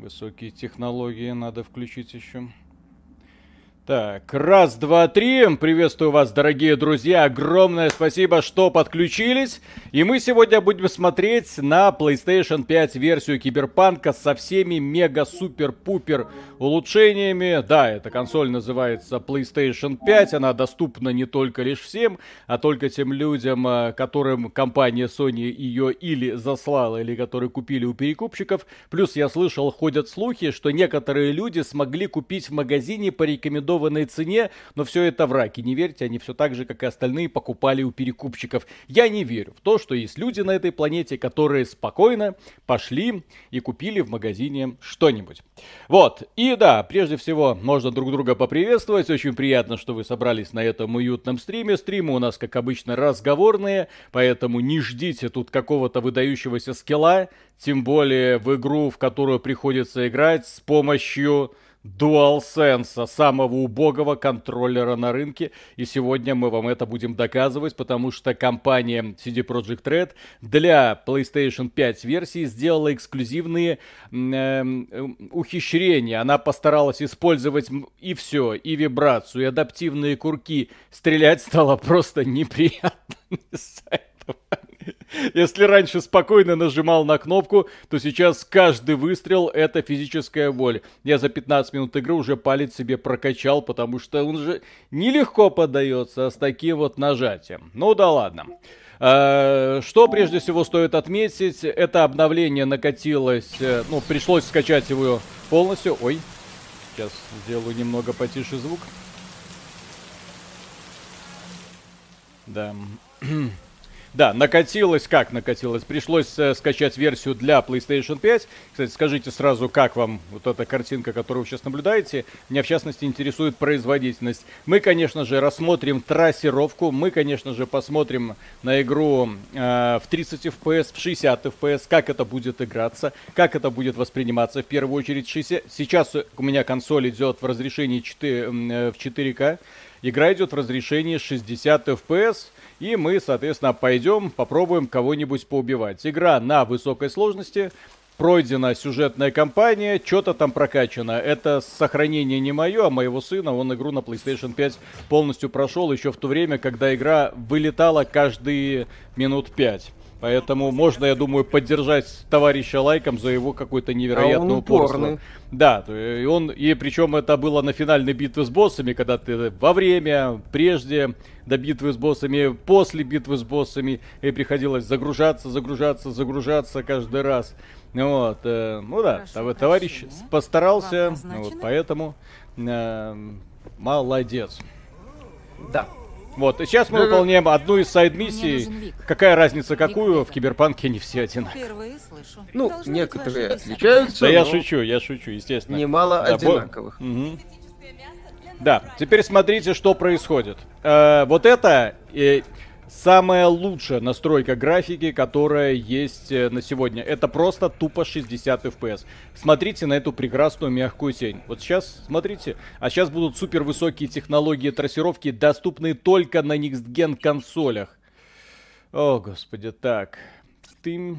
Высокие технологии надо включить еще. Так, раз, два, три. Приветствую вас, дорогие друзья. Огромное спасибо, что подключились. И мы сегодня будем смотреть на PlayStation 5 версию Киберпанка со всеми мега-супер-пупер улучшениями. Да, эта консоль называется PlayStation 5. Она доступна не только лишь всем, а только тем людям, э, которым компания Sony ее или заслала, или которые купили у перекупщиков. Плюс я слышал, ходят слухи, что некоторые люди смогли купить в магазине по рекомендованным арендованной цене, но все это враки. Не верьте, они все так же, как и остальные, покупали у перекупщиков. Я не верю в то, что есть люди на этой планете, которые спокойно пошли и купили в магазине что-нибудь. Вот, и да, прежде всего, можно друг друга поприветствовать. Очень приятно, что вы собрались на этом уютном стриме. Стримы у нас, как обычно, разговорные, поэтому не ждите тут какого-то выдающегося скилла, тем более в игру, в которую приходится играть с помощью DualSense, самого убогого контроллера на рынке. И сегодня мы вам это будем доказывать, потому что компания CD Projekt Red для PlayStation 5 версии сделала эксклюзивные э, ухищрения. Она постаралась использовать и все, и вибрацию, и адаптивные курки. Стрелять стало просто неприятно. Если раньше спокойно нажимал на кнопку, то сейчас каждый выстрел это физическая боль. Я за 15 минут игры уже палец себе прокачал, потому что он же нелегко подается с таким вот нажатием. Ну да ладно. А, что прежде всего стоит отметить, это обновление накатилось, э, ну, пришлось скачать его полностью. Ой, сейчас сделаю немного потише звук. Да. Да, накатилось, как накатилось? Пришлось э, скачать версию для PlayStation 5. Кстати, скажите сразу, как вам вот эта картинка, которую вы сейчас наблюдаете. Меня, в частности, интересует производительность. Мы, конечно же, рассмотрим трассировку. Мы, конечно же, посмотрим на игру э, в 30 FPS, в 60 FPS, как это будет играться, как это будет восприниматься. В первую очередь, 60... сейчас у меня консоль идет в разрешении 4, э, в 4К. Игра идет в разрешении 60 FPS. И мы, соответственно, пойдем, попробуем кого-нибудь поубивать. Игра на высокой сложности, пройдена сюжетная кампания, что-то там прокачано. Это сохранение не мое, а моего сына. Он игру на PlayStation 5 полностью прошел еще в то время, когда игра вылетала каждые минут 5. Поэтому можно, я думаю, поддержать товарища лайком за его какое-то невероятное а упорство. Да, и он, и причем это было на финальной битве с боссами, когда ты во время, прежде до битвы с боссами, после битвы с боссами, и приходилось загружаться, загружаться, загружаться каждый раз. Вот, э, ну да, Хорошо, товарищ прощения. постарался, вот, поэтому э, молодец. Да. Вот, и сейчас мы выполняем одну из сайд-миссий. Какая разница, какую? В Киберпанке они все одинаковые. Ну, Должны некоторые отличаются, Да я шучу, я шучу, естественно. Немало да, одинаковых. Угу. Да, теперь смотрите, что происходит. Э, вот это э, самая лучшая настройка графики, которая есть э, на сегодня. Это просто тупо 60 FPS. Смотрите на эту прекрасную мягкую тень. Вот сейчас, смотрите. А сейчас будут супер высокие технологии трассировки, доступные только на Next Gen консолях. О, господи, так. Ты...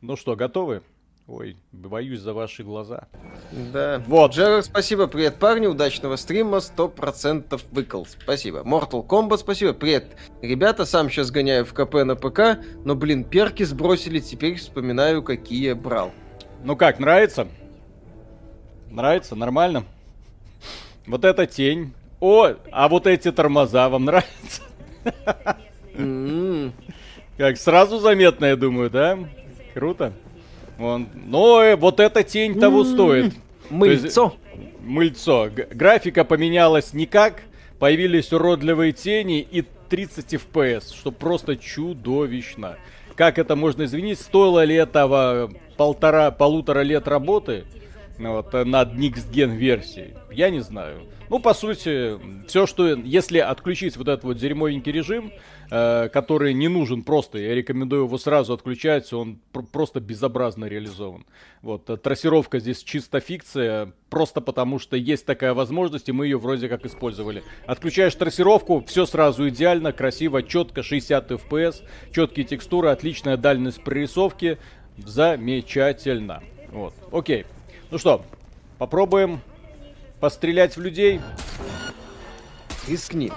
Ну что, готовы? Ой, боюсь за ваши глаза. Да. Вот. Джерард, спасибо. Привет, парни. Удачного стрима. Сто процентов выкол. Спасибо. Mortal Kombat, спасибо. Привет. Ребята, сам сейчас гоняю в КП на ПК, но, блин, перки сбросили. Теперь вспоминаю, какие брал. Ну как, нравится? Нравится? Нормально? Вот эта тень. О, а вот эти тормоза вам нравятся? Как сразу заметно, я думаю, да? Круто. Вон. Но э, вот эта тень того стоит. Мыльцо. мыльцо. графика поменялась никак. Появились уродливые тени и 30 FPS, что просто чудовищно. Как это можно извинить? Стоило ли этого полтора, полутора лет работы вот, над Next Gen версией? Я не знаю. Ну, по сути, все, что... Если отключить вот этот вот дерьмовенький режим, который не нужен просто, я рекомендую его сразу отключать, он пр- просто безобразно реализован. Вот, э, трассировка здесь чисто фикция, просто потому что есть такая возможность, и мы ее вроде как использовали. Отключаешь трассировку, все сразу идеально, красиво, четко, 60 FPS, четкие текстуры, отличная дальность прорисовки, замечательно. Вот, окей. Ну что, попробуем пострелять в людей? Рискни.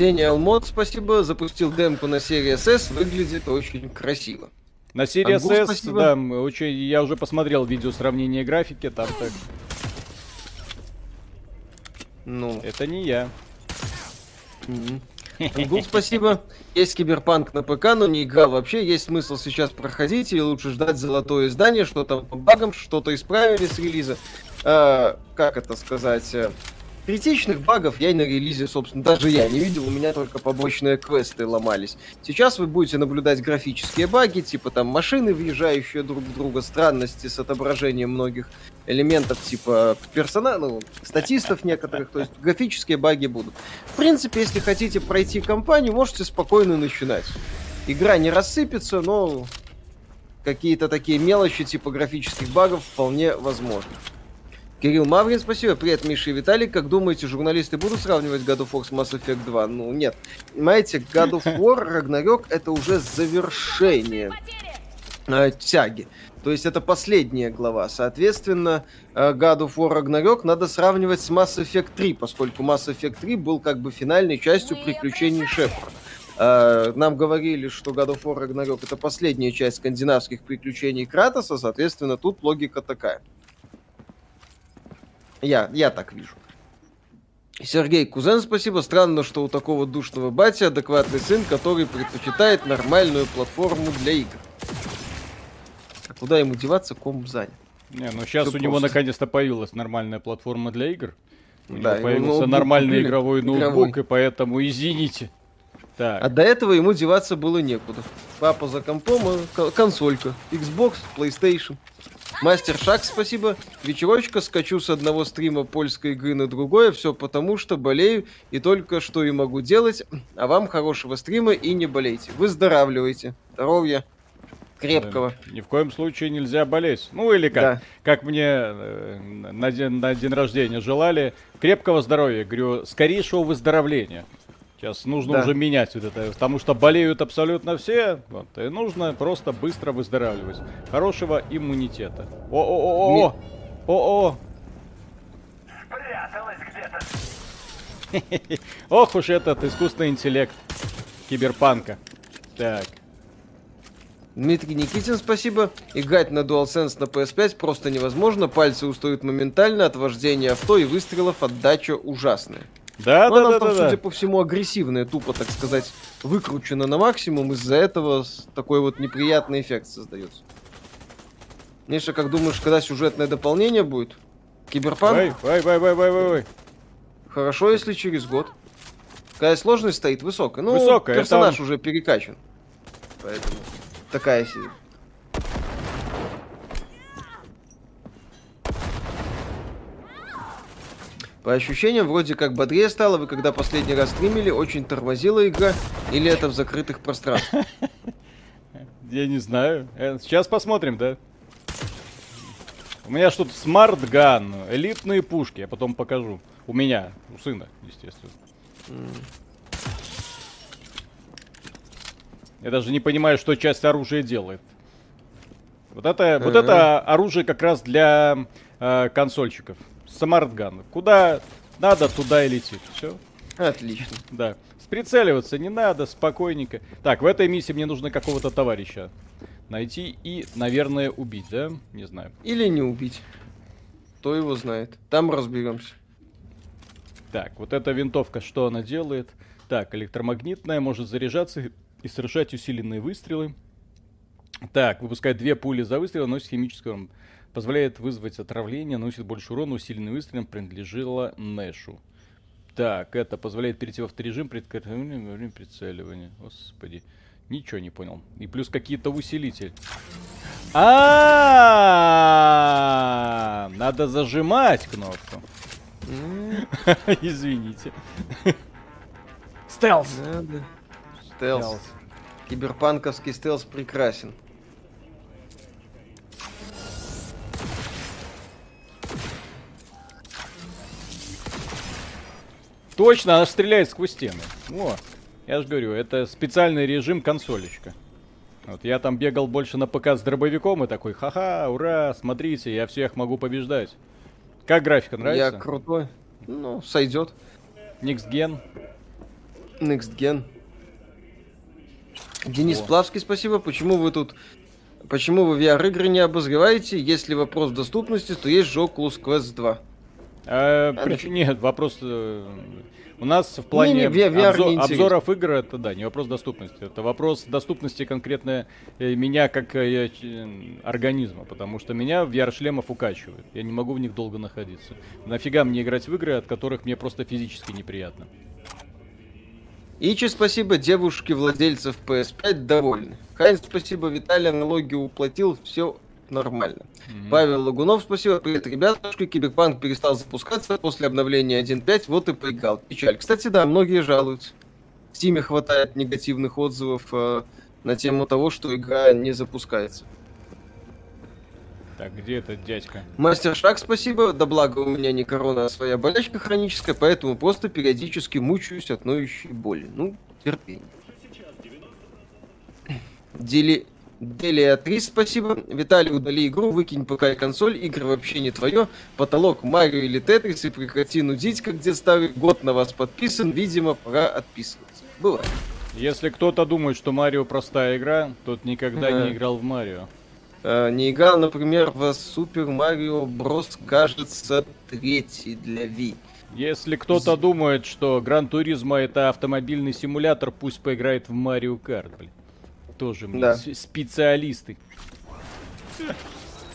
Ксения Алмот, спасибо, запустил демку на серии СС, выглядит очень красиво. На серии СС, да, очень, я уже посмотрел видео сравнения графики, там так. Ну. Это не я. Гул, спасибо. Есть киберпанк на ПК, но не играл вообще. Есть смысл сейчас проходить и лучше ждать золотое издание, что там по багам, что-то исправили с релиза. А, как это сказать? Критичных багов я на релизе, собственно, даже я не видел, у меня только побочные квесты ломались. Сейчас вы будете наблюдать графические баги, типа там машины, въезжающие друг в друга, странности с отображением многих элементов, типа персона, ну, статистов некоторых, то есть графические баги будут. В принципе, если хотите пройти кампанию, можете спокойно начинать. Игра не рассыпется, но какие-то такие мелочи типа графических багов вполне возможны. Кирилл Маврин, спасибо. Привет, Миша и Виталий. Как думаете, журналисты будут сравнивать God of War с Mass Effect 2? Ну, нет. Понимаете, God of War, Ragnarok это уже завершение э, тяги. То есть это последняя глава. Соответственно, э, God of War Ragnarok надо сравнивать с Mass Effect 3, поскольку Mass Effect 3 был как бы финальной частью приключений Шепарда. Э, нам говорили, что God of War Ragnarok это последняя часть скандинавских приключений Кратоса, соответственно, тут логика такая. Я, я так вижу. Сергей Кузен, спасибо. Странно, что у такого душного батя адекватный сын, который предпочитает нормальную платформу для игр. А куда ему деваться, ком занят. Не, ну сейчас Все у просто. него наконец-то появилась нормальная платформа для игр. У да, него появился нормальный купили. игровой ноутбук, игровой. и поэтому извините. Так. А до этого ему деваться было некуда. Папа за компом, а консолька. Xbox, PlayStation. Мастер Шаг, спасибо. Вечерочка, скачу с одного стрима польской игры на другое, все потому, что болею и только что и могу делать. А вам хорошего стрима и не болейте. Выздоравливайте. Здоровья крепкого. Ни в коем случае нельзя болеть. Ну или как, да. как мне э, на, день, на день рождения желали, крепкого здоровья. Говорю, скорейшего выздоровления. Сейчас нужно да. уже менять вот это, потому что болеют абсолютно все, вот, и нужно просто быстро выздоравливать. Хорошего иммунитета. О-о-о-о! О-о! Ох уж этот искусственный интеллект киберпанка. Так. Дмитрий Никитин, спасибо. Играть на DualSense на PS5 просто невозможно. Пальцы устают моментально от вождения авто и выстрелов отдача ужасная. Да, Но да, она да, там, да, судя да. по всему, агрессивная, тупо, так сказать, выкручена на максимум. Из-за этого такой вот неприятный эффект создается. Миша, как думаешь, когда сюжетное дополнение будет? Киберпанк? Ой, ой, ой, ой, ой, ой. Хорошо, если через год. Какая сложность стоит высокая. Ну, высокая, персонаж это... уже перекачан. Поэтому такая По ощущениям, вроде как бодрее стало. Вы когда последний раз стримили, очень тормозила игра. Или это в закрытых пространствах? Я не знаю. Э, сейчас посмотрим, да? У меня что-то smart gun, элитные пушки. Я потом покажу. У меня, у сына, естественно. Я даже не понимаю, что часть оружия делает. Вот это, вот это оружие как раз для э, консольщиков. Smart gun. Куда надо, туда и летит. Все. Отлично. Да. Прицеливаться не надо, спокойненько. Так, в этой миссии мне нужно какого-то товарища найти и, наверное, убить, да? Не знаю. Или не убить. Кто его знает. Там разберемся. Так, вот эта винтовка, что она делает? Так, электромагнитная, может заряжаться и совершать усиленные выстрелы. Так, выпускает две пули за выстрел, носит химическую Позволяет вызвать отравление, наносит больше урона, усиленный выстрелом принадлежало Нэшу. Так, это позволяет перейти в авторежим при во время прицеливания. Господи. Ничего не понял. И плюс какие-то усилители. А, надо зажимать кнопку. Извините. Стелс. Стелс. Киберпанковский стелс прекрасен. Точно, она стреляет сквозь стены. О, я же говорю, это специальный режим консолечка. Вот я там бегал больше на ПК с дробовиком и такой, ха-ха, ура, смотрите, я всех могу побеждать. Как графика, нравится? Я крутой. Ну, сойдет. Next Gen. Next Gen. Денис О. Плавский, спасибо. Почему вы тут... Почему вы VR-игры не обозреваете? Если вопрос доступности, то есть же Oculus Quest 2. А прич... Нет, вопрос... Э, у нас в плане не, не, VR обзор, не обзоров игр это да, не вопрос доступности. Это вопрос доступности конкретно э, меня как э, организма, потому что меня VR-шлемов укачивает. Я не могу в них долго находиться. Нафига мне играть в игры, от которых мне просто физически неприятно. Ичи, спасибо, девушки владельцев PS5 довольны. Хайнс, спасибо, Виталий налоги уплатил, все нормально. Mm-hmm. Павел Лагунов, спасибо. Привет, ребятушки. Киберпанк перестал запускаться после обновления 1.5, вот и поиграл. Печаль. Кстати, да, многие жалуются. В Стиме хватает негативных отзывов э, на тему того, что игра не запускается. Так, где этот дядька? Мастер Шаг, спасибо. Да благо у меня не корона, а своя болячка хроническая, поэтому просто периодически мучаюсь от ноющей боли. Ну, терпение. Дели... Делия 3, спасибо. Виталий, удали игру, выкинь ПК и консоль, игры вообще не твое. Потолок Марио или Тетрис и прекрати нудить, как где старый год на вас подписан, видимо, пора отписываться. Было. Если кто-то думает, что Марио простая игра, тот никогда не играл в Марио. А, не играл, например, в Супер Марио Брос, кажется, третий для Ви. Если кто-то думает, что Гран Туризма это автомобильный симулятор, пусть поиграет в Марио Карт, блин тоже да. специалисты.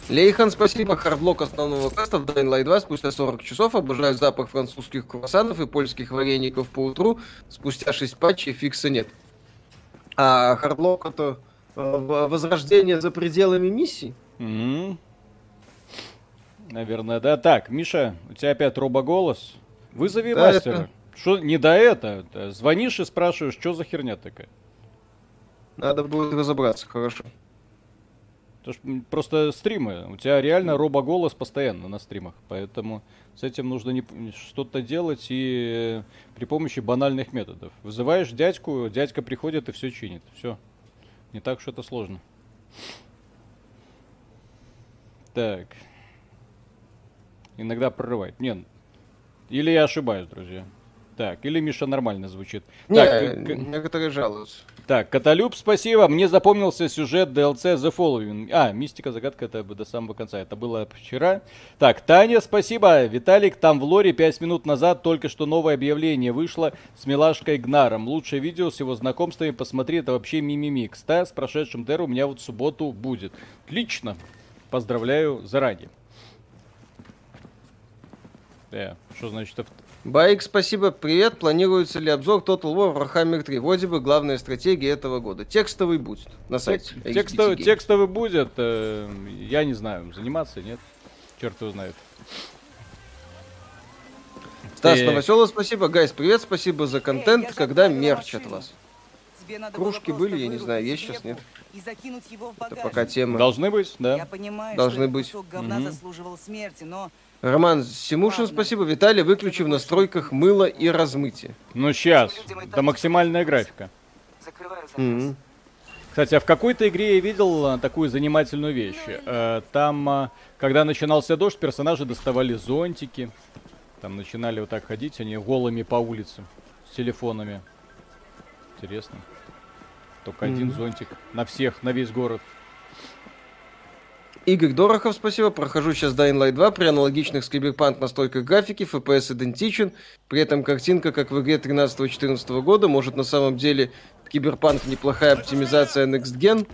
Лейхан, спасибо. Хардлок основного каста в Dying Light 2 спустя 40 часов. Обожаю запах французских круассанов и польских вареников по утру. Спустя 6 патчей фикса нет. А Хардлок это э, возрождение за пределами миссии? Mm-hmm. Наверное, да. Так, Миша, у тебя опять робоголос. Вызови да, мастера. Это... Что, не до это. Звонишь и спрашиваешь, что за херня такая. Надо будет разобраться, хорошо. Просто стримы. У тебя реально робоголос постоянно на стримах. Поэтому с этим нужно не... что-то делать и при помощи банальных методов. Вызываешь дядьку, дядька приходит и все чинит. Все. Не так уж это сложно. Так. Иногда прорывает. Нет. Или я ошибаюсь, друзья. Так, или Миша нормально звучит. Не, так, некоторые жалуются. Так, Каталюб, спасибо. Мне запомнился сюжет DLC The Following. А, Мистика Загадка, это до самого конца. Это было вчера. Так, Таня, спасибо. Виталик, там в лоре 5 минут назад только что новое объявление вышло с милашкой Гнаром. Лучшее видео с его знакомствами. Посмотри, это вообще мимимикс. Да, с прошедшим Дэр у меня вот в субботу будет. Отлично. Поздравляю заранее. Да, что значит Байк, спасибо, привет. Планируется ли обзор Total War Warhammer 3? Вроде бы главная стратегия этого года. Текстовый будет на сайте. Текстовый, текстовый будет. Э, я не знаю, заниматься, нет? Черт его знает. Стас Новоселов, спасибо. Гайс, привет, спасибо за контент. Когда мерч от вас? Кружки были, я не знаю, есть сейчас, нет? Это пока тема. Должны быть, да? Я понимаю, Должны быть. говна угу. заслуживал смерти, но Роман Симушин, спасибо. Виталий, выключи в настройках мыло и размытие. Ну, сейчас. Это максимальная графика. Mm-hmm. Кстати, а в какой-то игре я видел а, такую занимательную вещь. Э, там, а, когда начинался дождь, персонажи доставали зонтики. Там начинали вот так ходить, они голыми по улице, с телефонами. Интересно. Только mm-hmm. один зонтик на всех, на весь город. Игорь Дорохов, спасибо. Прохожу сейчас Dying Light 2 при аналогичных с Cyberpunk настройках графики, FPS идентичен. При этом картинка, как в игре 13-14 года, может на самом деле Киберпанк неплохая оптимизация Next Gen.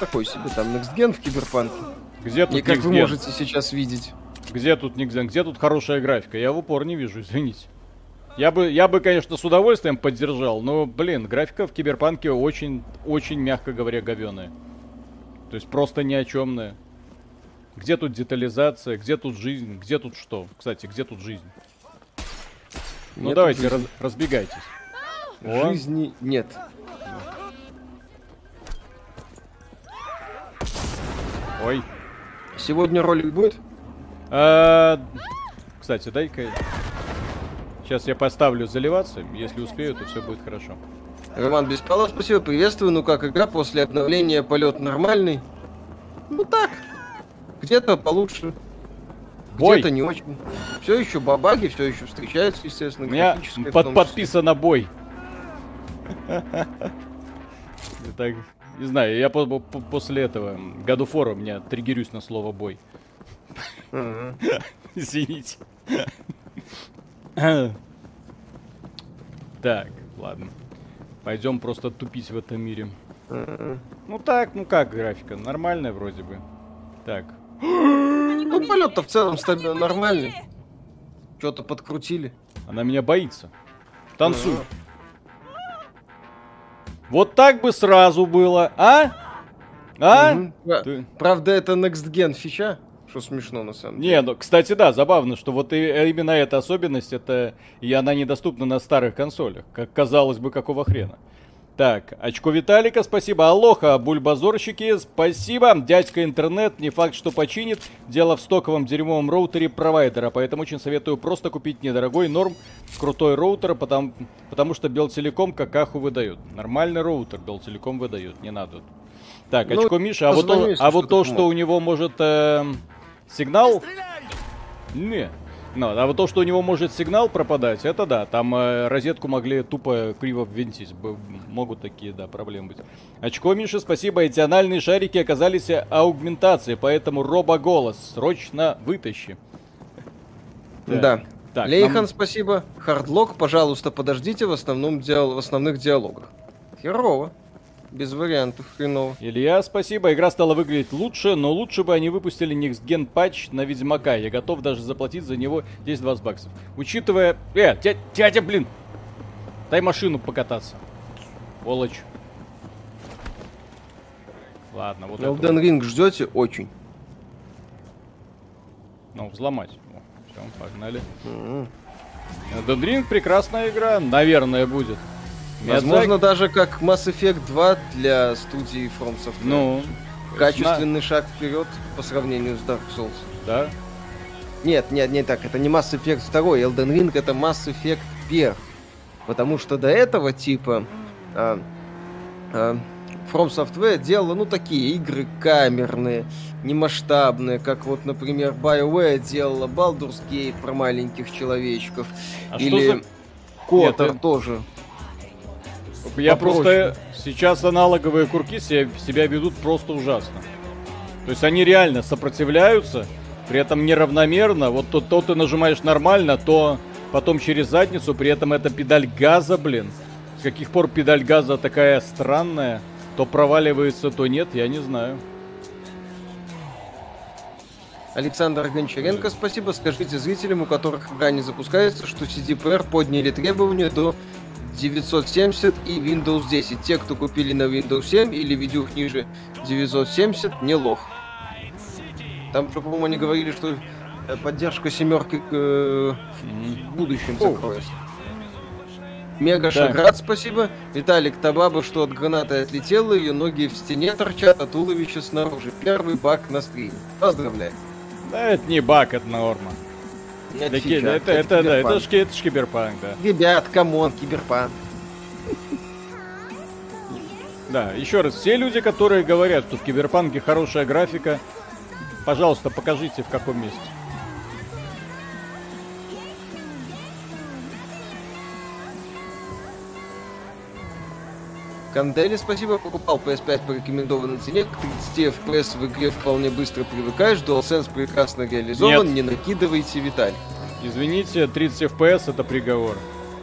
Такой себе там Next Gen в Киберпанке. Где тут Не как вы можете сейчас видеть. Где тут Next Gen? Где тут хорошая графика? Я в упор не вижу, извините. Я бы, я бы, конечно, с удовольствием поддержал, но, блин, графика в Киберпанке очень, очень, мягко говоря, говеная. То есть просто ни о чемная. Где тут детализация, где тут жизнь, где тут что? Кстати, где тут жизнь? Ну нет давайте, раз, разбегайтесь. Жизни О. нет. Ой. Сегодня ролик будет? А, кстати, дай-ка... Сейчас я поставлю заливаться. Если успею, то все будет хорошо. Роман Беспалов, спасибо, приветствую. Ну как игра после обновления полет нормальный? Ну так. Где-то получше. Где-то не очень. Все еще бабаги, все еще встречаются, естественно. У меня под, подписано бой. Так, не знаю, я по- по- после этого году фора меня триггерюсь на слово бой. Извините. Так, ладно. Пойдем просто тупить в этом мире. Мгм. Ну так, ну как графика? Нормальная вроде бы. Так. Ну, полет-то в целом стабильно нормальный. Что-то подкрутили. Она меня боится. Танцуй. Вот так бы сразу было, а? А? Ты- Правда, это Next Gen фича, что смешно на самом деле. Не, ну, кстати, да, забавно, что вот и, э, именно эта особенность, это и она недоступна на старых консолях. Как казалось бы, какого хрена. Так, очко Виталика, спасибо. Алоха, бульбазорщики, спасибо. Дядька интернет, не факт, что починит. Дело в стоковом дерьмовом роутере провайдера, поэтому очень советую просто купить недорогой норм, крутой роутер, потому, потому что Белтелеком какаху выдают. Нормальный роутер Белтелеком выдают, не надо. Так, Ну, очко Миша, а вот, если а вот то, что поможет. у него может эм, сигнал... Не. Ну, а вот то, что у него может сигнал пропадать, это да. Там э, розетку могли тупо криво ввинтить. Б- могут такие, да, проблемы быть. Очко, Миша, спасибо. Эти анальные шарики оказались аугментацией, поэтому робоголос. Срочно вытащи. Так, Да. Так, Лейхан, нам- спасибо. Хардлок, пожалуйста, подождите в, основном диал... в основных диалогах. Херово. Без вариантов, хреново. Илья, спасибо. Игра стала выглядеть лучше, но лучше бы они выпустили Next патч на Ведьмака. Я готов даже заплатить за него 10-20 баксов. Учитывая... Э, дядя, дядя, блин! Дай машину покататься. Волочь. Ладно, вот это. Elden Ring ждете? Очень. Ну, взломать. Все, погнали. М. Elden Ring прекрасная игра, наверное, будет. Возможно, даже как Mass Effect 2 для студии From Software. Ну, Качественный шаг вперед по сравнению с Dark Souls. да. Нет, нет, не так. Это не Mass Effect 2. Elden Ring это Mass Effect 1. Потому что до этого типа а, а, From Software делала, ну, такие игры камерные, немасштабные, как вот, например, BioWare делала Baldur's Gate про маленьких человечков. А Или за... Котор э, тоже. Я Попроще. просто сейчас аналоговые курки себя, себя ведут просто ужасно. То есть они реально сопротивляются, при этом неравномерно. Вот то, то ты нажимаешь нормально, то потом через задницу, при этом это педаль газа, блин. С каких пор педаль газа такая странная? То проваливается, то нет, я не знаю. Александр Гончаренко, спасибо. Скажите зрителям, у которых игра не запускается, что CDPR подняли требования до 970 и Windows 10. Те, кто купили на Windows 7 или видюх ниже 970, не лох. Там же, по-моему, они говорили, что э, поддержка семерки э, в будущем О. закроется. Мега Шаград, спасибо. Виталик, та баба, что от гранаты отлетела, ее ноги в стене торчат, а туловище снаружи. Первый баг на стриме. Поздравляю. Да, это не баг, это норма. Это Такие- фича, это, это, да, это, ж, это ж киберпанк, да. Ребят, come on, киберпанк. Да, еще раз, все люди, которые говорят, что в Киберпанке хорошая графика, пожалуйста, покажите в каком месте. Кандели, спасибо, покупал PS5 по рекомендованной цене. К 30 FPS в игре вполне быстро привыкаешь. DualSense прекрасно реализован. Нет. Не накидывайте, Виталь. Извините, 30 FPS это приговор.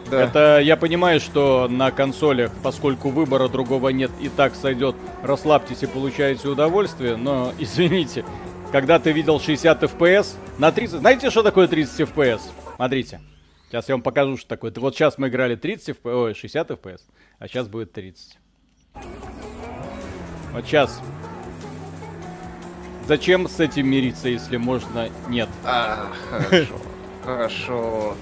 Да. Это я понимаю, что на консолях, поскольку выбора другого нет, и так сойдет, расслабьтесь и получаете удовольствие, но извините, когда ты видел 60 FPS на 30... Знаете, что такое 30 FPS? Смотрите. Сейчас я вам покажу, что такое. Вот сейчас мы играли 30 FPS, ой, 60 FPS, а сейчас будет 30. Вот сейчас. Зачем с этим мириться, если можно нет? А, хорошо. Хорошо.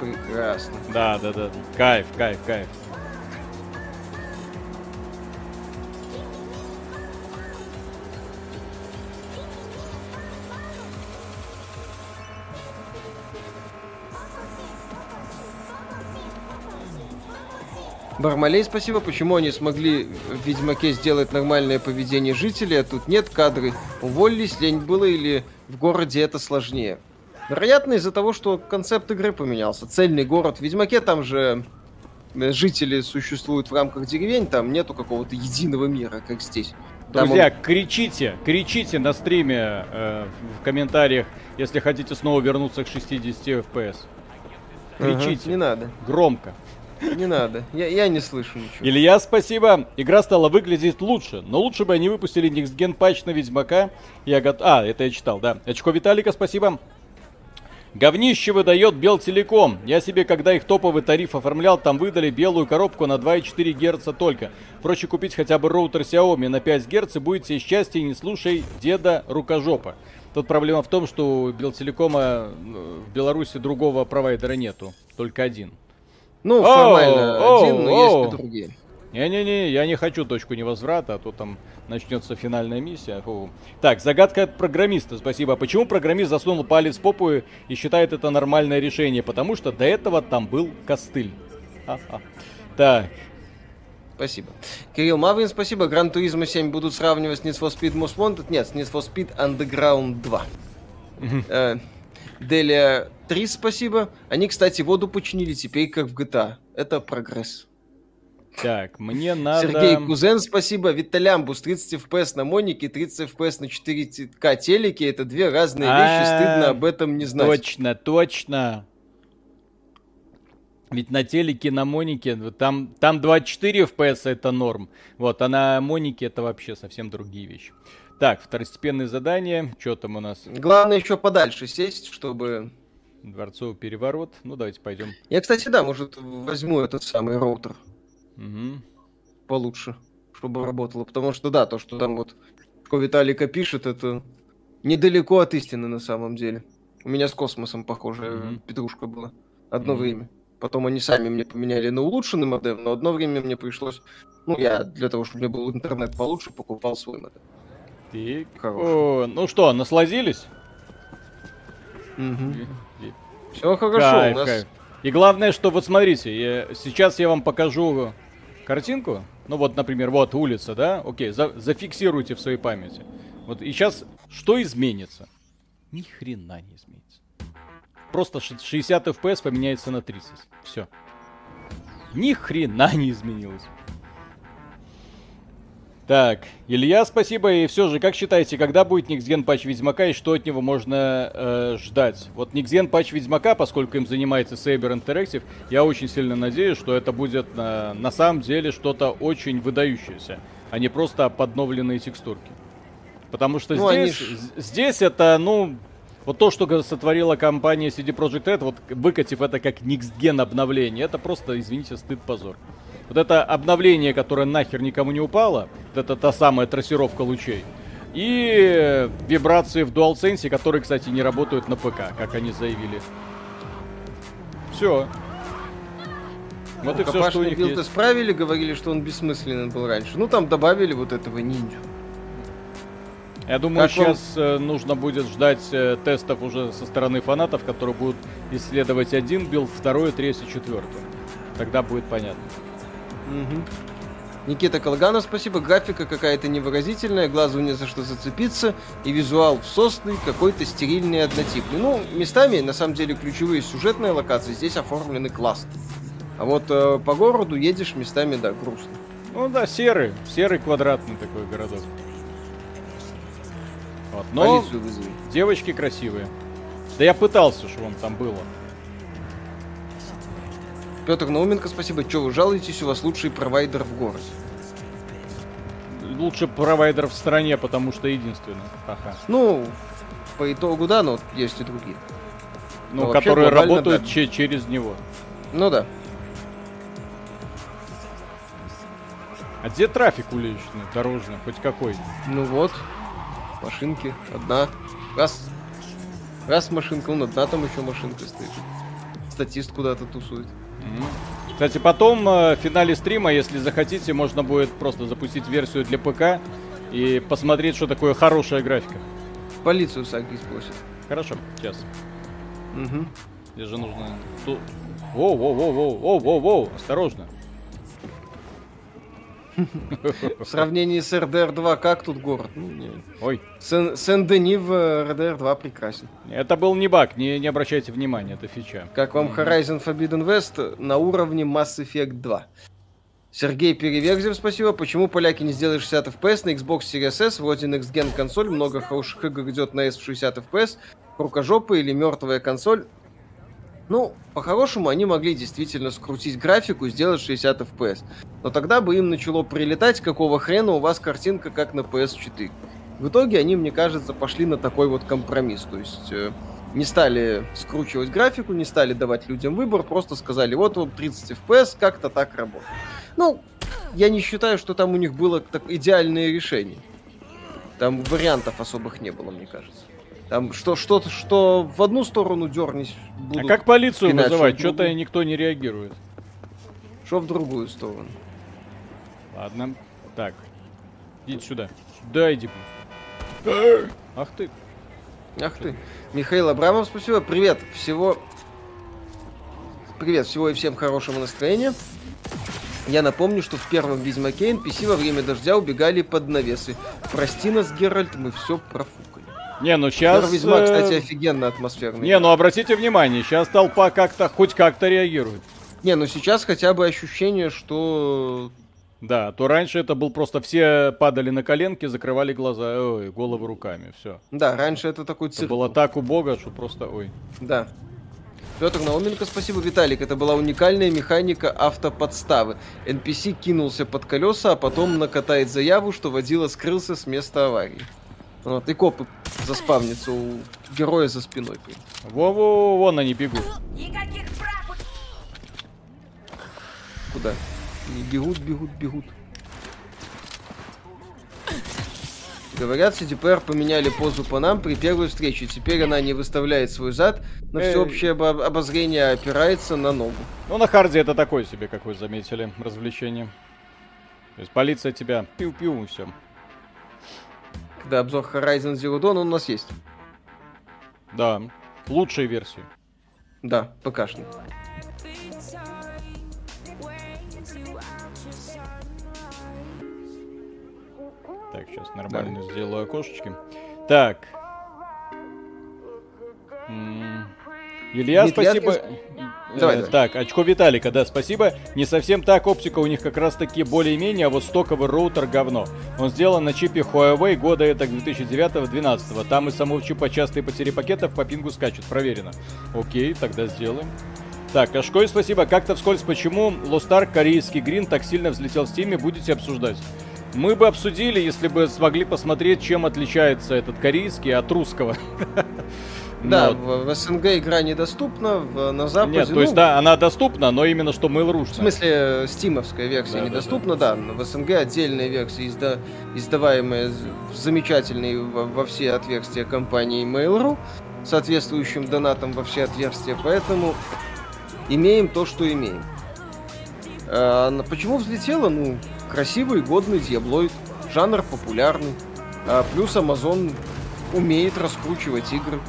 Прекрасно. Да, да, да. Кайф, кайф, кайф. Бармалей, спасибо. Почему они смогли в Ведьмаке сделать нормальное поведение жителей, а тут нет кадры? Уволились, лень было или в городе это сложнее? Вероятно, из-за того, что концепт игры поменялся. Цельный город. В Ведьмаке там же э, жители существуют в рамках деревень, там нету какого-то единого мира, как здесь. Друзья, он... кричите, кричите на стриме э, в комментариях, если хотите снова вернуться к 60 FPS. Кричите. Ага, не надо. Громко. Не надо, я, я не слышу ничего. Илья, спасибо. Игра стала выглядеть лучше, но лучше бы они выпустили Gen патч на Ведьмака. Я гот... А, это я читал, да. Очко Виталика, спасибо. Говнище выдает Белтелеком. Я себе, когда их топовый тариф оформлял, там выдали белую коробку на 2,4 Гц только. Проще купить хотя бы роутер Xiaomi на 5 Гц и будет счастье, не слушай деда рукожопа. Тут проблема в том, что у Белтелекома ну, в Беларуси другого провайдера нету, только один. Ну, формально о, один, но о, есть и другие. Не-не-не, я не хочу точку невозврата, а то там начнется финальная миссия. Фу. Так, загадка от программиста, спасибо. А почему программист засунул палец в попу и считает это нормальное решение? Потому что до этого там был костыль. А-а. Так. Спасибо. Кирилл Маврин, спасибо. Гран Туризма 7 будут сравнивать с Need for Speed Most Wanted? Нет, с Need for Speed Underground 2. Э, Делия 3, спасибо. Они, кстати, воду починили теперь как в GTA. Это прогресс. Так, мне надо... Сергей Кузен, спасибо. Виталямбус, 30 FPS на Монике, 30 FPS на 4К телеке. Это две разные вещи, стыдно об этом не знать. Точно, точно. Ведь на телеке, на Монике, там, там 24 FPS это норм. Вот, а на Монике это вообще совсем другие вещи. Так, второстепенные задания. Что там у нас? Главное еще подальше сесть, чтобы... Дворцовый переворот. Ну, давайте пойдем. Я, кстати, да, может, возьму этот самый роутер. Угу. Получше, чтобы работало. Потому что, да, то, что там вот что Виталика пишет, это недалеко от истины на самом деле. У меня с космосом похожая mm петрушка была. Одно mm время. Потом они сами мне поменяли на улучшенный модем, но одно время мне пришлось... Ну, я для того, чтобы у меня был интернет получше, покупал свой модем. Так. О, ну что, насладились? Угу. Все хорошо, кайф, у нас... Кайф. И главное, что вот смотрите, я, сейчас я вам покажу картинку. Ну вот, например, вот улица, да? Окей, за, зафиксируйте в своей памяти. Вот и сейчас что изменится? Ни хрена не изменится. Просто 60 FPS поменяется на 30. Все. Ни хрена не изменилось. Так, Илья, спасибо. И все же, как считаете, когда будет Никсген патч Ведьмака и что от него можно э, ждать? Вот Никсген патч Ведьмака, поскольку им занимается Saber Interactive, я очень сильно надеюсь, что это будет э, на самом деле что-то очень выдающееся, а не просто подновленные текстурки. Потому что ну, здесь, ж... здесь это, ну, вот то, что сотворила компания CD Projekt Red, вот выкатив это как Никсген обновление, это просто, извините, стыд-позор. Вот это обновление, которое нахер никому не упало, вот это та самая трассировка лучей. И вибрации в DualSense, которые, кстати, не работают на ПК, как они заявили. Все. Вот ну, и все, что у них есть. исправили, говорили, что он бессмысленный был раньше. Ну, там добавили вот этого ниндзю. Я думаю, как сейчас вам... Э, нужно будет ждать э, тестов уже со стороны фанатов, которые будут исследовать один билд, второй, третий, четвертый. Тогда будет понятно. Угу. Никита Колганов, спасибо. Графика какая-то невыразительная, глазу не за что зацепиться, и визуал всосный, какой-то стерильный однотипный. Ну, местами, на самом деле, ключевые сюжетные локации здесь оформлены классно. А вот э, по городу едешь местами, да, грустно. Ну да, серый, серый квадратный такой городок. Вот, но девочки красивые. Да я пытался, что он там было. Петр Науменко, спасибо. Че вы жалуетесь, у вас лучший провайдер в городе? Лучший провайдер в стране, потому что единственный. Ага. Ну, по итогу, да, но есть и другие. Ну, но которые работают да. че- через него. Ну да. А где трафик уличный, дорожный, хоть какой? Ну вот, машинки, одна. Раз, раз машинка, ну одна там еще машинка стоит. Статист куда-то тусует. Кстати, потом э, в финале стрима, если захотите, можно будет просто запустить версию для ПК и посмотреть, что такое хорошая графика. Полицию Саги спросит. Хорошо, сейчас. Угу. Здесь же нужно... Воу, воу, воу, воу, воу, воу, воу, осторожно. В сравнении с RDR 2 как тут город? Ну. Ой. Сен-Дени в RDR 2 прекрасен. Это был не баг, не, не обращайте внимания, это фича. Как вам Horizon Forbidden West на уровне Mass Effect 2? Сергей Переверзев, спасибо. Почему поляки не сделали 60 FPS на Xbox Series S? Вроде Next Gen консоль, много хороших игр идет на S в 60 FPS. Рукожопа или мертвая консоль? Ну, по-хорошему, они могли действительно скрутить графику сделать 60 FPS. Но тогда бы им начало прилетать, какого хрена у вас картинка как на PS4. В итоге они, мне кажется, пошли на такой вот компромисс. То есть э, не стали скручивать графику, не стали давать людям выбор, просто сказали, вот вот 30 FPS, как-то так работает. Ну, я не считаю, что там у них было так идеальное решение. Там вариантов особых не было, мне кажется. Там что, что, что в одну сторону дернись. А как полицию вызывать? Что-то никто не реагирует. Что в другую сторону? Ладно. Так. Идите сюда. Да, иди. Ах ты. Ах ты. Михаил Абрамов, спасибо. Привет. Всего... Привет, всего и всем хорошего настроения. Я напомню, что в первом Ведьмаке NPC во время дождя убегали под навесы. Прости нас, Геральт, мы все профукали. Не, ну сейчас... Первый Ведьмак, кстати, офигенно атмосферный. Не, ну обратите внимание, сейчас толпа как-то, хоть как-то реагирует. Не, ну сейчас хотя бы ощущение, что... Да, то раньше это был просто все падали на коленки, закрывали глаза, ой, головы руками, все. Да, раньше это такой цирк. Это было так убого, что просто, ой. Да. Петр Науменко, спасибо, Виталик. Это была уникальная механика автоподставы. NPC кинулся под колеса, а потом накатает заяву, что водила скрылся с места аварии. Вот, и копы заспавнятся у героя за спиной. Во-во, вон они бегут. Куда? Не бегут, бегут, бегут. Говорят, CDPR поменяли позу по нам при первой встрече. Теперь она не выставляет свой зад на всеобщее обо- обозрение, а опирается на ногу. Ну, на харде это такое себе, как вы заметили, развлечение. То есть полиция тебя пиу-пиу и все. Когда обзор Horizon Zero Dawn он у нас есть. Да, лучшие версии. Да, ПКшный. Так, сейчас нормально да. сделаю окошечки. Так. Илья, Дмитрий, спасибо. Я... Давай, э, давай. Так, очко Виталика, да, спасибо. Не совсем так, оптика у них как раз таки более-менее, а вот стоковый роутер говно. Он сделан на чипе Huawei года это 2009-2012. Там и самого чипа частые потери пакетов по пингу скачут, проверено. Окей, тогда сделаем. Так, Кашкой, спасибо. Как-то вскользь, почему Ark корейский гринд так сильно взлетел в стиме, будете обсуждать? Мы бы обсудили, если бы смогли посмотреть, чем отличается этот корейский от русского. Да, в, в СНГ игра недоступна, в, на Западе... Нет, то есть, ну, да, она доступна, но именно что Mail.ru. В смысле, стимовская версия да, недоступна, да, да. да. В СНГ отдельная версия, изда, издаваемая замечательной во, во все отверстия компании Mail.ru, соответствующим донатом во все отверстия, поэтому имеем то, что имеем. А, почему взлетела? Ну, красивый, годный диаблоид, жанр популярный. А, плюс Amazon умеет раскручивать игры.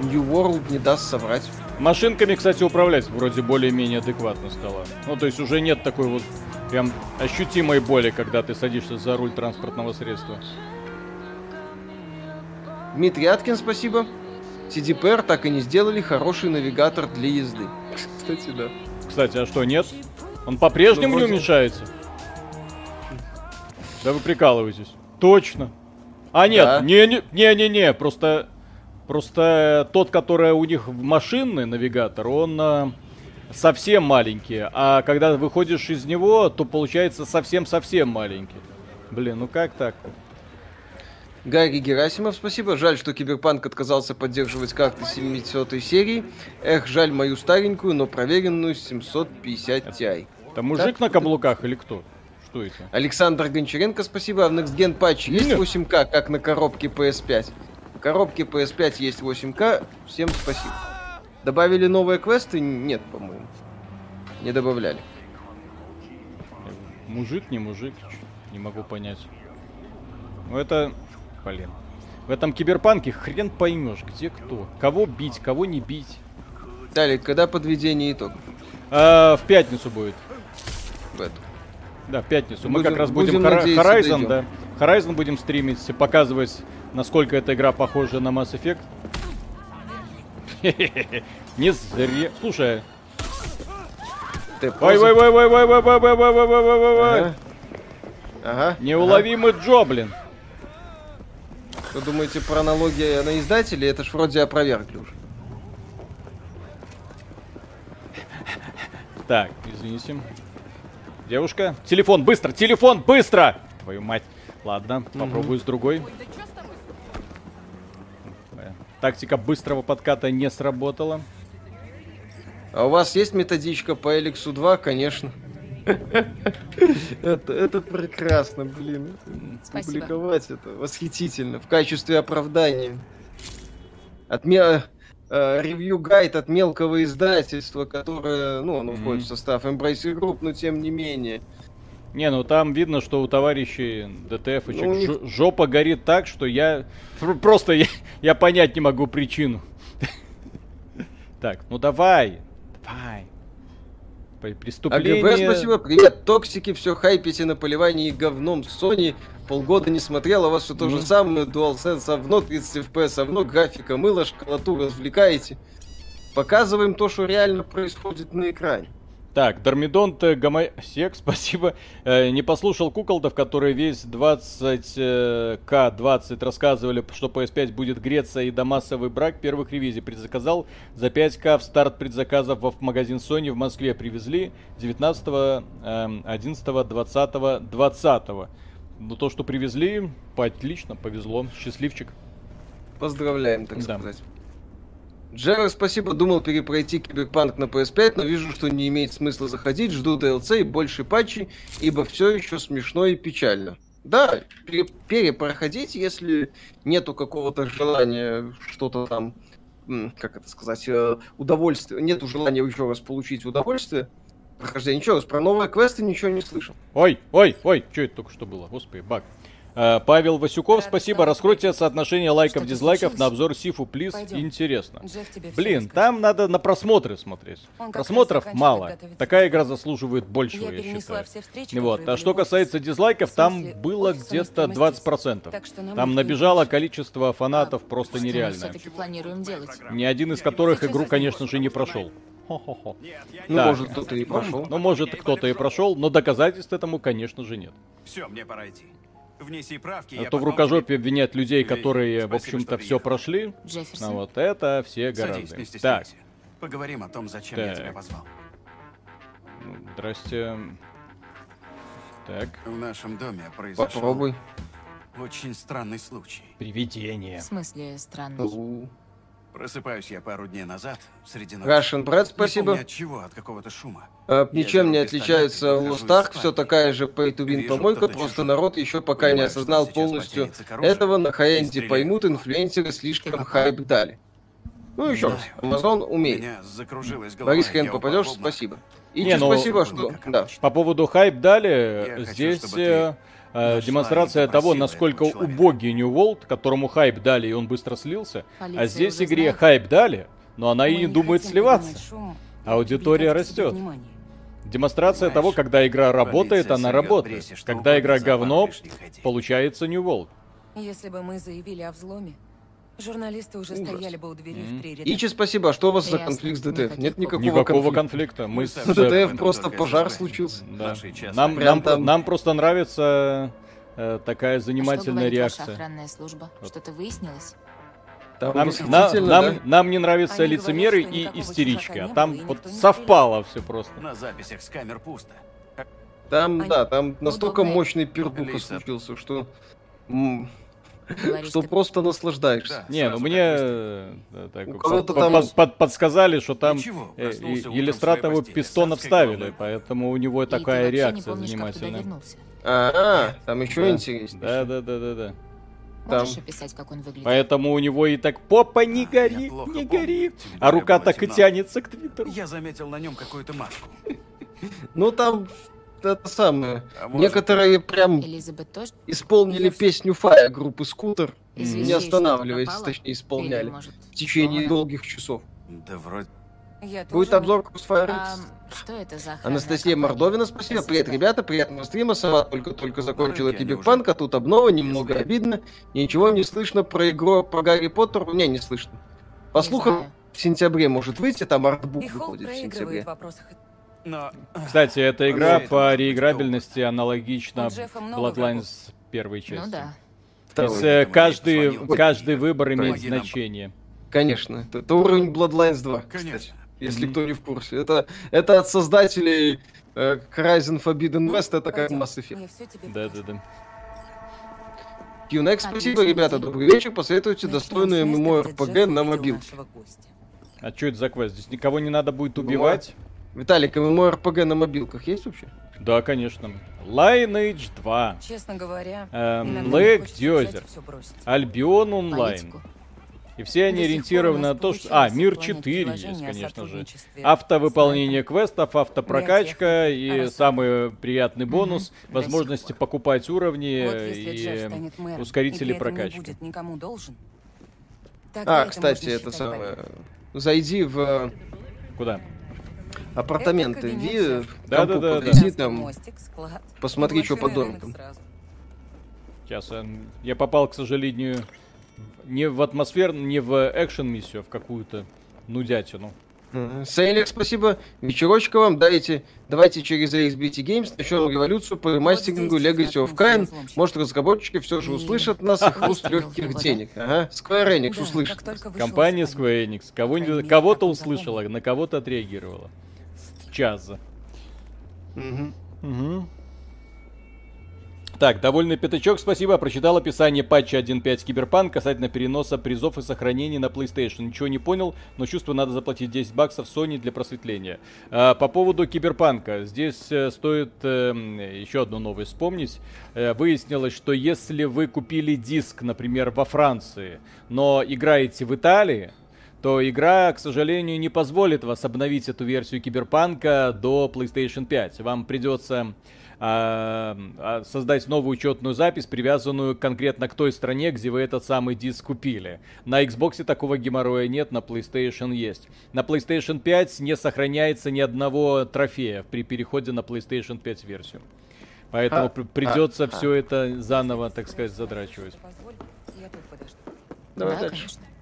New World не даст соврать. Машинками, кстати, управлять вроде более-менее адекватно стало. Ну, то есть уже нет такой вот прям ощутимой боли, когда ты садишься за руль транспортного средства. Дмитрий Аткин, спасибо. CDPR так и не сделали хороший навигатор для езды. Кстати, да. Кстати, а что, нет? Он по-прежнему ну, вроде... не уменьшается? Да вы прикалываетесь. Точно. А нет, не-не-не-не, просто Просто тот, который у них в машинный навигатор, он э, совсем маленький. А когда выходишь из него, то получается совсем-совсем маленький. Блин, ну как так? Гарри Герасимов, спасибо. Жаль, что Киберпанк отказался поддерживать карты 700 серии. Эх, жаль мою старенькую, но проверенную 750 Ti. Это мужик так? на каблуках или кто? Что это? Александр Гончаренко, спасибо. А в Next Gen патче есть 8К, как на коробке PS5? В коробке PS5 есть 8К. Всем спасибо. Добавили новые квесты? Нет, по-моему. Не добавляли. Мужик, не мужик, не могу понять. Ну это, блин. В этом киберпанке хрен поймешь, где кто. Кого бить, кого не бить. Далее, когда подведение итогов? А, в пятницу будет. В эту. Да, в пятницу. Мы как раз будем, будем Horizon, да. Horizon будем стримить, показывать, насколько эта игра похожа на Mass Effect. Не зря. Слушай. Ой, ой, ой, ой, ой, ой, ой, ой, ой, ой, ой, ой, ой, ой. Ага. Неуловимый ага. Джоблин. Вы думаете, про аналогия на издателе? Это ж вроде опровергли уже. Так, извините. Девушка. Телефон, быстро, телефон, быстро! Твою мать. Ладно, попробую с другой. Тактика быстрого подката не сработала. А у вас есть методичка по Эликсу 2? Конечно. Это, это прекрасно, блин. Спасибо. Публиковать это восхитительно. В качестве оправдания. От меня э, ревью-гайд от мелкого издательства, которое, ну, оно входит в состав Embracer Group, но тем не менее. Не, ну там видно, что у товарищей ДТФ ну, них... жопа горит так, что я просто я, я понять не могу причину. Так, ну давай, давай. Преступление... АГБ, спасибо, привет, токсики, все хайпите на поливании говном. Sony, полгода не смотрел, а у вас все то же самое, DualSense овно, 30 FPS овно, графика мыло, школоту развлекаете. Показываем то, что реально происходит на экране. Так, Дормидонт Гамасек, спасибо. Э, не послушал куколдов, которые весь 20К20 э, рассказывали, что PS5 будет греться и до массовый брак первых ревизий. Предзаказал за 5К в старт предзаказов в магазин Sony в Москве. Привезли 19, 11, 20, 20. Но то, что привезли, отлично, повезло. Счастливчик. Поздравляем, так да. сказать. Джерри, спасибо, думал перепройти Киберпанк на PS5, но вижу, что не имеет смысла заходить, жду DLC и больше патчей, ибо все еще смешно и печально. Да, перепроходить, если нету какого-то желания что-то там, как это сказать, э, удовольствие, нету желания еще раз получить удовольствие, прохождение. Ничего, про новые квесты ничего не слышал. Ой, ой, ой, что это только что было? Господи, баг. Э, Павел Васюков, спасибо. Раскройте соотношение лайков, дизлайков на обзор Сифу, плиз. Интересно. Блин, там надо на просмотры смотреть. Просмотров мало. Такая игра заслуживает большего, я, я считаю. Вот. А что касается дизлайков, там было где-то 20%. Там набежало количество фанатов просто нереальное. Ни один из которых игру, конечно же, не прошел. Хо-хо-хо. Ну, так. может, кто-то и прошел. Ну, может, кто-то и прошел, но доказательств этому, конечно же, нет. Все, мне пора идти. Внеси правки. А то в рукожопе обвинять людей, которые, в общем-то, все прошли. Джефферсон. А вот это все гораздо. Так. Поговорим о том, зачем так. я тебя позвал. Ну, здрасте. Так. В нашем доме произошел Попробуй. очень странный случай. Привидение. В смысле странный? Просыпаюсь я пару дней назад, среди ночи. Russian брат, спасибо. Не от чего, от какого-то шума. А, ничем не отличается Lost Ark, все такая же pay to win помойка, просто народ еще пока не осознал полностью этого, на хай поймут, инфлюенсеры слишком хайп дали. Ну еще раз, Amazon умеет. Борис Хен попадешь, спасибо. И не, ну, спасибо, что... Да. По поводу хайп дали, здесь... Хочу, э, демонстрация того, насколько убогий New World, которому хайп дали, и он быстро слился. Полиция а здесь игре знает. хайп дали, но она Мы и не думает сливаться. Аудитория растет. Демонстрация того, когда игра работает, она работает. Когда игра говно, получается New World. Если бы мы заявили о взломе, Журналисты уже Ужас. стояли бы у двери mm-hmm. в три Ичи, спасибо. А что у вас за конфликт с ДТФ? Нет никакого, никакого конфликта. конфликта. Мы с ДТФ просто пожар случился. Да. Нам, нам, там... нам просто нравится э, такая занимательная а что реакция. Ваша охранная служба? Что-то выяснилось? Там нам, на, нам, да? нам не нравятся Они лицемеры говорят, и истерички, а там вот совпало все просто. На записях с камер пусто. Там, Они... да, там настолько мощный пердуха случился, что что просто наслаждаешься. Не, ну мне э, подсказали, что там э, Елистратову пистон вставили, поэтому у него такая реакция занимательная. А, там еще интереснее. Да, да, да, да, да. Можешь описать, как он выглядит? Поэтому у него и так попа не гори, не гори, а рука так и тянется к твиттеру. Я заметил на нем какую-то маску. Ну там это самое. А Некоторые прям тоже? исполнили песню Фая группы Скутер, Извини, не останавливаясь, точнее исполняли может... в течение долгих часов. Да вроде. Я Будет тоже обзор Crossfire А, что это за Анастасия? Мордовина, спасибо. Привет, ребята, приятного стрима. Сова только-только закончила Киберпанк, а тут обнова, немного Если- обидно. Ничего не слышно про игру про Гарри Поттер. Не, не слышно. По Не слухам, знаю. в сентябре может выйти, там артбук выходит в сентябре. в вопросах. Но... Кстати, эта игра Андрей, это по реиграбельности аналогична Bloodlines первой части. Ну да. То есть, э, каждый, каждый выбор имеет значение. Конечно. Это, это уровень Bloodlines 2, кстати, Конечно. если Мгм. кто не в курсе. Это, это от создателей э, Horizon Forbidden West, это как Mass Effect. Да-да-да. Qnex, спасибо, ребята, добрый вечер. Посоветуйте достойную ММО Джефф на увидел мобил. нашего гостя. А что это за квест? Здесь никого не надо будет Ну, убивать? Виталик, ММО RPG на мобилках есть вообще? Да, конечно. Lineage 2. Честно говоря, Эм, мне хочется взять Дёзер. и все они ориентированы на то, что... А, Мир отклонять 4 есть, конечно же. Автовыполнение квестов, автопрокачка и самый приятный бонус возможности покупать уровни и ускорители прокачки. не будет никому должен. тогда А, кстати, это самое... Зайди в э, Куда? Апартаменты, ви, компу да. подвези Транспорт, там, мостик, склад. посмотри, что по рынок сразу. Сейчас э, я попал, к сожалению, не в атмосфер, не в экшен миссию, а в какую-то нудятину. Сейлер, спасибо. Вечерочка вам. Дайте, давайте через XBT Games начнем революцию по ремастерингу Legacy of Kain. Может, разработчики все же услышат нас и хруст легких да? денег. Ага. Square Enix Да, услышит. Компания. Square Enix. Кого-то услышала, на кого-то отреагировала. С Чаза. Мгм. Мгм. Так, довольный пятачок, спасибо. Прочитал описание патча 1.5 Киберпанк касательно переноса призов и сохранений на PlayStation. Ничего не понял, но чувствую, надо заплатить 10 баксов Sony для просветления. А, по поводу Киберпанка. Здесь э, стоит э, еще одну новость вспомнить. Э, выяснилось, что если вы купили диск, например, во Франции, но играете в Италии, то игра, к сожалению, не позволит вас обновить эту версию Киберпанка до PlayStation 5. Вам придется а, а, создать новую учетную запись, привязанную конкретно к той стране, где вы этот самый диск купили. На Xbox такого геморроя нет, на PlayStation есть. На PlayStation 5 не сохраняется ни одного трофея при переходе на PlayStation 5 версию. Поэтому А, пр- придется а, а. все это заново, так сказать, задрачивать. Позволь, я тут подожду. Давай да, дальше. конечно.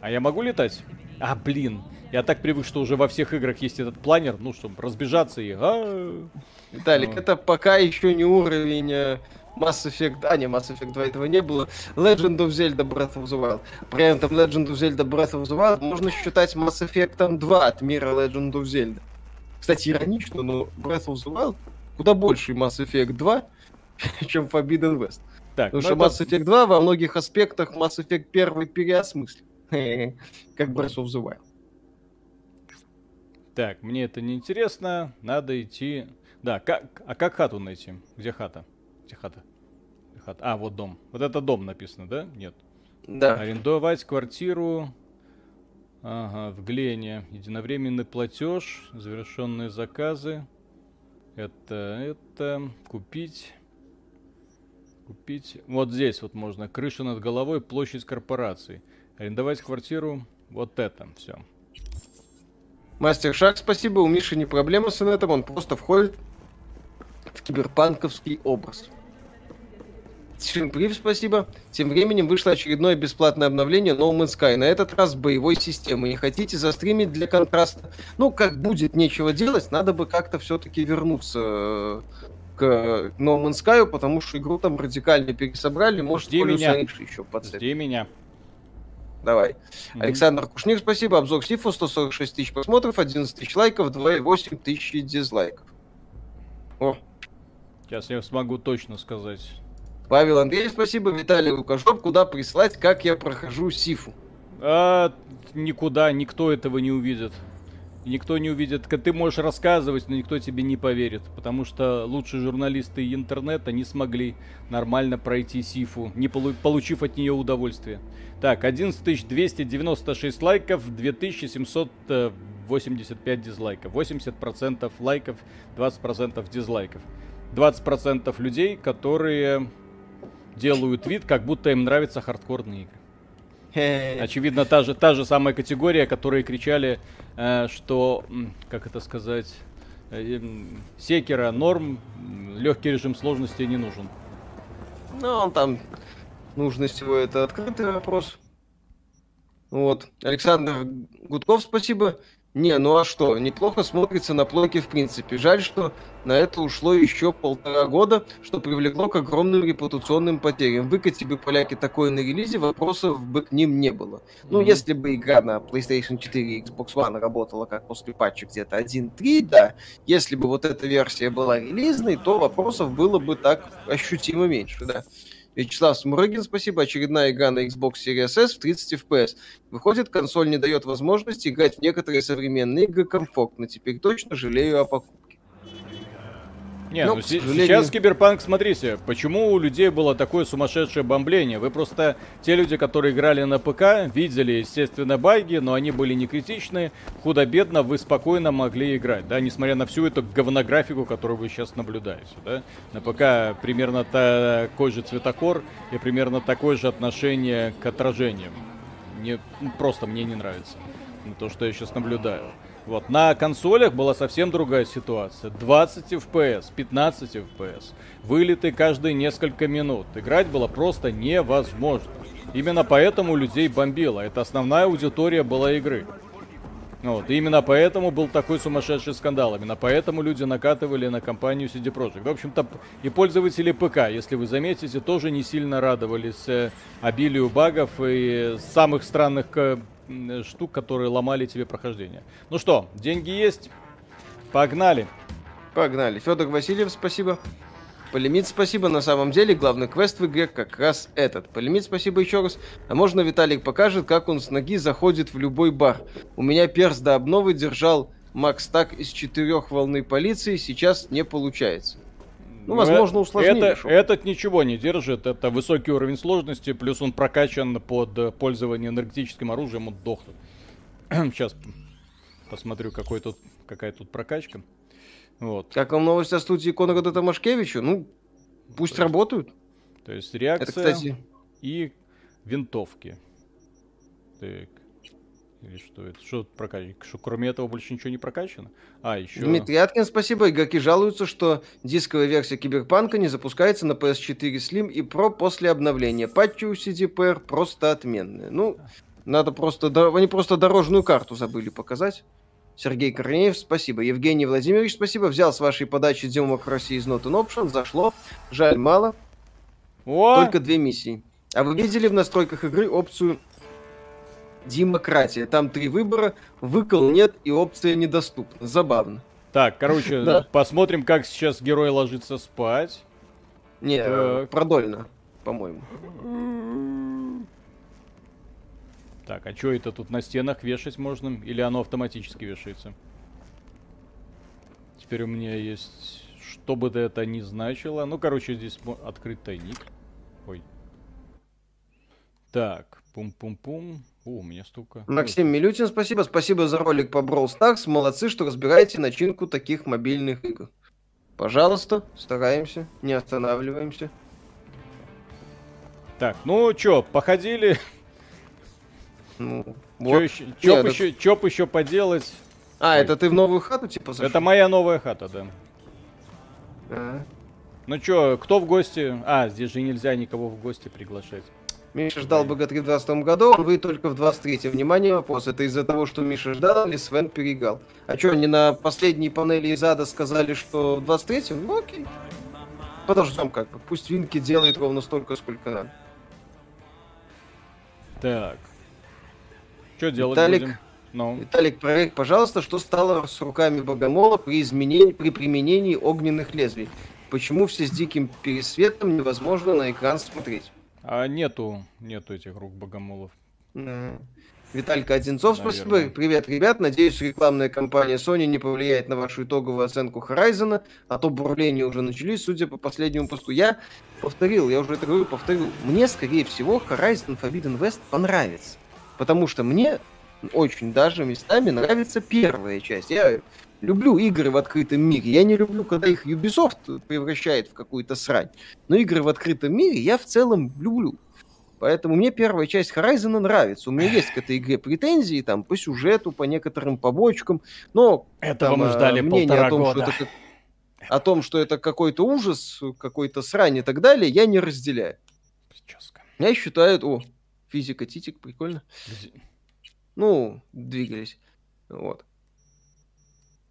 А я могу летать? А, блин. Я так привык, что уже во всех играх есть этот планер, ну, чтобы разбежаться и... а, Виталик, Ну. это пока еще не уровень э, Mass Effect... А, не, Mass Effect 2 этого не было. Legend of Zelda Breath of the Wild. При этом Legend of Zelda Breath of the Wild можно считать Mass Effect 2 от мира Legend of Zelda. Кстати, иронично, но Breath of the Wild куда больше Mass Effect 2, чем Forbidden West. Так, Потому ну что это- Mass Effect 2 во многих аспектах Mass Effect 1 переосмыслен. Как Breath of the Wild. Так, мне это не интересно, надо идти... Да, как... а как хату найти? Где хата? Где хата? Где хата? А, вот дом. Вот это дом написано, да? Нет. Да. Арендовать квартиру... Ага, в Глене. Единовременный платеж, завершенные заказы. Это, это, купить. Купить. Вот здесь вот можно. Крыша над головой, площадь корпорации. Арендовать квартиру. Вот это. Все. Мастер Шаг, спасибо. У Миши не проблема с инетом, он просто входит в киберпанковский образ. Шимприв, спасибо. Тем временем вышло очередное бесплатное обновление No Man's Sky. На этот раз боевой системы. Не хотите застримить для контраста? Ну, как будет нечего делать, надо бы как-то все-таки вернуться э, к No Man's Sky, потому что игру там радикально пересобрали. Может, Жди меня. Еще подцепить. Жди меня. Давай. Мгм. Александр Кушник, спасибо. Обзор Сифу, 146 тысяч просмотров, 11 тысяч лайков, 2,8 тысячи дизлайков. О, Сейчас я смогу точно сказать. Павел Андреев, спасибо. Виталий Рукожоп, куда прислать, как я прохожу Сифу? А, никуда, никто этого не увидит. Никто не увидит. Ты можешь рассказывать, но никто тебе не поверит. Потому что лучшие журналисты интернета не смогли нормально пройти Сифу, не полу- получив от нее удовольствие. Так, 11 296 лайков, 2785 дизлайков. 80% лайков, 20% дизлайков. 20% людей, которые делают вид, как будто им нравятся хардкорные игры. Очевидно, та же, та же самая категория, которые кричали, э, что, как это сказать, э, секера норм, легкий режим сложности не нужен. Ну, он там, нужно всего это открытый вопрос. Вот. Александр Гудков, спасибо. Не, ну а что, неплохо смотрится на плойке в принципе. Жаль, что на это ушло еще полтора года, что привлекло к огромным репутационным потерям. Выкати бы поляки такое на релизе, вопросов бы к ним не было. Mm-hmm. Ну, если бы игра на PlayStation 4 и Xbox One работала как после патча где-то 1.3, да, если бы вот эта версия была релизной, то вопросов было бы так ощутимо меньше, да. Вячеслав Смурыгин, спасибо. Очередная игра на Xbox Series S в 30 FPS. Выходит, консоль не дает возможности играть в некоторые современные игры комфортно. Теперь точно жалею о покупке. Не, ну, ну сожалению... сейчас Киберпанк, смотрите, почему у людей было такое сумасшедшее бомбление? Вы просто, те люди, которые играли на ПК, видели, естественно, баги, но они были не критичны, худо-бедно вы спокойно могли играть, да, несмотря на всю эту говнографику, которую вы сейчас наблюдаете, да. На ПК примерно такой же цветокор и примерно такое же отношение к отражениям. Мне, ну, просто мне не нравится то, что я сейчас наблюдаю. Вот. На консолях была совсем другая ситуация. 20 FPS, 15 FPS. Вылеты каждые несколько минут. Играть было просто невозможно. Именно поэтому людей бомбило. Это основная аудитория была игры. Вот. И именно поэтому был такой сумасшедший скандал. Именно поэтому люди накатывали на компанию CD Projekt. В общем-то, и пользователи ПК, если вы заметите, тоже не сильно радовались э, обилию багов и самых странных э, штук, которые ломали тебе прохождение. Ну что, деньги есть? Погнали. Погнали. Федор Васильев, спасибо. Полимит, спасибо. На самом деле, главный квест в игре как раз этот. Полимит, спасибо еще раз. А можно Виталик покажет, как он с ноги заходит в любой бар. У меня перс до обновы держал Макс так из четырех волны полиции, сейчас не получается. Ну, возможно, э, усложнили. Это, этот ничего не держит, это высокий уровень сложности, плюс он прокачан под э, пользование энергетическим оружием, он дохнет. Сейчас посмотрю, какой тут, какая тут прокачка. Вот. Как вам новость о студии Конрада Томашкевича? Ну, пусть то работают. То есть реакция это, кстати... и винтовки. Так. Или что это? Что прокачано? Что кроме этого больше ничего не прокачано? А, еще... Дмитрий Аткин, спасибо. Игроки жалуются, что дисковая версия Киберпанка не запускается на PS4 Slim и Pro после обновления. Патчи у CDPR просто отменные. Ну, надо просто... Они просто дорожную карту забыли показать. Сергей Корнеев, спасибо. Евгений Владимирович, спасибо. Взял с вашей подачи Democracy is not an option. Зашло. Жаль, мало. О! Только две миссии. А вы видели в настройках игры опцию демократия. Там три выбора, выкол нет и опция недоступна. Забавно. Так, короче, да. посмотрим, как сейчас герой ложится спать. Не, так. продольно, по-моему. Так, а что это тут на стенах вешать можно? Или оно автоматически вешается? Теперь у меня есть... Что бы это ни значило. Ну, короче, здесь открыть тайник. Ой. Так, пум-пум-пум. О, у меня столько. Максим Милютин, спасибо. Спасибо за ролик по Brawl Stars. Молодцы, что разбираете начинку таких мобильных игр. Пожалуйста, стараемся, не останавливаемся. Так, ну чё, походили? Ну, вот. Чё еще, чоп, Нет, еще, это... чоп еще поделать? А, Ой. это ты в новую хату типа зашел? Это моя новая хата, да. А. Ну чё, кто в гости? А, здесь же нельзя никого в гости приглашать. Миша ждал БГ-3 в 2020 году, вы только в 23 Внимание, вопрос. Это из-за того, что Миша ждал или Свен перегал? А что, они на последней панели из ада сказали, что в 23-м? Ну окей. Подождем как бы. Пусть Винки делает ровно столько, сколько надо. Так. Что делать Виталик, будем? No. Ну. Виталик, проверь, пожалуйста, что стало с руками Богомола при, изменении, при применении огненных лезвий? Почему все с диким пересветом невозможно на экран смотреть? А нету, нету этих рук богомолов. Mm. Виталька Одинцов, спасибо. Привет, ребят. Надеюсь, рекламная кампания Sony не повлияет на вашу итоговую оценку Horizon, а то бурления уже начались, судя по последнему посту. Я повторил, я уже это говорю, повторил. Мне, скорее всего, Horizon Forbidden West понравится. Потому что мне очень даже местами нравится первая часть. Я люблю игры в открытом мире. Я не люблю, когда их Ubisoft превращает в какую-то срань. Но игры в открытом мире я в целом люблю. Поэтому мне первая часть Horizon нравится. У меня есть к этой игре претензии там по сюжету, по некоторым побочкам, но Этого там, мы ждали э, мнение полтора о том, года. Что это, о том, что это какой-то ужас, какой-то срань и так далее, я не разделяю. Прическа. Я считаю, о, физика титик, прикольно. Ну, двигались. Вот.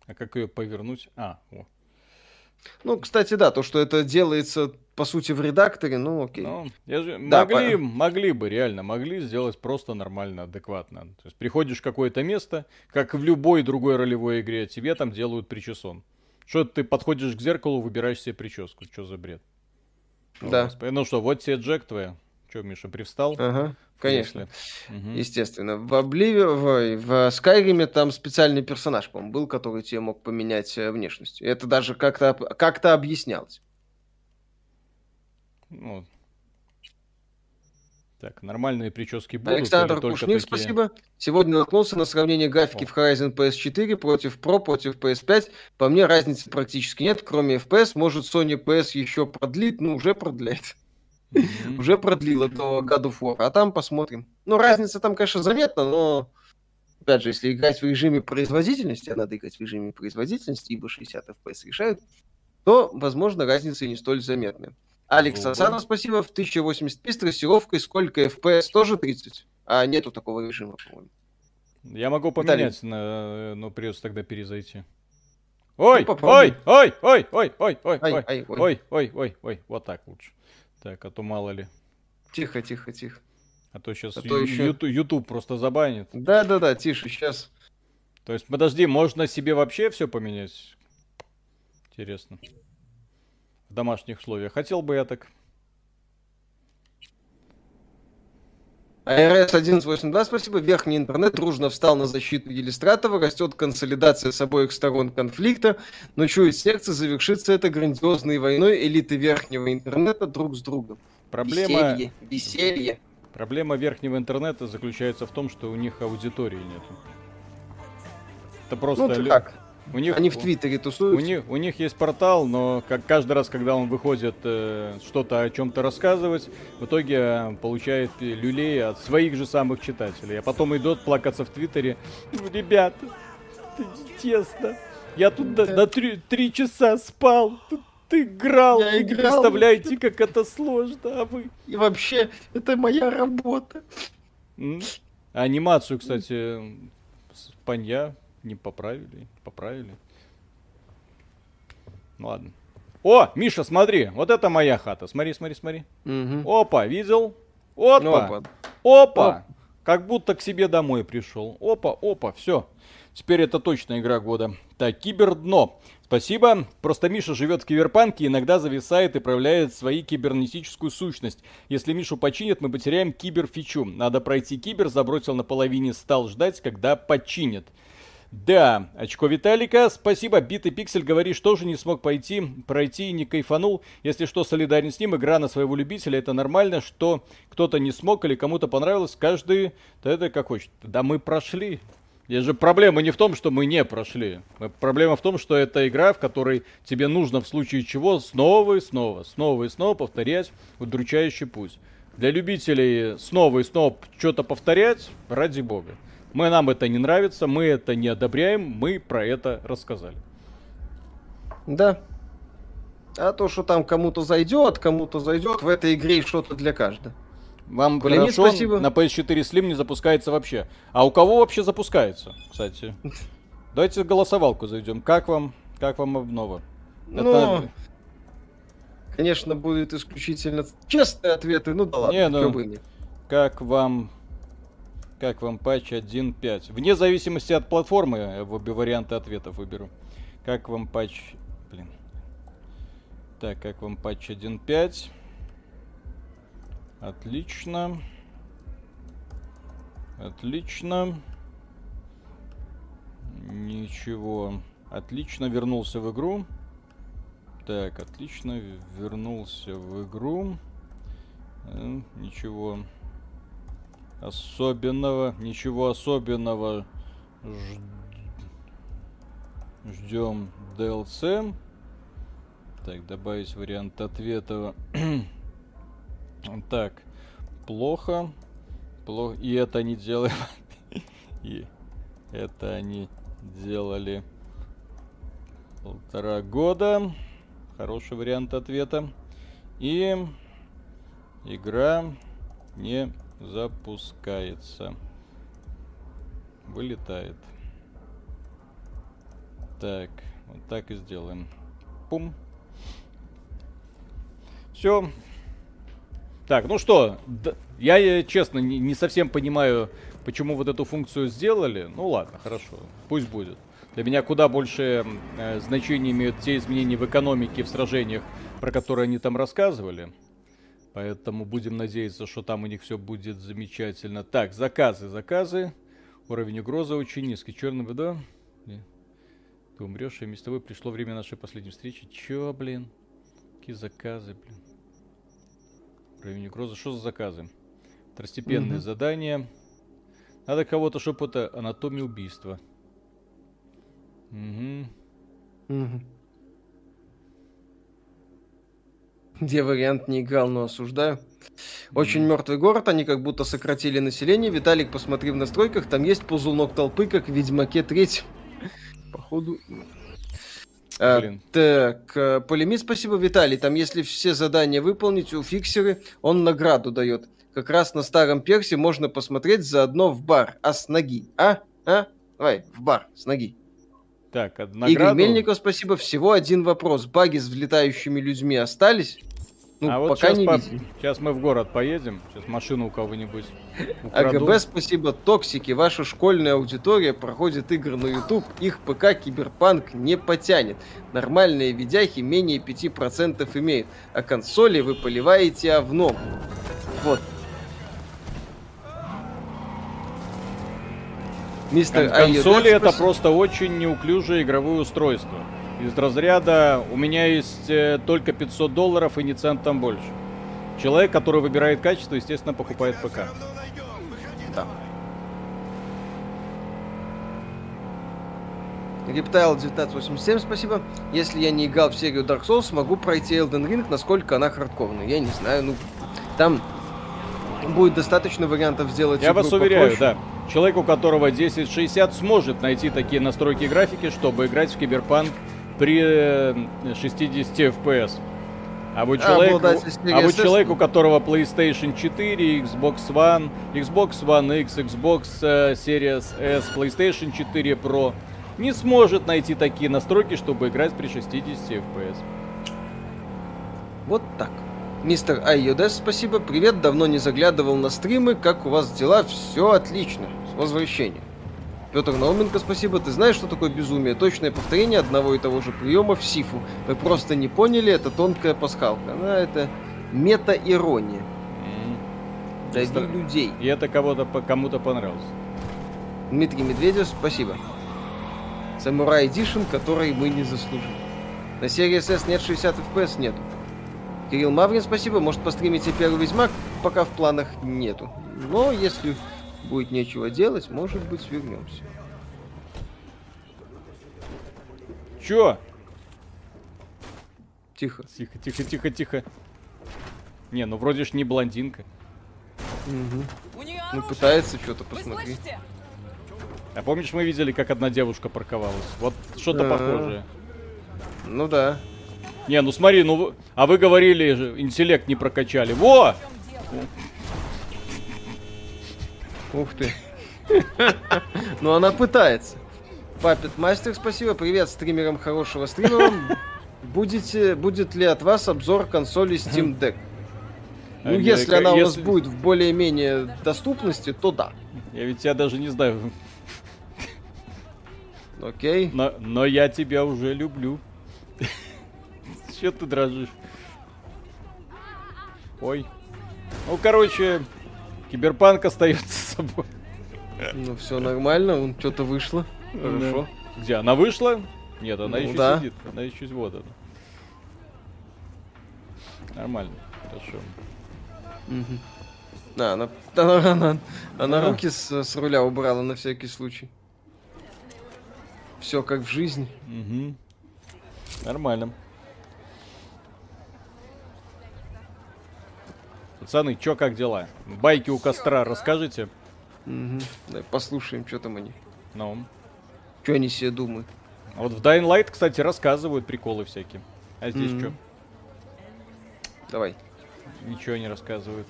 А как ее повернуть? А, о. Ну, кстати, да, то, что это делается, по сути, в редакторе, ну, окей. Ну, я же, Да, могли, по- могли бы, реально, могли сделать просто нормально, адекватно. То есть приходишь в какое-то место, как в любой другой ролевой игре, тебе там делают причесон. Что ты подходишь к зеркалу, выбираешь себе прическу. Что за бред? Да. Ну что, вот тебе Джек твоя. Че, Миша, привстал? Ага, конечно. Мгм. Естественно. В Обливе, в, в Скайриме там специальный персонаж, по-моему, был, который тебе мог поменять э, внешность. Это даже как-то как-то объяснялось. Ну. Так, нормальные прически будут Александр Кушнир, такие? спасибо. Сегодня наткнулся на сравнение графики О. в Horizon PS4 против Pro, против PS5. По мне разницы практически нет, кроме FPS. Может, Sony PS еще продлит? Ну, уже продляет. Уже продлила до God of War. А там посмотрим. Ну, разница там, конечно, заметна, но... Опять же, если играть в режиме производительности, а надо играть в режиме производительности, ибо 60 FPS решают, то, возможно, разница и не столь заметная. Алекс Ого. Асанов, спасибо. В 1080p с трассировкой сколько FPS? Тоже 30? А нету такого режима, по-моему. Я могу поменять, на, но придется тогда перезайти. Ой, ой, попробуй. ой, ой, ой, ой, ой, ой, ай, ой. ой, ой, ой, ой, вот так лучше. Так, а то мало ли. Тихо, тихо, тихо. А то сейчас А то ещё- YouTube просто забанит. Да-да-да, тише, сейчас. То есть, подожди, можно себе вообще все поменять? Интересно. В домашних условиях. Хотел бы я так. АРС 1182, спасибо. Верхний интернет дружно встал на защиту Елистратова. Растет консолидация с обоих сторон конфликта. Но чует сердце, завершится это грандиозной войной элиты верхнего интернета друг с другом. Проблема, Веселье, веселье. проблема верхнего интернета заключается в том, что у них аудитории нету. Это просто... Ну, лю- как? У них, Они в Твиттере У тусуются. них, у них есть портал, но как каждый раз, когда он выходит э, что-то о чем-то рассказывать, в итоге э, получает э, люлей от своих же самых читателей. А потом идет плакаться в Твиттере. «Ну, Ребята, это тесно. Я тут до- на три, три часа спал. Тут ты играл. Я играл. представляете, как это сложно, а вы... И вообще, это моя работа. Анимацию, кстати, с Панья не поправили. Поправили. Ну ладно. О, Миша, смотри, вот это моя хата. Смотри, смотри, смотри. Мгм. Опа, видел? Опа, Ну, опа. опа. Как будто к себе домой пришел. Опа, опа, все. Теперь это точно игра года. Так, кибердно. Спасибо. Просто Миша живет в киберпанке, иногда зависает и проявляет свою кибернетическую сущность. Если Мишу починят, мы потеряем киберфичу. Надо пройти кибер, забросил на половине, стал ждать, когда починят. Да, очко Виталика, спасибо. Битый Пиксель, говоришь, тоже не смог пойти, пройти и не кайфанул. Если что, солидарен с ним, игра на своего любителя, это нормально, что кто-то не смог или кому-то понравилось, каждый, да это как хочет. Да мы прошли. Здесь же проблема не в том, что мы не прошли. Проблема в том, что это игра, в которой тебе нужно в случае чего снова и снова, снова и снова повторять удручающий путь. Для любителей снова и снова что-то повторять, ради бога. Мы, нам это не нравится, мы это не одобряем, мы про это рассказали. Да. А то, что там кому-то зайдет, кому-то зайдет, в этой игре что-то для каждого. Вам Леонид, хорошо, спасибо. на PS4 Slim не запускается вообще. А у кого вообще запускается, кстати? Давайте голосовалку зайдем. Как вам, как вам обнова? Ну, конечно, будут исключительно честные ответы. Ну да ладно, Не, ну. Как вам... Как вам патч 1.5? Вне зависимости от платформы, в обе варианты ответов выберу. Как вам патч... Блин. Так, как вам патч 1.5? Отлично. Отлично. Ничего. Отлично, вернулся в игру. Так, отлично, вернулся в игру. Э, Ничего особенного, ничего особенного. Ждем DLC. Так, добавить вариант ответа. так, плохо. Плохо. И это они делали. И это они делали полтора года. Хороший вариант ответа. И игра не запускается. Вылетает. Так, вот так и сделаем. Пум. Все. Так, ну что, я, э, честно, не совсем понимаю, почему вот эту функцию сделали. Ну ладно, хорошо, пусть будет. Для меня куда больше э, значения имеют те изменения в экономике, в сражениях, про которые они там рассказывали. Поэтому будем надеяться, что там у них все будет замечательно. Так, заказы, заказы. Уровень угрозы очень низкий. Черный вода. Ты умрешь, и вместе с тобой пришло время нашей последней встречи. Чё, блин? Какие заказы, блин? Уровень угрозы. Что за заказы? Второстепенные угу. задания. Надо кого-то, чтобы это анатомия убийства. Угу. Угу. Где вариант не играл, но осуждаю. Очень мертвый город, они как будто сократили население. Виталик, посмотри в настройках, там есть ползунок толпы, как в Ведьмаке 3. Походу. А, так, э, полемит, спасибо, Виталий. Там, если все задания выполнить у фиксера, он награду дает. Как раз на старом персе можно посмотреть заодно в бар. А с ноги? А? А? Давай, в бар, с ноги. Так, награду... Игорь Мельников, спасибо. Всего один вопрос. Баги с влетающими людьми остались? Ну, а вот сейчас, не по... сейчас мы в город поедем, сейчас машину у кого-нибудь АГБ, спасибо. Токсики, ваша школьная аудитория проходит игры на YouTube, их ПК Киберпанк не потянет. Нормальные видяхи менее 5% имеют, а консоли вы поливаете овном. Вот. Мистер Кон- консоли это просто очень неуклюжее игровое устройство из разряда «у меня есть э, только 500 долларов и ни центом больше». Человек, который выбирает качество, естественно, покупает ПК. Да. Reptile 1987, спасибо. Если я не играл в серию Dark Souls, смогу пройти Elden Ring, насколько она хардкорная. Я не знаю, ну, там будет достаточно вариантов сделать Я вас уверяю, попроще. да. Человек, у которого 1060, сможет найти такие настройки графики, чтобы играть в Киберпанк при 60 э, FPS. А вот, человек, а вот человек, у которого PlayStation 4, Xbox One, Xbox One X, Xbox э, Series S, PlayStation 4 Pro, не сможет найти такие настройки, чтобы играть при 60 FPS. Вот так. Мистер Айодес, спасибо. Привет, давно не заглядывал на стримы. Как у вас дела? Все отлично. С возвращением. Петр Науменко, спасибо. Ты знаешь, что такое безумие? Точное повторение одного и того же приема в Сифу. Вы просто не поняли, это тонкая пасхалка. Она это мета-ирония. Mm. Дави Стар... людей. И это кого-то кому-то понравилось. Дмитрий Медведев, спасибо. Самурай Эдишн, который мы не заслужили. На серии СС нет 60 FPS, нету. Кирилл Маврин, спасибо. Может, постримите первый Ведьмак? Пока в планах нету. Но если будет нечего делать, может быть, вернемся. Чё? Тихо. Тихо, тихо, тихо, тихо. Не, ну вроде ж не блондинка. Угу. Ну пытается что-то, посмотри. А помнишь, мы видели, как одна девушка парковалась? Вот что-то А-а-а. похожее. Ну да. Не, ну смотри, ну а вы говорили, интеллект не прокачали. Во! Ух ты. Ну, она пытается. Папет Мастер, спасибо. Привет стримерам хорошего стрима. Будете, будет ли от вас обзор консоли Steam Deck? Ну, если она у вас будет в более-менее доступности, то да. Я ведь тебя даже не знаю. Окей. Но, но я тебя уже люблю. Че ты дрожишь? Ой. Ну, короче, Киберпанк остается собой. Ну все нормально, он что-то вышло. Хорошо. Где? Она вышла? Нет, она ну, еще да. сидит. Она еще вот она. Нормально. Хорошо. Угу. Да, она, она, она, она а. руки с, с руля убрала на всякий случай. Все как в жизни. Угу. Нормально. Пацаны, чё, как дела? Байки у костра расскажите. Угу. Давай послушаем, что там они. Ну. Что они себе думают. А вот в Dying Light, кстати, рассказывают приколы всякие. А здесь Мгм. что? Давай. Ничего не рассказывают.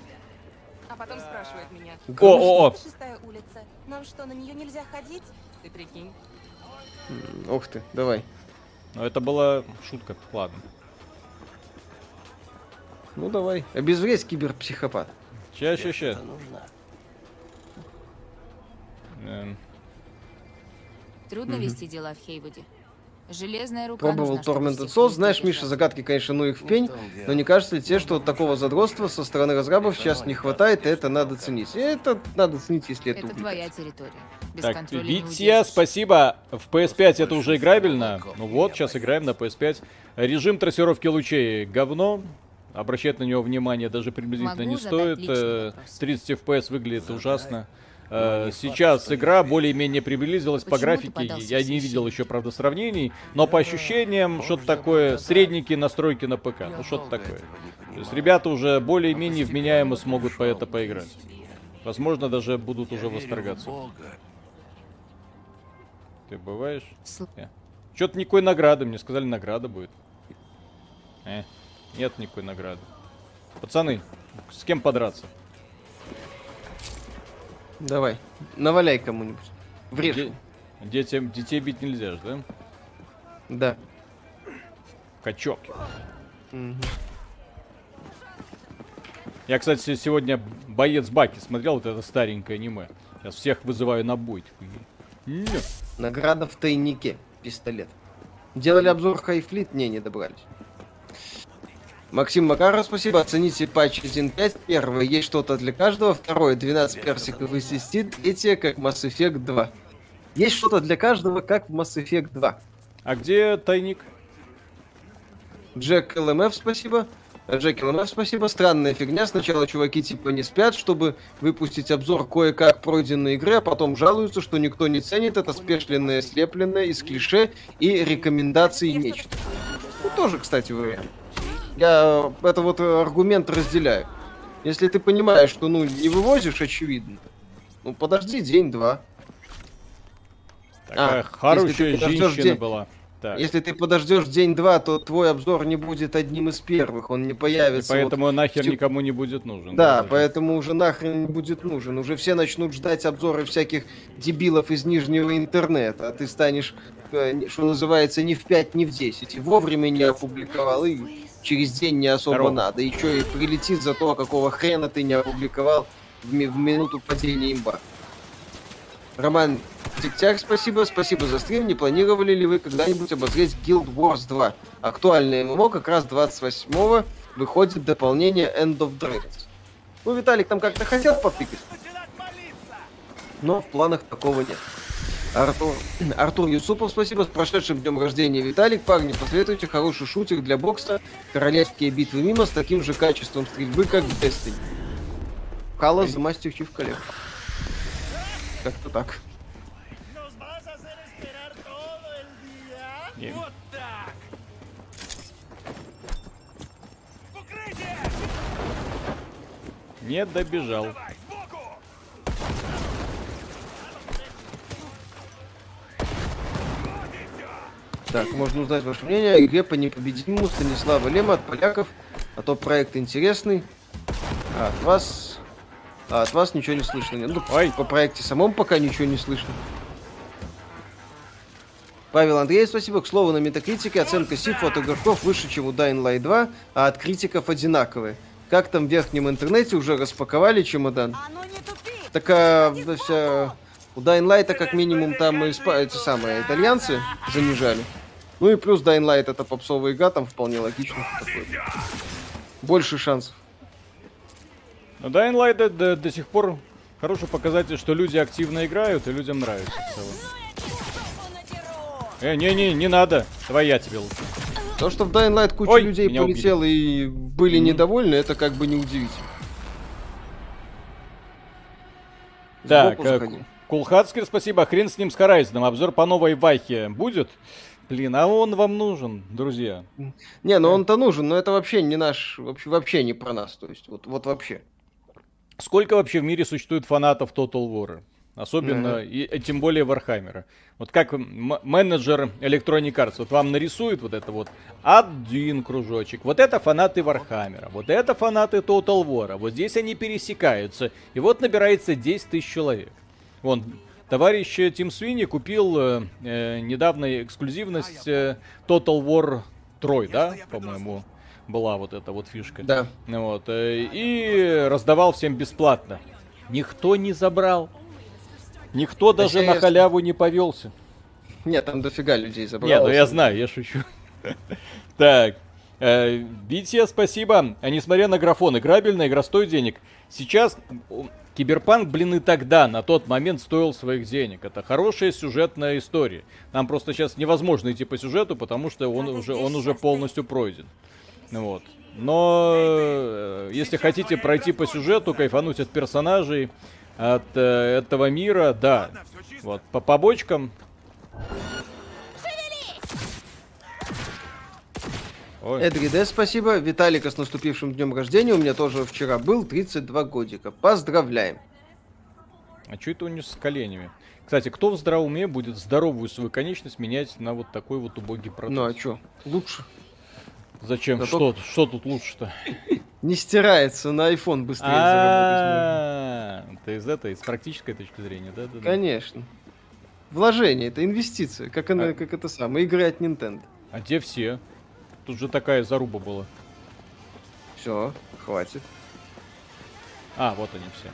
А потом спрашивает меня. О, о, о! Шестая улица. Нам что, на нее нельзя ходить? Ты прикинь. Ух ты, давай. Ну, это была шутка, ладно. Ну давай. Обезвредь киберпсихопат. Ща, ща, ща. Эм, Трудно Мгм. вести дела в Хейвуде. Железная рука Пробовал Tormented Souls. Знаешь, Миша, загадки, конечно, ну их в пень. Том дело. Но не кажется ли тебе, что вот такого задротства со стороны разрабов сейчас не хватает, и это надо ценить? И это надо ценить, если это, Это твоя территория. Без Так, Витя, спасибо. В PS5 это уже играбельно. Ну вот, сейчас играем на PS5. Режим трассировки лучей говно. Обращать на него внимание даже приблизительно Могу не стоит. личный Э, вопрос? 30 FPS выглядит ужасно. Э, Сейчас игра более-менее приблизилась по графике. Я не видел еще, правда, сравнений. Но по ощущениям, что-то такое средненькие настройки на ПК. Ну, что-то такое. То есть ребята уже более-менее вменяемо смогут по это поиграть. Возможно, даже будут уже восторгаться. Ты бываешь? Сл- Что-то никакой награды. Мне сказали, награда будет. Э, нет никакой награды. Пацаны, с кем подраться? Давай. Наваляй кому-нибудь. Врежь. Де- детям, детей бить нельзя же, да? Да. Качок. Я, кстати, сегодня боец Баки смотрел, вот это старенькое аниме. Сейчас всех вызываю на бой. Не. Награда в тайнике. Пистолет. Делали обзор Хайфлит? Не, не добрались. Максим Макаров, спасибо. Оцените патч 1.5. Первое, есть что-то для каждого. Второе, 12 персиков из 10. Третье, как Mass Effect 2. Есть что-то для каждого, как в Mass Effect 2. А где тайник? Джек ЛМФ, спасибо. Джек ЛМФ, спасибо. Странная фигня. Сначала чуваки типа не спят, чтобы выпустить обзор кое-как пройденной игры, а потом жалуются, что никто не ценит это спешленное, слепленное из клише и рекомендаций нечто. Ну, тоже, кстати, вариант. Я это вот аргумент разделяю. Если ты понимаешь, что, ну, не вывозишь, очевидно, ну, подожди день-два. Такая А, хорошая женщина день- была. Так. Если ты подождешь день-два, то твой обзор не будет одним из первых, он не И появится. вот поэтому нахер тип- никому не будет нужен. Да, даже. поэтому уже нахрен не будет нужен. Уже все начнут ждать обзоры всяких дебилов из нижнего интернета, а ты станешь, э, что называется, ни в 5, ни в 10. И вовремя не опубликовал, и через день не особо Здорово. надо. Что, и прилетит за то, какого хрена ты не опубликовал в, ми- в минуту падения имба. Роман Тиктяк, спасибо. Спасибо за стрим. Не планировали ли вы когда-нибудь обозреть Guild Wars 2? Актуальное ММО как раз 28-го выходит дополнение End of Dragons. Ну, Виталик там как-то хотел потыкать. Но в планах такого нет. Артур, Артур Юсупов, спасибо. С прошедшим днем рождения, Виталик. Парни, посоветуйте хороший шутер для бокса. Королевские битвы мимо с таким же качеством стрельбы, как в Destiny. The Master Chief Collection. Как-то так. Не. Не добежал. Так, можно узнать ваше мнение о игре по непобедимому Станислава Лема от поляков. А то проект интересный. А от вас... А от вас ничего не слышно. Нет, Ну, Ой. по проекте самом пока ничего не слышно. Павел Андреев, спасибо. К слову, на метакритике оценка Сифа от игроков выше, чем у Dying Light 2, а от критиков одинаковые. Как там в верхнем интернете уже распаковали чемодан? Так а, вся... У Light как минимум там и спа- эти самые итальянцы занижали. Ну и плюс Light это попсовая игра, там вполне логично. такое. Больше шансов. Но Dying Light до, до- до сих пор хороший показатель, что люди активно играют и людям нравится в целом. Э, не-не, не надо. Давай я тебе лучше. То, что в Dying Light куча Ой, людей меня убили. полетела и были Мгм. недовольны, это как бы неудивительно. Так, Сбоку э, заходи. Кулхацкер, спасибо. Хрен с ним с Horizon ом. Обзор по новой Вахе будет? Блин, а он вам нужен, друзья. Не, ну он-то нужен, но это вообще не наш, вообще, вообще не про нас, то есть вот, вот вообще. Сколько вообще в мире существует фанатов Total War? Особенно, и, и тем более Вархаммера. Вот как менеджер Electronic Arts, вот вам нарисует вот это вот один кружочек. Вот это фанаты Вархаммера, вот это фанаты Total War. Вот здесь они пересекаются. И вот набирается 10 тысяч человек. Вон, товарищ Тим Свини купил э, э, недавно эксклюзивность э, Total War 3, да, по-моему, была вот эта вот фишка. Да. Вот, э, и раздавал всем бесплатно. Никто не забрал. Никто даже на халяву не повелся. Нет, там дофига людей забрал. Нет, ну я знаю, я шучу. Так, э, Витя, спасибо. А несмотря на графон, играбельная игра стоит денег. Сейчас Киберпанк, блин, и тогда, на тот момент, стоил своих денег. Это хорошая сюжетная история. Нам просто сейчас невозможно идти по сюжету, потому что он уже, он уже полностью пройден. Вот. Но э, если хотите пройти по сюжету, кайфануть от персонажей, от э, этого мира, да. Вот, по побочкам. Ой. Эдриде, спасибо. Виталика с наступившим днем рождения. У меня тоже вчера был 32 годика. Поздравляем. А что это у него с коленями? Кстати, кто в здравом уме будет здоровую свою конечность менять на вот такой вот убогий протез? Ну а что? Лучше. Зачем? Что, что тут лучше-то? Не стирается, на iPhone быстрее заработать. Это из этой, с практической точки зрения, да? Конечно. Вложение, это инвестиция, как, она, а... как это самое, игры от Nintendo. А где все? Тут же такая заруба была. Все, хватит. А, вот они все.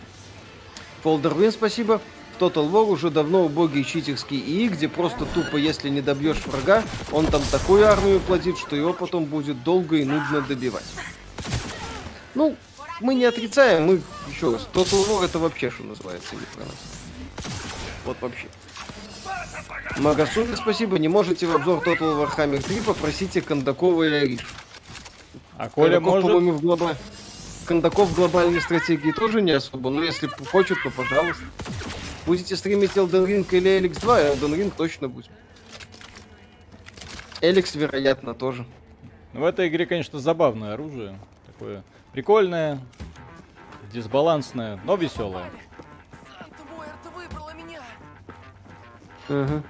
Фолдервин, спасибо. В Total War уже давно убогие читерские ИИ, где просто тупо, если не добьешь врага, он там такую армию платит, что его потом будет долго и нудно добивать. Ну, мы не отрицаем, мы, еще раз, Total War это вообще, что называется, не про нас. Вот вообще. Магасуми, спасибо. Не можете в обзор Total Warhammer 3 попросите Кондакова и Ариш. А Коля Кондаков, может? по-моему, в глоба... Кондаков в глобальной стратегии тоже не особо, но если хочет, то пожалуйста. Будете стримить Elden Ring или Эликс 2, Elden Ring точно будет. Эликс, вероятно, тоже. Ну, в этой игре, конечно, забавное оружие. Такое прикольное, дисбалансное, но веселое. Угу.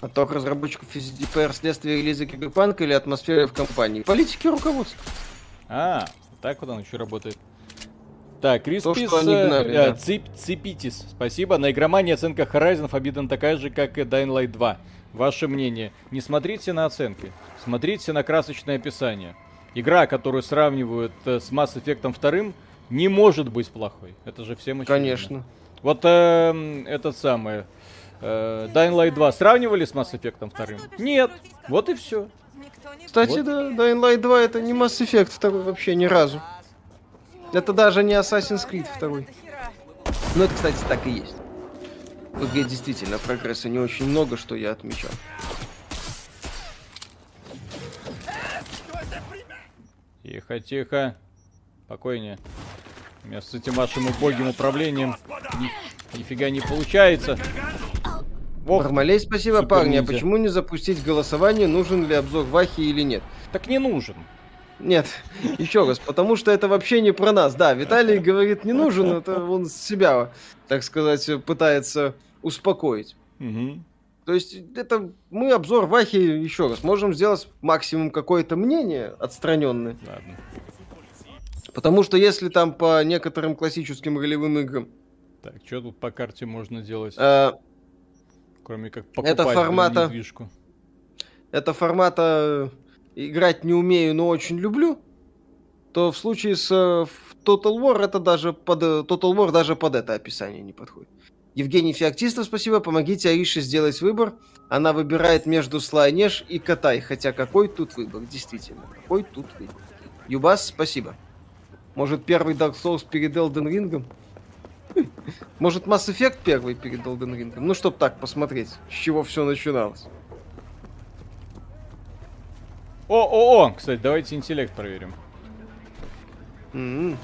Отток разработчиков из ДПР следствие релиза Киберпанка или атмосферы в компании? Политики руководства. А, так вот он еще работает. Так, Криспис, э, да. Цип, Ципитис, спасибо. На игромании оценка Horizon Forbidden такая же, как и Dying Light 2. Ваше мнение? Не смотрите на оценки, смотрите на красочное описание. Игра, которую сравнивают э, с Mass Effect 2, не может быть плохой. Это же всем очевидно. Конечно. Вот э, этот самый... Э, Dying Light 2 сравнивали с Mass Effect 2? Нет. Вот и все. Кстати, вот. да, Dying Light 2 это не Mass Effect 2 вообще ни разу. Это даже не Assassin's Creed 2. Ну, это, кстати, так и есть. В игре действительно прогресса не очень много, что я отмечал. Тихо, тихо. Спокойнее. У меня с этим вашим убогим управлением ни, нифига не получается. Ох, Бармалей, спасибо, парни. А почему не запустить голосование, нужен ли обзор Вахи или нет? Так не нужен. Нет, еще раз, потому что это вообще не про нас. Да, Виталий говорит, не нужен, это он себя, так сказать, пытается успокоить. Угу. То есть это мы обзор Вахи еще раз можем сделать максимум какое-то мнение отстраненное. Ладно. Потому что если там по некоторым классическим ролевым играм. Так, что тут по карте можно делать? А, Кроме как покупать это формата, недвижку. Это формата играть не умею, но очень люблю, то в случае с э, Total War это даже под э, Total War даже под это описание не подходит. Евгений Феоктистов, спасибо. Помогите Аише сделать выбор. Она выбирает между Слайнеш и Катай. Хотя какой тут выбор? Действительно, какой тут выбор? Юбас, спасибо. Может, первый Dark Souls перед Elden Ring? Может, Mass Effect первый перед Elden Ring? Ну, чтоб так посмотреть, с чего все начиналось. О, о, о! Кстати, давайте интеллект проверим. Mm-hmm.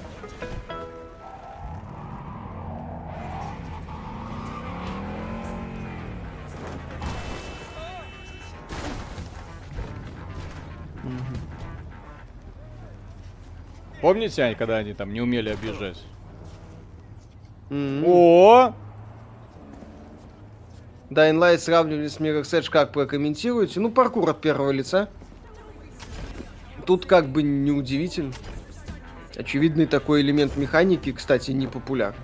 Помните, они, когда они там не умели объезжать? Мгм. О! Dying Light сравнивали с Mirror's Edge, как прокомментируете? Ну, паркур от первого лица. Тут как бы неудивительно. Очевидный такой элемент механики, кстати, не популярен.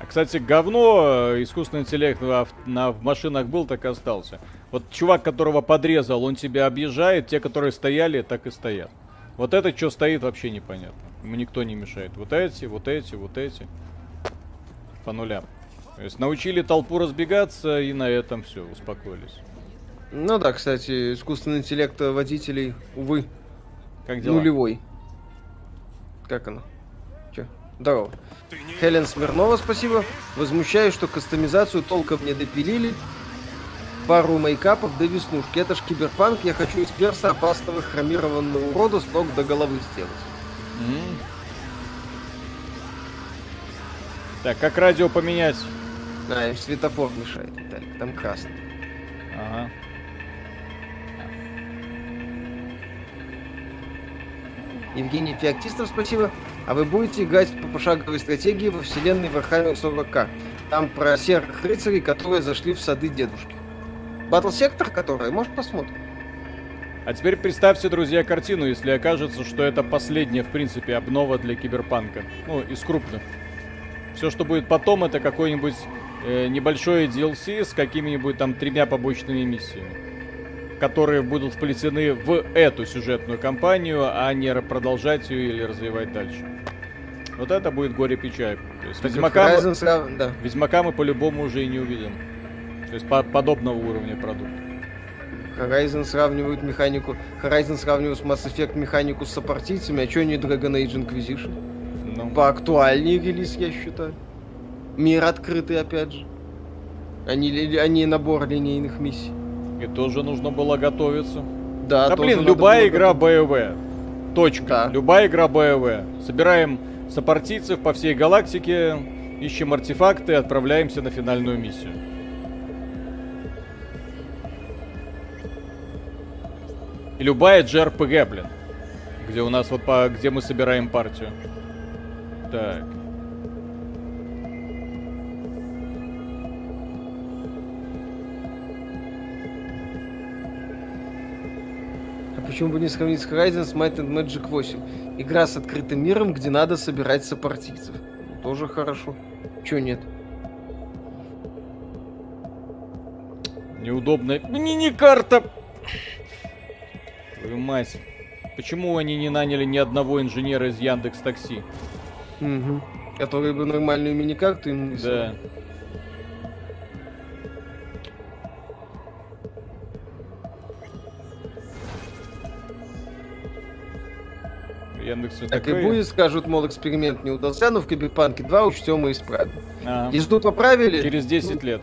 А, кстати, говно э, искусственный интеллект ав- на, в машинах был, так и остался. Вот чувак, которого подрезал, он тебя объезжает, те, которые стояли, так и стоят. Вот это что стоит, вообще непонятно. Ему никто не мешает. Вот эти, вот эти, вот эти. По нулям. То есть научили толпу разбегаться, и на этом все, успокоились. Ну да, кстати, искусственный интеллект водителей, увы, Как дела? нулевой. Как оно? Че? Здорово. Хелен Смирнова, спасибо. Возмущаюсь, что кастомизацию толком не допилили. Пару мейкапов до веснушки. Это ж киберпанк, я хочу из перса опасного хромированного урода с ног до головы сделать. М. Так, как радио поменять? А, им светофор мешает, Виталик, там красный. Ага. Евгений Феоктистов, спасибо. А вы будете играть по пошаговой стратегии во вселенной Warhammer 40к? Там про серых рыцарей, которые зашли в сады дедушки. Батл сектор, который, может, посмотрим. А теперь представьте, друзья, картину, если окажется, что это последняя, в принципе, обнова для киберпанка. Ну, из крупных. Все, что будет потом, это какой-нибудь э, небольшое DLC с какими-нибудь там тремя побочными миссиями, которые будут вплетены в эту сюжетную кампанию, а не продолжать ее или развивать дальше. Вот это будет горе-печаль. Ведьмака, Horizon да. Ведьмака мы по-любому уже и не увидим. То есть по- подобного уровня продукта. Horizon сравнивают механику... Horizon сравнивают с Mass Effect механику с сопартийцами, а чё не Dragon Age Inquisition? Ну, Поактуальнее релиз, я считаю. Мир открытый, опять же. А не набор линейных миссий. и тоже нужно было готовиться. Да, Да блин, любая игра БВ. Точка. Да. Любая игра БВ. Собираем сопартийцев по всей галактике, ищем артефакты, отправляемся на финальную миссию. И любая JRPG, блин. Где у нас вот по... где мы собираем партию. Так. А почему бы не сравнить с Horizon с Might and Magic 8? Игра с открытым миром, где надо собирать сопартийцев. Тоже хорошо. Чё нет? Неудобная мини-карта. Твою мать. Почему они не наняли ни одного инженера из Яндекс Такси? Угу. Которые бы нормальную мини-карту им Да. рисовали. Яндекс всё Так и такое. будет, скажут, мол, эксперимент не удался, но в Киберпанке 2 учтем и исправим. А, Езду поправили, Через 10 лет.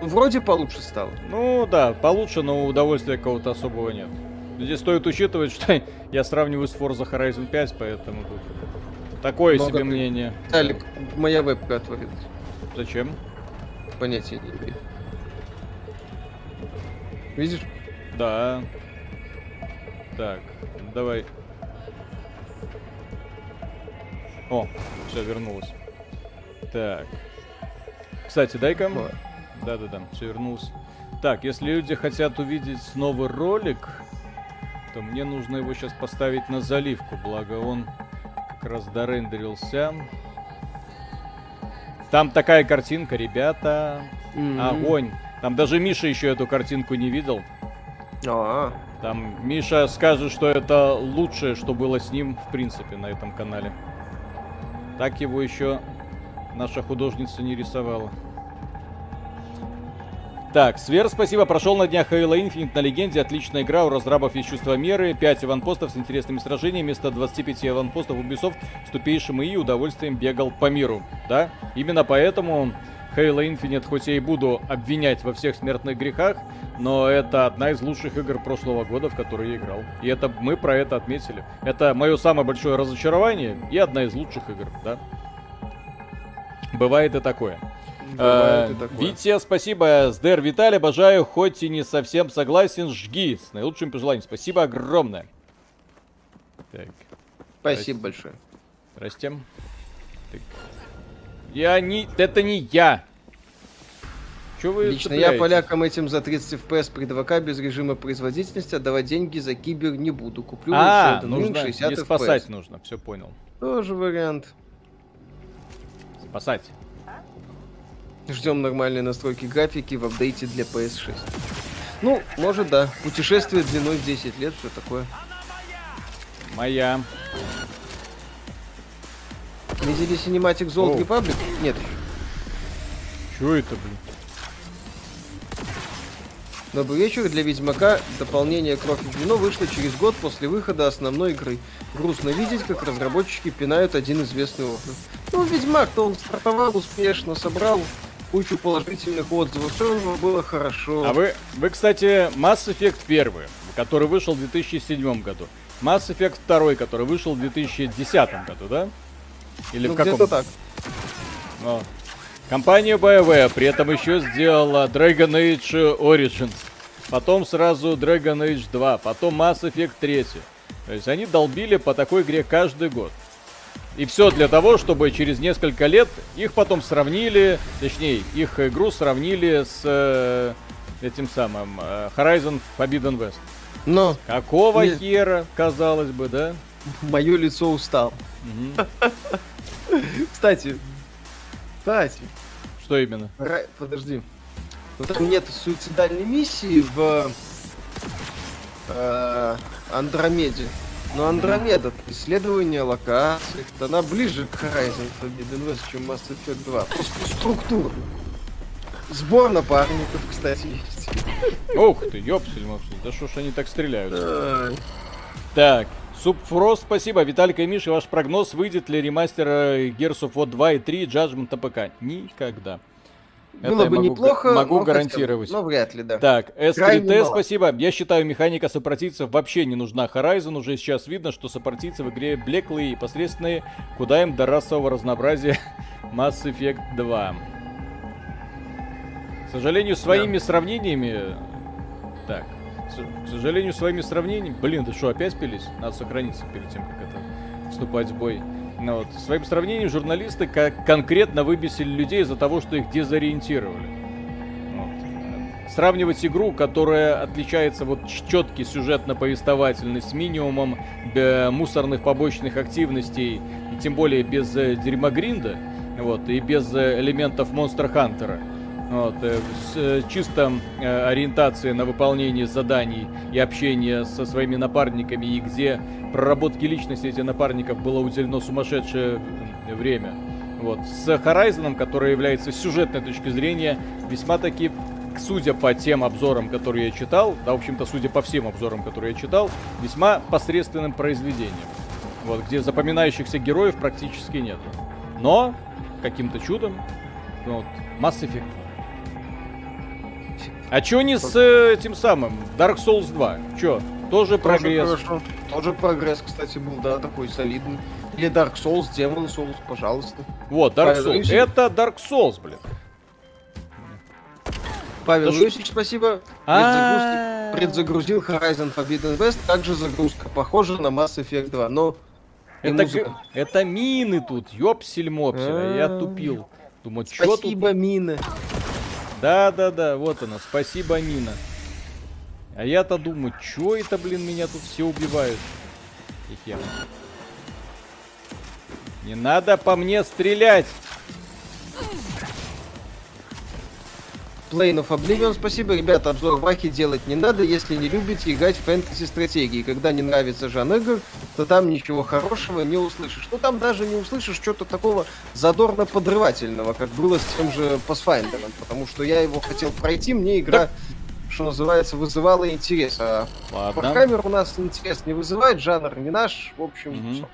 ну, вроде получше стало. Ну да, получше, но удовольствия какого-то особого нет. Здесь стоит учитывать, что я сравниваю с Forza Horizon 5, поэтому тут такое Много себе ты- мнение. Талик, моя вебка отворилась. Зачем? Понятия не имею. Видишь? Да. Так, давай. О, все, вернулось. Так. Кстати, дай-ка. Да-да-да, все вернулось. Так, если люди хотят увидеть новый ролик, то мне нужно его сейчас поставить на заливку, благо он как раз дорендерился. Там такая картинка, ребята. М. Огонь. Там даже Миша еще эту картинку не видел. А, Там Миша скажет, что это лучшее, что было с ним, в принципе, на этом канале. Так его еще наша художница не рисовала. Так, Свер, спасибо. Прошел на днях Halo Infinite на легенде. Отличная игра. У разрабов есть чувство меры. 5 аванпостов с интересными сражениями. Вместо 25 аванпостов Ubisoft с тупейшим и удовольствием бегал по миру. Да? Именно поэтому Halo Infinite, хоть я и буду обвинять во всех смертных грехах, но это одна из лучших игр прошлого года, в которые я играл. И это мы про это отметили. Это мое самое большое разочарование и одна из лучших игр, да? Бывает и такое. Бывает Э. Витя, спасибо. Сдер Виталий, обожаю, хоть и не совсем согласен, жги. С наилучшим пожеланием. Спасибо огромное. Так, Спасибо большое. здрасте. Так. Я не... Это не я. Че вы Лично я цепляетесь? полякам этим за 30 FPS при 2К без режима производительности отдавать деньги за кибер не буду. Куплю А, Wing нужно 60 не FPS. спасать нужно, все понял. Тоже вариант. Спасать. Ждем нормальной настройки графики в апдейте для PS6. Ну, может да. Путешествие длиной в 10 лет, все такое. Моя. Видели Zone Оу. Republic? Нет. Че это, блин? Добрый вечер. Для Ведьмака дополнение Кровь и Вино вышло через год после выхода основной игры. Грустно видеть, как разработчики пинают один известный орган. Ну, Ведьмак-то он стартовал успешно, собрал кучу положительных отзывов, все было хорошо. А вы, вы, кстати, Mass Effect 1, который вышел в 2007 году. Mass Effect 2, который вышел в 2010 году, да? Или ну, в каком? где-то так. Ну, Компания BioWare при этом еще сделала Dragon Age Origins. Потом сразу Dragon Age 2, потом Mass Effect 3. То есть они долбили по такой игре каждый год. И все для того, чтобы через несколько лет их потом сравнили, точнее, их игру сравнили с э, этим самым э, Horizon Forbidden West. Но Какого Нет. хера, казалось бы, да? мое лицо устал. Кстати, кстати, Что именно? Ра- подожди. Там нет суицидальной миссии в э, Андромеде. Но Андромеда, исследование локаций, она ближе к Horizon Forbidden West, чем Mass Effect 2. Просто структурно. Сбор напарников, кстати, есть. Ух ты, ёпсель мопсель, да что ж они так стреляют? Так, Субфрост, спасибо. Виталик и Миша, ваш прогноз, выйдет ли ремастер э, Gears of War 2 и 3 Judgment на ПК? Никогда. Это Было бы могу неплохо, Могу но гарантировать. Но вряд ли, да. Так, Крайне S3T, мало. спасибо. Я считаю, механика сопротивцев вообще не нужна Horizon. Уже сейчас видно, что сопротивцы в игре блеклые и посредственные. Куда им до расового разнообразия Mass Effect 2. К сожалению, своими сравнениями... Так, к сожалению, своими сравнениями... Блин, да что, опять пились? Надо сохраниться перед тем, как это вступать в бой. Ну вот, своим сравнением журналисты конкретно выбесили людей из-за того, что их дезориентировали. Вот. Сравнивать игру, которая отличается вот четкий сюжетно-повествовательный с минимумом э, мусорных побочных активностей, и тем более без э, дерьмогринда, вот, и без э, элементов Монстр Хантера. Вот, э, с э, чисто э, ориентацией на выполнение заданий и общение со своими напарниками, и где проработке личности этих напарников было уделено сумасшедшее время. Вот. С Horizon, который является сюжетной точки зрения весьма таки, судя по тем обзорам, которые я читал, да, в общем-то, судя по всем обзорам, которые я читал, весьма посредственным произведением. Вот, где запоминающихся героев практически нет. Но, каким-то чудом, вот, Mass Effect 2. А чё не с э, этим самым Dark Souls 2? Чё? Тоже прогресс. Тоже хорошо. Тоже прогресс, кстати, был, да, такой солидный. Или Dark Souls, Demon Souls, пожалуйста. Вот, Dark Павел Souls. Юсин? Это Dark Souls, блин. Павел Да что- Лысич, спасибо. Предзагрузки- Предзагрузил Horizon Forbidden West, также загрузка похожа на Mass Effect 2, но Это, г- это мины тут, ёпсель-мопсель, а я тупил. Думаю, чё тут? Спасибо, Мина. Да-да-да, вот она, спасибо, Мина. А я-то думаю, чё это, блин, меня тут все убивают? Хе-хе. Не надо по мне стрелять! Plane of Oblivion, спасибо. Ребята, обзор Вахи делать не надо, если не любите играть в фэнтези-стратегии. Когда не нравится жанр игр, то там ничего хорошего не услышишь. Ну там даже не услышишь что-то такого задорно-подрывательного, как было с тем же Pathfinder. Потому что я его хотел пройти, мне игра, что называется, вызывала интерес. А Ладно. У нас интерес не вызывает, жанр не наш, в общем, Мгм. всё.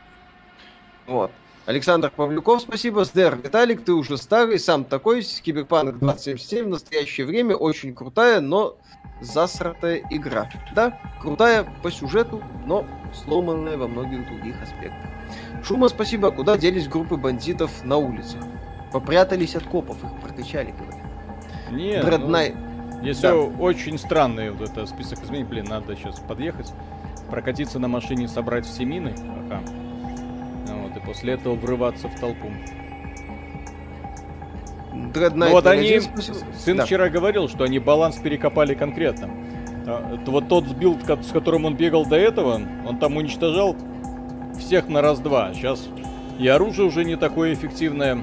Вот. Александр Павлюков, спасибо. Сдер, Виталик, ты уже старый, сам такой. Киберпанк 2077 в настоящее время очень крутая, но засратая игра. Да, крутая по сюжету, но сломанная во многих других аспектах. Шума, спасибо. Куда делись группы бандитов на улице? Попрятались от копов, их прокачали, говорят. Нет, Дреднайт. ну, здесь всё очень странный вот это список изменений. Блин, надо сейчас подъехать, прокатиться на машине, собрать все мины. Ага. Ну Вот, и после этого врываться в толпу. Ну вот 01, они, сын Да. вчера говорил, что они баланс перекопали конкретно. А, Вот тот билд, ко- с которым он бегал до этого, он там уничтожал всех на раз-два. Сейчас и оружие уже не такое эффективное.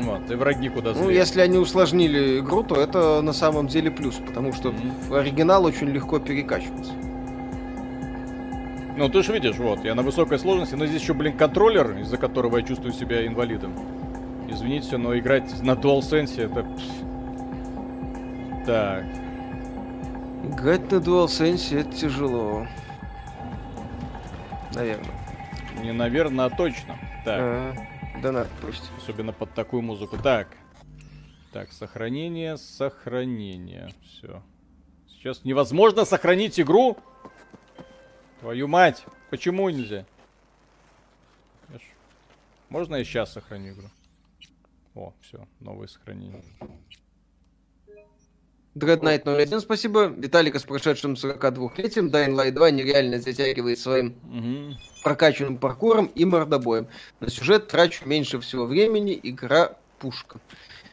Вот, и враги куда Ну, злее. если они усложнили игру, то это на самом деле плюс, потому что Мгм. оригинал очень легко перекачивался. Ну, ты же видишь, вот, я на высокой сложности, но здесь еще, блин, контроллер, из-за которого я чувствую себя инвалидом. Извините, но играть на DualSense это... Так, Играть на DualSense это тяжело. Наверное. не наверное, а точно. Так. А, да надо пусть. Особенно под такую музыку. Так. Так, сохранение, сохранение. Все. Сейчас невозможно сохранить игру. Твою мать. Почему нельзя? Можно я сейчас сохраню игру? О, все, новое сохранение. Dread Knight 01, спасибо. Виталика с прошедшим 42-летием. Dying Light 2 нереально затягивает своим Мгм. прокачанным паркуром и мордобоем. На сюжет трачу меньше всего времени, игра пушка.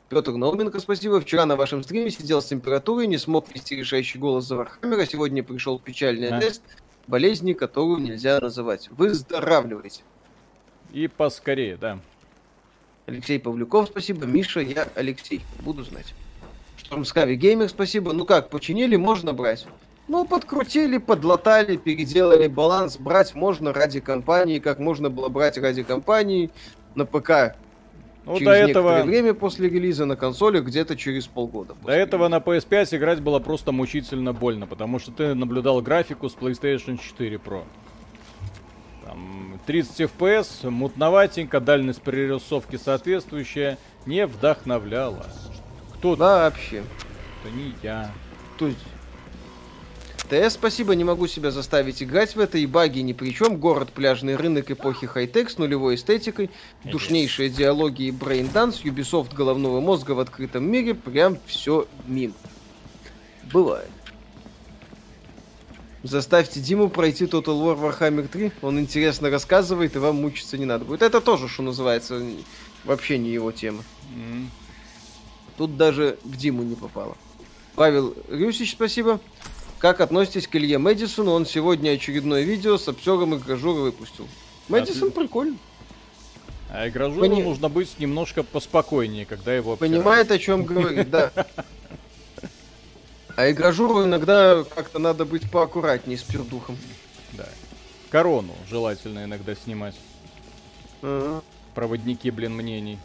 Петр Науменко, спасибо. Вчера на вашем стриме сидел с температурой, не смог вести решающий голос за Вархаммера. Сегодня пришел печальный А. тест болезни, которую нельзя называть. Выздоравливайте. И поскорее, да. Алексей Павлюков, спасибо. Миша, я Алексей. Буду знать. Штормскави Геймер, спасибо. Ну как, починили, можно брать. Ну, подкрутили, подлатали, переделали баланс. Брать можно ради компании, как можно было брать ради компании на ПК Ну, через до этого... время после релиза, на консоли где-то через полгода. До этого на PS5 играть было просто мучительно больно, потому что ты наблюдал графику с PlayStation 4 Pro. Там 30 FPS, мутноватенько, дальность прорисовки соответствующая, не вдохновляла. Кто релиза. Вообще. это не я. То есть... ТС, спасибо, не могу себя заставить играть в это, и баги ни при чем. Город, пляжный рынок эпохи хай-тек с нулевой эстетикой, душнейшие диалоги и брейнданс, Ubisoft головного мозга в открытом мире, прям все мимо. Бывает. Заставьте Диму пройти Total War Warhammer 3, он интересно рассказывает, и вам мучиться не надо будет. Это тоже, что называется, вообще не его тема. Тут даже в Диму не попало. Павел Рюсич, спасибо. Как относитесь к Илье Мэдисону? Он сегодня очередное видео с обсером и гражура выпустил. Мэдисон Отлично. прикольно. А игражуру Пони- нужно быть немножко поспокойнее, когда его обсирают. Понимает, о чем говорит, да. А игражуру иногда как-то надо быть поаккуратнее с пердухом. Да. Корону желательно иногда снимать. Проводники, блин, мнений.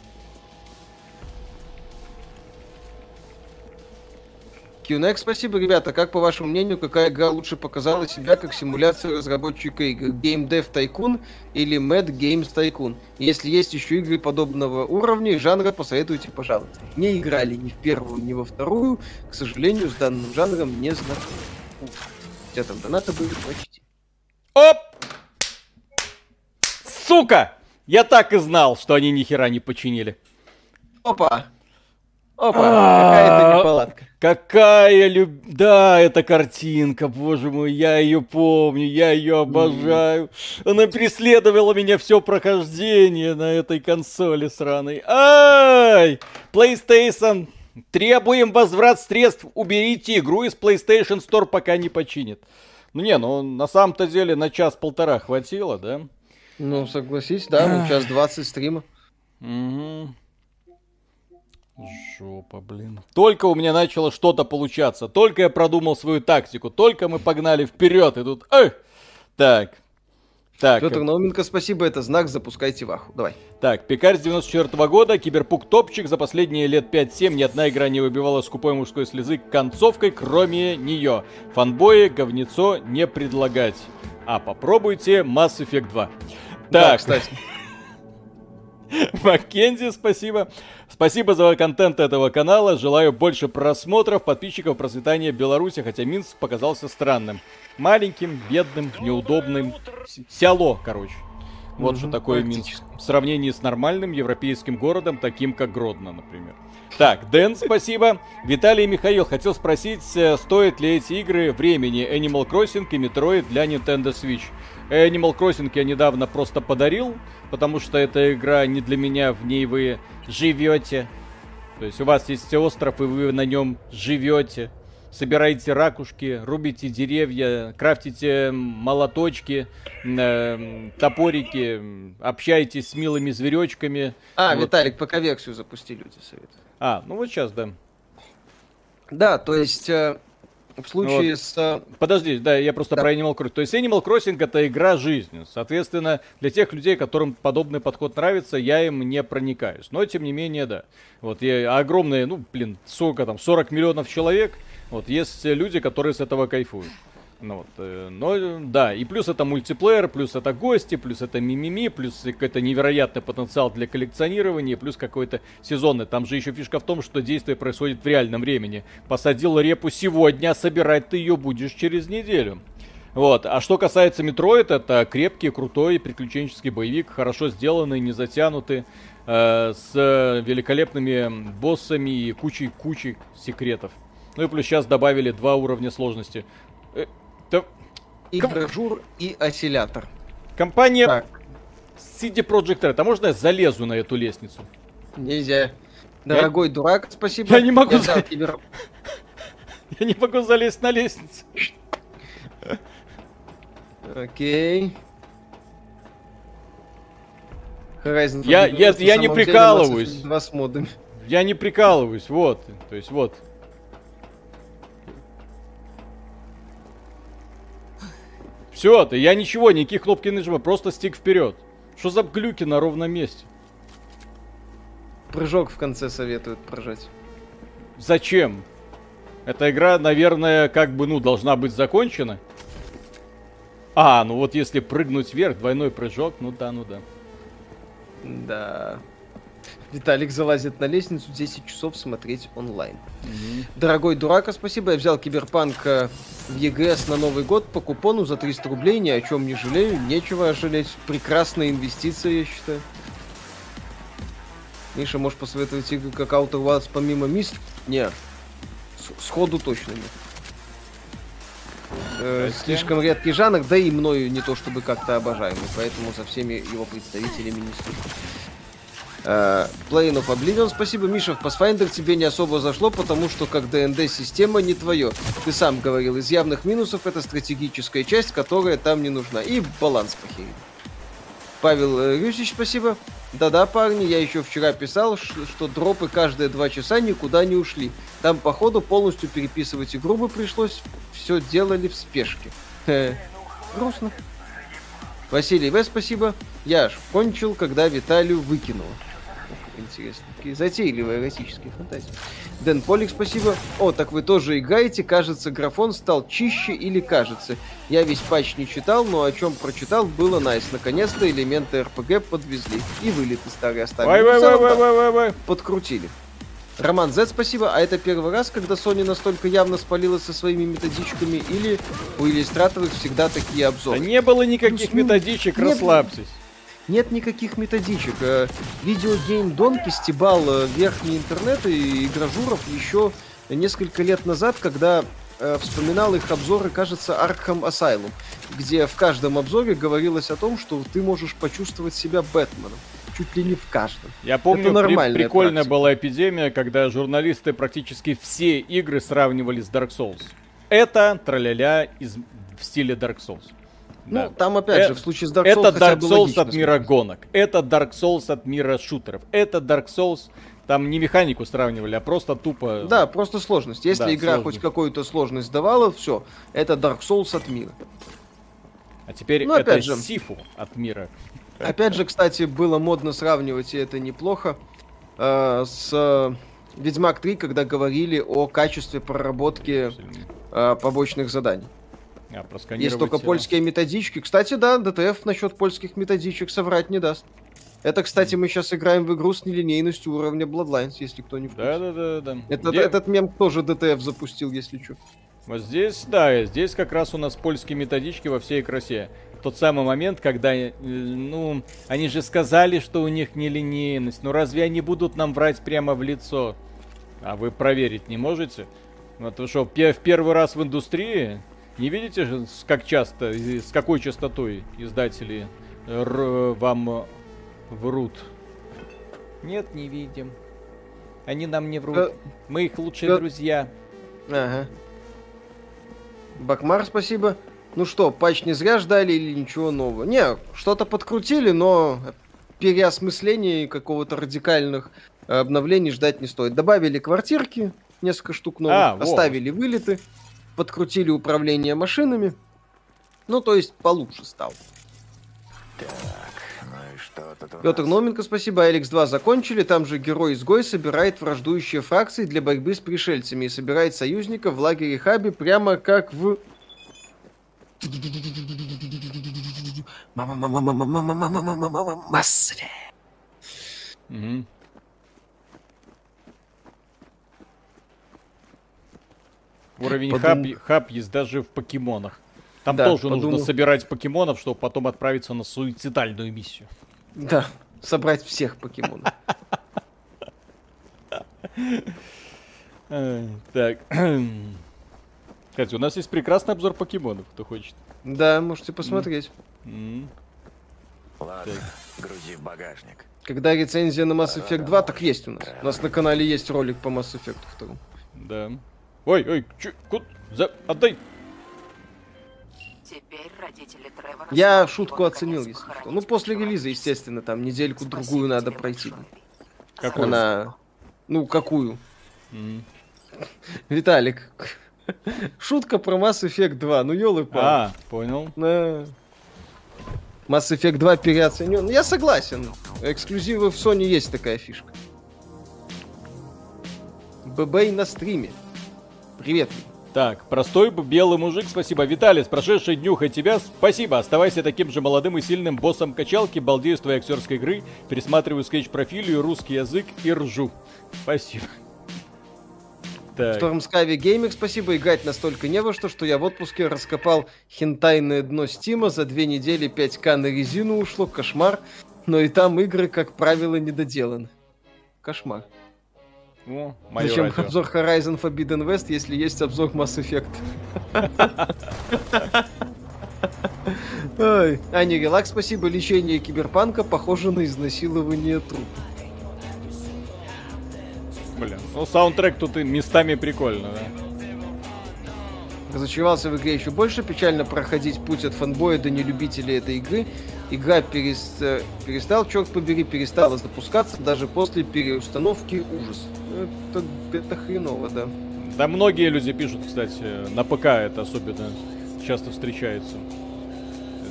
QNX, спасибо, ребята. Как по вашему мнению, какая игра лучше показала себя как симуляция разработчика игр? Game Dev Tycoon или Mad Games Tycoon? Если есть еще игры подобного уровня и жанра, посоветуйте, пожалуйста. Не играли ни в первую, ни во вторую. К сожалению, с данным жанром не знакомы. Хотя там донаты были почти. Оп! Сука! Я так и знал, что они ни хера не починили. Опа! Опа! Какая-то неполадка. Какая люб... Да, эта картинка, боже мой, я ее помню, я ее обожаю. Она преследовала меня все прохождение на этой консоли сраной. Ай! PlayStation, требуем возврат средств, уберите игру из PlayStation Store, пока не починит. Ну не, ну на самом-то деле на час-полтора хватило, да? Ну, согласись, да, ну, час 20 стрима. Угу. Жопа, блин. Только у меня начало что-то получаться. Только я продумал свою тактику. Только мы погнали вперед. И тут... Эй! Так. Так. Петр Науменко, спасибо, это знак, запускайте ваху. Давай. Так, Пикарь с 94 года, Киберпук топчик, за последние лет 5-7 ни одна игра не выбивала скупой мужской слезы концовкой, кроме нее. Фанбои, говнецо не предлагать. А попробуйте Mass Effect 2. Да, Так, кстати. Маккензи, спасибо. Спасибо за контент этого канала. Желаю больше просмотров, подписчиков, процветания Беларуси, хотя Минск показался странным. Маленьким, бедным, неудобным. Село, короче. Вот что такое Минск. В сравнении с нормальным европейским городом, таким как Гродно, например. Так, Дэн, спасибо. Виталий и Михаил, хотел спросить, э, стоят ли эти игры времени Animal Crossing и Metroid для Nintendo Switch? Animal Crossing я недавно просто подарил, потому что эта игра не для меня, в ней вы живете. То есть у вас есть остров, и вы на нем живете. Собираете ракушки, рубите деревья, крафтите молоточки, э, топорики, общаетесь с милыми зверечками. А, вот. Виталик, пока версию запусти, люди советуют. А, ну вот сейчас, да. Да, то есть э, в случае вот. с... Э, Подожди, да, я просто да. про Animal Crossing. То есть Animal Crossing это игра жизни. Соответственно, для тех людей, которым подобный подход нравится, я им не проникаюсь. Но, тем не менее, да. Вот я огромные, ну, блин, сколько там, 40 миллионов человек. Вот есть люди, которые с этого кайфуют. Ну, вот, э, но да, и плюс это мультиплеер, плюс это гости, плюс это мимими, плюс какой-то невероятный потенциал для коллекционирования, плюс какой-то сезонный. Там же еще фишка в том, что действие происходит в реальном времени. Посадил репу сегодня, а собирать ты ее будешь через неделю. Вот. А что касается Метроид, это крепкий, крутой приключенческий боевик, хорошо сделанный, не затянутый, э, с великолепными боссами и кучей-кучей секретов. Ну и плюс сейчас добавили два уровня сложности. Да... И Ком... гражур, и осциллятор. Компания так. CD Projekt Red. А можно я залезу на эту лестницу? Нельзя. Дорогой я... дурак, спасибо. Я не могу я, за... я не могу залезть на лестницу. Окей. Horizon я, я, я не прикалываюсь. Два с модами. Я не прикалываюсь, вот. То есть вот. Все, ты, я ничего, никаких кнопки не нажимаю, просто стик вперед. Что за глюки на ровном месте? Прыжок в конце советуют прожать. Зачем? Эта игра, наверное, как бы, ну, должна быть закончена. А, ну вот если прыгнуть вверх, двойной прыжок, ну да, ну да. Да. Виталик залазит на лестницу 10 часов смотреть онлайн. Угу. Дорогой дурака, спасибо. Я взял Киберпанк э, в ЕГС на Новый год по купону за 300 рублей. Ни о чем не жалею. Нечего жалеть. Прекрасная инвестиция, я считаю. Миша, можешь посоветовать игры как Outer Wilds помимо Мист? Не. С сходу точно нет. Э, слишком редкий жанр, да и мною не то чтобы как-то обожаемый, поэтому со всеми его представителями не слежу. Uh, Plane of Oblivion, спасибо, Миша, в Pathfinder тебе не особо зашло, потому что как ДНД система не твое. Ты сам говорил, из явных минусов это стратегическая часть, которая там не нужна. И баланс похерен. Павел э, Рюсич, спасибо. Да-да, парни, я еще вчера писал, что дропы каждые два часа никуда не ушли. Там, походу, полностью переписывать игру бы пришлось. Все делали в спешке. Грустно. Василий В, спасибо. Я аж кончил, когда Виталию выкинул интересно. Такие затейливые эротические фантазии. Дэн Полик, спасибо. О, так вы тоже играете. Кажется, графон стал чище или кажется. Я весь патч не читал, но о чем прочитал, было найс. Наконец-то элементы РПГ подвезли. И вылеты старые оставили. Вай, вай, вай, вай, вай, вай, вай. Подкрутили. Роман Z, спасибо. А это первый раз, когда Sony настолько явно спалилась со своими методичками, или у иллюстраторов всегда такие обзоры? Да не было никаких ну, методичек, не расслабьтесь нет никаких методичек. Э, видеогейм Донки стебал э, верхний интернет и игражуров еще несколько лет назад, когда э, вспоминал их обзоры, кажется, Arkham Asylum, где в каждом обзоре говорилось о том, что ты можешь почувствовать себя Бэтменом. Чуть ли не в каждом. Я помню, при, прикольная практика. была эпидемия, когда журналисты практически все игры сравнивали с Dark Souls. Это траля из в стиле Dark Souls. Ну, да. там опять э- же, в случае с Dark Souls... Это Dark Souls от мира гонок. Это Dark Souls от мира шутеров. Это Dark Souls... Там не механику сравнивали, а просто тупо... Да, просто сложность. Если да, игра сложность. хоть какую-то сложность давала, все, это Dark Souls от мира. А теперь ну, это же, Сифу от мира. Опять же, кстати, было модно сравнивать, и это неплохо, э, с э, Ведьмак 3, когда говорили о качестве проработки э, побочных заданий. А, Есть только польские методички. Кстати, да, ДТФ насчет польских методичек соврать не даст. Это, кстати, мы сейчас играем в игру с нелинейностью уровня Bloodlines, если кто не в курсе. Да, да, да, да. Это, Где... Этот мем тоже ДТФ запустил, если что. Вот здесь, да, здесь как раз у нас польские методички во всей красе. Тот самый момент, когда, э, ну, они же сказали, что у них нелинейность. Ну разве они будут нам врать прямо в лицо? А вы проверить не можете? Вот вы что, в первый раз в индустрии? Не видите, же, как часто, с какой частотой издатели вам врут? Нет, не видим. Они нам не врут. Э, Мы их лучшие э, друзья. Ага. Бакмар, спасибо. Ну что, патч не зря ждали или ничего нового? Не, что-то подкрутили, но переосмысления какого-то радикальных обновлений ждать не стоит. Добавили квартирки, несколько штук новых, а, оставили вот. вылеты, подкрутили управление машинами. Ну, то есть получше стал. Так, Петр Номенко, спасибо. Алекс 2 закончили. Там же герой-изгой собирает враждующие фракции для борьбы с пришельцами и собирает союзников в лагере Хаби прямо как в... Массове. Уровень хаб, хаб есть даже в покемонах. Там да, тоже подумал... нужно собирать покемонов, чтобы потом отправиться на суицидальную миссию. Да, собрать всех покемонов. Так. Кстати, у нас есть прекрасный обзор покемонов, кто хочет. Да, можете посмотреть. Ладно, грузи в багажник. Когда рецензия на Mass Effect 2, так есть у нас. У нас на канале есть ролик по Mass Effect 2. Да. Ой, ой, чё, куда? За... Отдай Теперь родители Тревора... Я шутку оценил, если что. Ну, после релиза, естественно, там недельку-другую надо пройти. Какую? Она... Ну, какую? Mm. Виталик, шутка про Mass Effect 2, ну ёлы А, понял. На... Mass Effect 2 переоценен. Я согласен. Эксклюзивы в Sony есть такая фишка. ББ на стриме. Привет. Так, простой белый мужик, спасибо. Виталий, с прошедшей днюхой тебя, спасибо. Оставайся таким же молодым и сильным боссом качалки, балдею с твоей актерской игры, пересматриваю скетч-профилю, русский язык и ржу. Спасибо. Так. Стормскави Гейминг, спасибо. Играть настолько не во что, что я в отпуске раскопал хентайное дно Стима. За две недели 5к на резину ушло. Кошмар. Но и там игры, как правило, недоделаны. Кошмар. О, Зачем радио. обзор Horizon Forbidden West, если есть обзор Mass Effect? Ой. А, не, релакс, спасибо. Лечение киберпанка похоже на изнасилование труп. Блин, ну саундтрек тут и местами прикольно, да? Разочаровался в игре еще больше. Печально проходить путь от фанбоя до нелюбителей этой игры игра перест... Перестал, черт побери, перестала запускаться даже после переустановки ужас. Это, это хреново, да. Да многие люди пишут, кстати, на ПК это особенно часто встречается.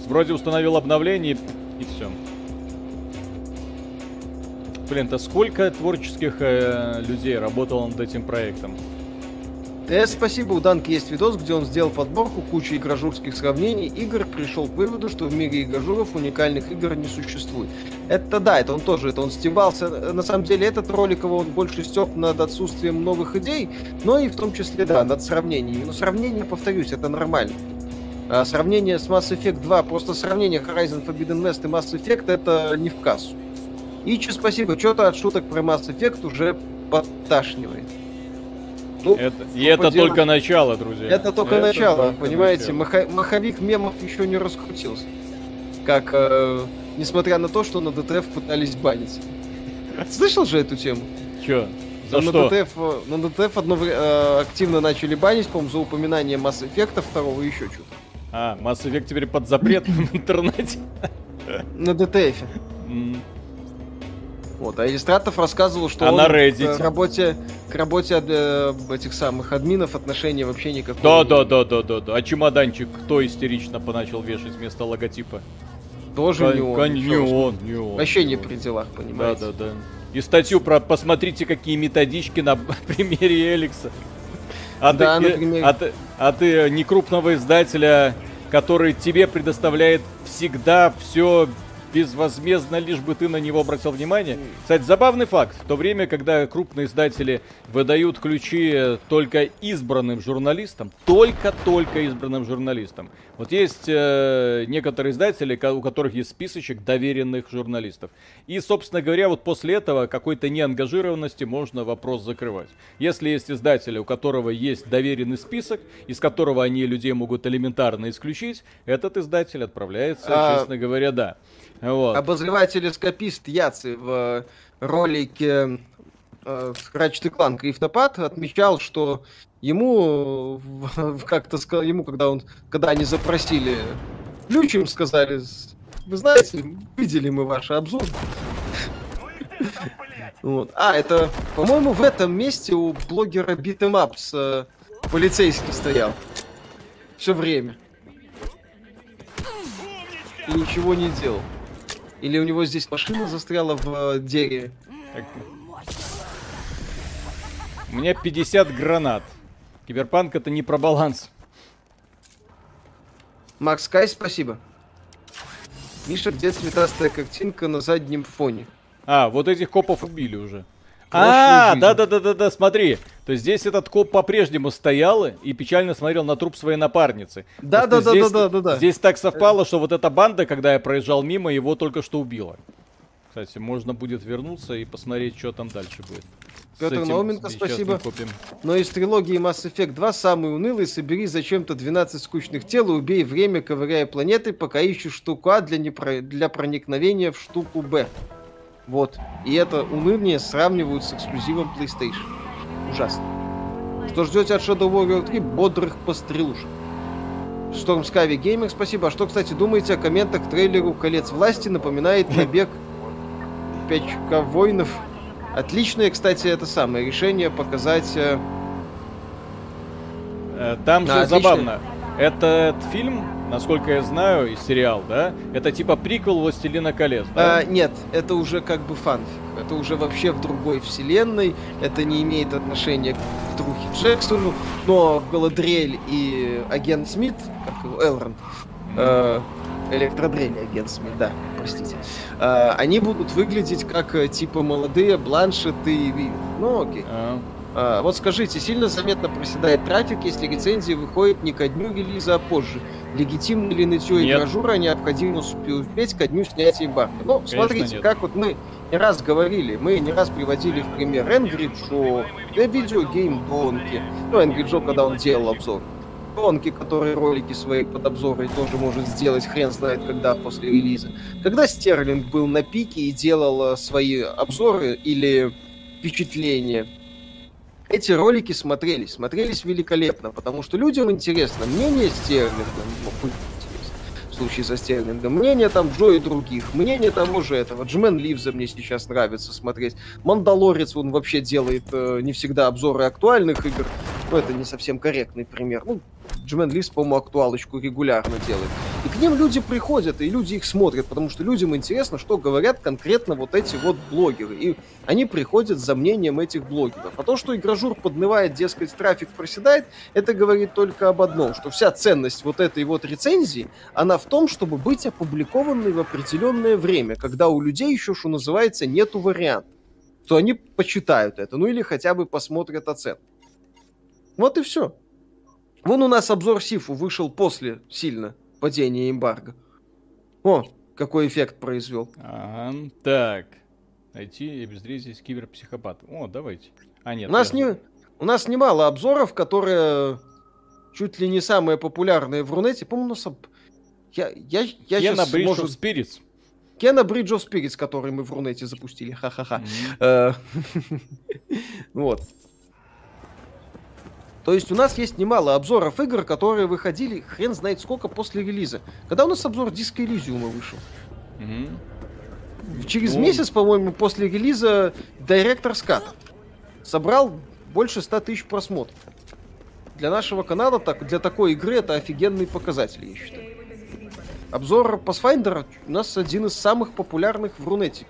Вроде установил обновление и все. Блин, то сколько творческих э, людей работало над этим проектом? Э, спасибо, у Данки есть видос, где он сделал подборку кучи игражурских сравнений игр, пришел к выводу, что в мире игражуров уникальных игр не существует. Это да, это он тоже, это он стебался. На самом деле этот ролик его он больше степ над отсутствием новых идей, но и в том числе, да, над сравнениями. Но сравнение, повторюсь, это нормально. А сравнение с Mass Effect 2, просто сравнение Horizon Forbidden West и Mass Effect это не в кассу. Ичи, спасибо, что-то от шуток про Mass Effect уже подташнивает. Ну, это, и это делать... только начало, друзья. Это только это начало, только понимаете? Маха... Маховик мемов еще не раскрутился. Как, э, несмотря на то, что на ДТФ пытались банить. Слышал же эту тему? Че? За на, что? ДТФ, на ДТФ одно, э, активно начали банить, по-моему, за упоминание Mass Effect второго и еще что-то. А, Mass Effect теперь под запретом в интернете. На ДТФ. Вот, а Иллюстратов рассказывал, что а он на Reddit? к работе, к работе э, этих самых админов отношения вообще никакого. Да, да, да, да, да, да. А чемоданчик кто истерично поначал вешать вместо логотипа? Тоже Кон- не он. Кон- не он, не он. Вообще не при делах, понимаете? Да, да, да. И статью про посмотрите, какие методички на примере Эликса. А, да, ты, например... а, ты, а ты не крупного издателя, который тебе предоставляет всегда все безвозмездно, лишь бы ты на него обратил внимание. Кстати, забавный факт. В то время, когда крупные издатели выдают ключи только избранным журналистам, только-только избранным журналистам. Вот есть э, некоторые издатели, у которых есть списочек доверенных журналистов. И, собственно говоря, вот после этого какой-то неангажированности можно вопрос закрывать. Если есть издатели, у которого есть доверенный список, из которого они людей могут элементарно исключить, этот издатель отправляется, а... честно говоря, да. Вот. Обозреватель-эскапист Яци в э, ролике э, Ratchet Clank Рифтопад отмечал, что ему как-то сказал, ему, когда он, когда они запросили ключ, им сказали, вы знаете, видели мы ваш обзор. Вот. А, это, по-моему, в этом месте у блогера Beat'em э, полицейский стоял. Все время. И ничего не делал. Или у него здесь машина застряла в э, дереве? У меня 50 гранат. Киберпанк это не про баланс. Макс Кай, спасибо. Миша, где цветастая картинка на заднем фоне? А, вот этих копов убили уже. А, да, да, да, да, да, смотри. То есть здесь этот коп по-прежнему стоял и печально смотрел на труп своей напарницы. Да, да, да, да, да, да, да. Здесь так совпало, что вот эта банда, когда я проезжал мимо, его только что убила. Кстати, можно будет вернуться и посмотреть, что там дальше будет. Петр Науменко, спасибо. Но из трилогии Mass Effect 2 самый унылый. Собери зачем-то 12 скучных тел и убей время, ковыряя планеты, пока ищешь штуку А для, непро... для проникновения в штуку Б. Вот. И это уныние сравнивают с эксклюзивом PlayStation. Ужасно. Что ждете от Shadow Warrior 3? Бодрых пострелушек. Storm Skyvi Gamer, спасибо. А что, кстати, думаете о комментах к трейлеру «Колец власти»? Напоминает набег пячка воинов. Отличное, кстати, это самое решение показать... Э, э, там же отличное. забавно. Этот фильм насколько я знаю, и сериал, да? Это типа приквел «Властелина колец», да? А, нет, это уже как бы фанфик. Это уже вообще в другой вселенной. Это не имеет отношения к Трухе Джексону. Но Галадриэль и агент Смит, как его, Элронд, э, Электродрель агент Смит, да, простите. Э, они будут выглядеть как э, типа молодые Бланшеты и Вивер. Ну, окей. А. А, вот скажите, сильно заметно проседает трафик, если рецензии выходят не ко дню релиза, а позже. Легитимно ли нытье и гражура необходимо успеть ко дню снятия эмбарго? Ну, Конечно, смотрите, нет. как вот мы не раз говорили, мы не раз приводили в пример Angry Joe, да видеогейм Донки, ну, Angry Joe, когда он делал обзор. Донки, который ролики свои под обзоры тоже может сделать хрен знает когда после релиза. Когда Стерлинг был на пике и делал э, свои обзоры или впечатления, эти ролики смотрелись, смотрелись великолепно, потому что людям интересно мнение Стерлинга, ну, случае со Стерлингом, мнение там Джо и других, мнение того же этого, Джмен Ливза мне сейчас нравится смотреть, Мандалорец, он вообще делает э, не всегда обзоры актуальных игр, но это не совсем корректный пример, ну, Джимен Лис, по-моему, актуалочку регулярно делает. И к ним люди приходят, и люди их смотрят, потому что людям интересно, что говорят конкретно вот эти вот блогеры. И они приходят за мнением этих блогеров. А то, что игражур поднывает, дескать, трафик проседает, это говорит только об одном, что вся ценность вот этой вот рецензии, она в том, чтобы быть опубликованной в определенное время, когда у людей еще, что называется, нету варианта то они почитают это, ну или хотя бы посмотрят оценку. Вот и все. Вон у нас обзор Сифу вышел после сильно падения эмбарго. О, какой эффект произвел. Ага, так. Найти и обезвредить киберпсихопат. О, давайте. А, нет. У нас, не, у нас немало обзоров, которые чуть ли не самые популярные в Рунете. По-моему, у нас... Я, я, я Кена Bridge может... of Spirits. Кена Bridge of Spirits, который мы в Рунете запустили. Ха-ха-ха. Э, вот. То есть у нас есть немало обзоров игр, которые выходили хрен знает сколько после релиза. Когда у нас обзор диска Elysium вышел? Угу. Через ну... месяц, по-моему, после релиза Director's Cut собрал больше 100 тысяч просмотров. Для нашего канала, так, для такой игры это офигенный показатель, я считаю. Обзор Pathfinder у нас один из самых популярных в Рунете.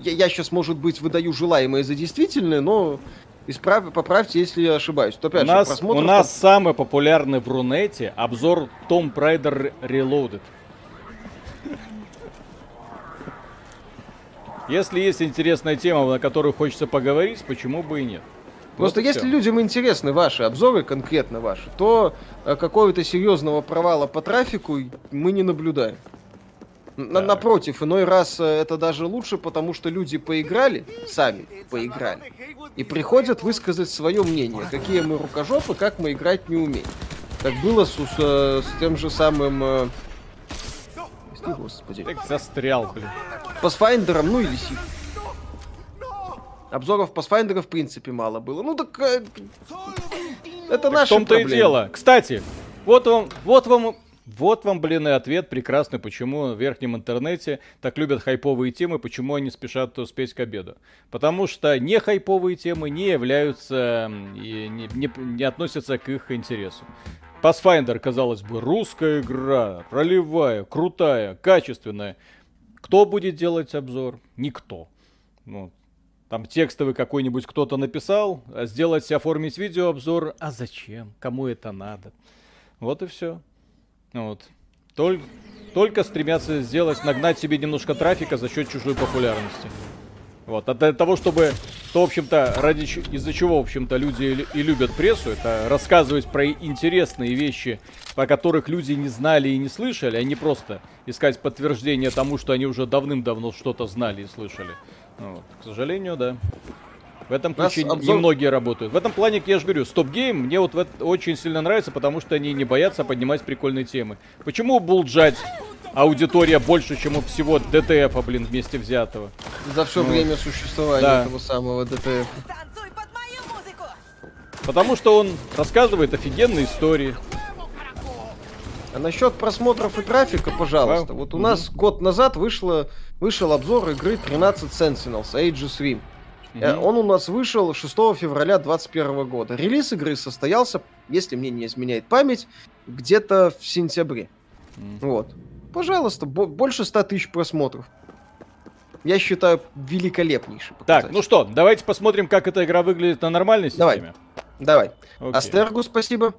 Я, я сейчас, может быть, выдаю желаемое за действительное, но Исправ... Поправьте, если я ошибаюсь. То, опять у, же, нас, у нас самый популярный в Рунете обзор Том Прайдер Reloaded. Если есть интересная тема, на которую хочется поговорить, почему бы и нет? Просто Вот если всё. людям интересны ваши обзоры, конкретно ваши, то э, какого-то серьезного провала по трафику мы не наблюдаем. На- Так. Напротив, иной раз э, это даже лучше, потому что люди поиграли, сами поиграли, и приходят высказать свое мнение, какие мы рукожопы, как мы играть не умеем. Как было с, э, с тем же самым... э, Прости, господи. Так застрял, блин. Pathfinder, ну или Сиг. Обзоров Pathfinder в принципе мало было. Ну так... э, это Так в наши том-то и дело. Кстати, вот вам, вот вам, вот вам, блин, и ответ прекрасный, почему в верхнем интернете так любят хайповые темы, почему они спешат успеть к обеду. Потому что не хайповые темы не являются и не, не- не относятся к их интересу. Pathfinder, казалось бы, русская игра, ролевая, крутая, качественная. Кто будет делать обзор? Никто. Ну, там текстовый какой-нибудь кто-то написал, а сделать, оформить видеообзор, а зачем? Кому это надо? Вот и все. Вот. Толь- Только стремятся сделать, нагнать себе немножко трафика за счет чужой популярности. Вот. А для того, чтобы, то, в общем-то, ради из-за чего, в общем-то, люди и лю- и любят прессу, это рассказывать про интересные вещи, о которых люди не знали и не слышали, а не просто искать подтверждение тому, что они уже давным-давно что-то знали и слышали. Ну Вот. К сожалению, да. В этом ключе обзор- немногие работают. В этом плане, я же говорю, StopGame мне вот в это очень сильно нравится, потому что они не боятся поднимать прикольные темы. Почему Булджать аудитория больше, чем у всего DTF, блин, вместе взятого? За все Ну, время существования да. этого самого ДТФ. Танцуй под мою музыку! Потому что он рассказывает офигенные истории. А насчет просмотров и трафика, пожалуйста. Вот у нас год назад вышло, вышел обзор игры 13 Sentinels Age of Swim. Э. Он у нас вышел 6 февраля 2021 года. Релиз игры состоялся, если мне не изменяет память, где-то в сентябре. Вот. Пожалуйста, бо- больше 100 тысяч просмотров. Я считаю, великолепнейший Так, показатель. ну что, давайте посмотрим, как эта игра выглядит на нормальной Давай. системе. Давай. Окей. Астергу спасибо.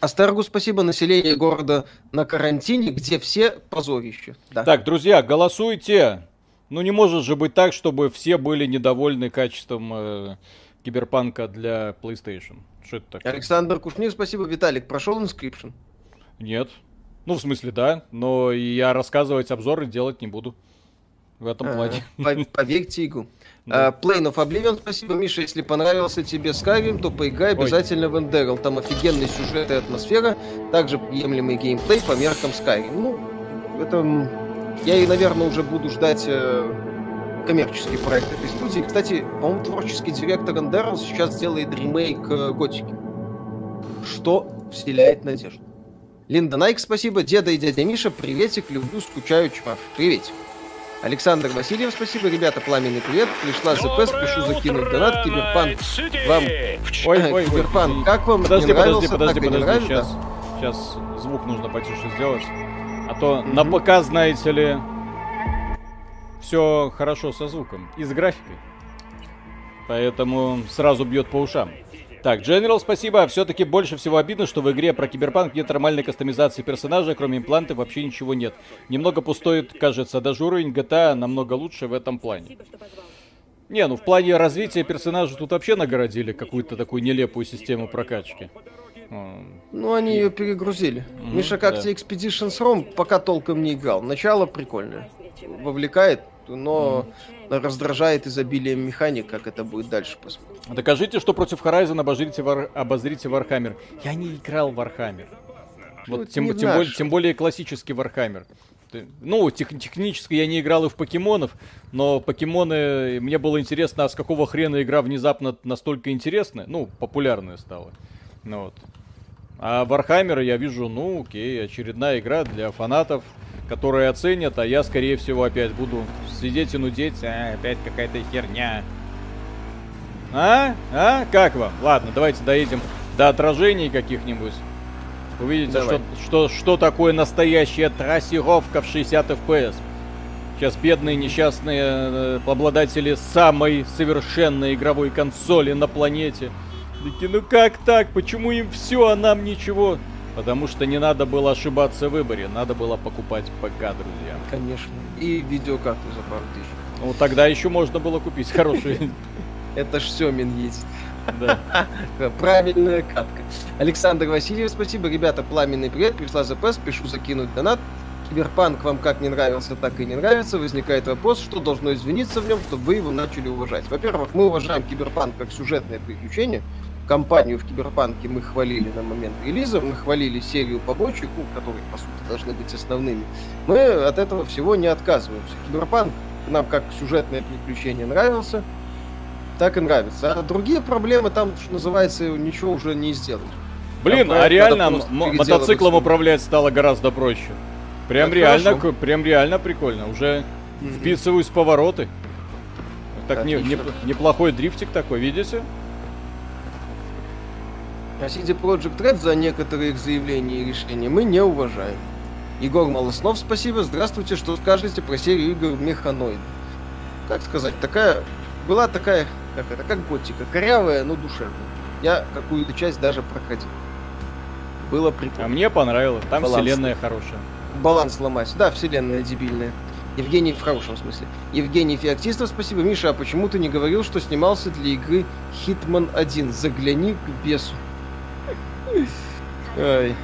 Астергу спасибо. Население города на карантине, где все позорище. Да. Так, друзья, голосуйте. Ну не может же быть так, чтобы все были недовольны качеством э, киберпанка для PlayStation. Что это такое? Александр Кушнир, спасибо. Виталик, прошел Inscription? Нет. Ну, в смысле, да, но я рассказывать обзоры делать не буду. В этом А, плане. по- Поверьте игру. Да. А, Plane of Oblivion, спасибо. Миша, если понравился тебе Skyrim, то поиграй Ой. обязательно в Enderal. Там офигенный сюжет и атмосфера, также приемлемый геймплей по меркам Skyrim. Ну, это... Я и, наверное, уже буду ждать э, коммерческий проект этой студии. Кстати, по-моему, творческий директор Enderal сейчас делает ремейк э, Готики. Что вселяет надежду. Линда Найк, спасибо. Деда и дядя Миша, приветик, люблю, скучаю, чмав. Приветик. Александр Васильев, спасибо. Ребята, пламенный привет. Пришла ЗП, спешу закинуть донат. Киберпанк. Вам... Ой, ой, ой. Киберпанк, как вам? Подожди, не подожди, подожди, подожди. Сейчас, сейчас звук нужно потише сделать. А то на ПК, знаете ли, все хорошо со звуком и с графикой. Поэтому сразу бьет по ушам. Так, General, спасибо. Все-таки больше всего обидно, что в игре про киберпанк нет нормальной кастомизации персонажа, кроме имплантов вообще ничего нет. Немного пустой, кажется, даже уровень GTA намного лучше в этом плане. Не, ну в плане развития персонажа тут вообще нагородили какую-то такую нелепую систему прокачки. Ну, они ее перегрузили. Мгм, Миша, как да. тебе Expeditions ROM? Пока толком не играл. Начало прикольное. Вовлекает, но раздражает изобилием механик, как это будет дальше посмотрим. Докажите, что против Horizon обозрите, Вар... обозрите Warhammer. Я не играл в Warhammer. Вот тем, тем, более, тем более классический Warhammer. Ну, тех- технически я не играл и в покемонов, но покемоны, мне было интересно, а с какого хрена игра внезапно настолько интересная, ну, популярная стала. Ну вот. А Warhammer я вижу, ну, окей, очередная игра для фанатов, которые оценят, а я, скорее всего, опять буду сидеть и нудеть, а, опять какая-то херня. А? А? Как вам? Ладно, давайте доедем до отражений каких-нибудь. Увидите, Давай. что, что, что такое настоящая трассировка в 60 FPS. Сейчас бедные несчастные э, обладатели самой совершенной игровой консоли на планете. Такие, ну как так? Почему им все, а нам ничего? Потому что не надо было ошибаться в выборе, надо было покупать ПК, друзья. Конечно. И видеокарту за пару тысяч. Ну, тогда еще можно было купить хорошие. Это ж Семин ездит. Да. Правильная катка. Александр Васильев, спасибо. Ребята, пламенный привет. Пришла ЗП, спешу закинуть донат. Киберпанк вам как не нравился, так и не нравится. Возникает вопрос, что должно измениться в нем, чтобы вы его начали уважать. Во-первых, мы уважаем Киберпанк как сюжетное приключение. Компанию в Киберпанке мы хвалили на момент релиза, мы хвалили серию побочек, ну, которые, по сути, должны быть основными. Мы от этого всего не отказываемся. Киберпанк нам как сюжетное приключение нравился, так и нравится. А другие проблемы там, что называется, ничего уже не сделать. Блин, а проект реально мотоциклом управлять стало гораздо проще. Прям Это реально, хорошо. прям реально прикольно. Уже вписываюсь в повороты. Так не- не- неплохой дрифтик такой, видите? А CD Project Red за некоторые их заявления и решения мы не уважаем. Егор Малоснов, спасибо. Здравствуйте, что скажете про серию игр Механоид? Как сказать, такая... Была такая, как это, как готика, корявая, но душевная. Я какую-то часть даже проходил. Было А прикольно. мне понравилось. Там Баланс. вселенная хорошая. Баланс ломать. Да, вселенная дебильная. Евгений в хорошем смысле. Евгений Феоктистов, спасибо. Миша, а почему ты не говорил, что снимался для игры Hitman 1? Загляни к бесу. Ай.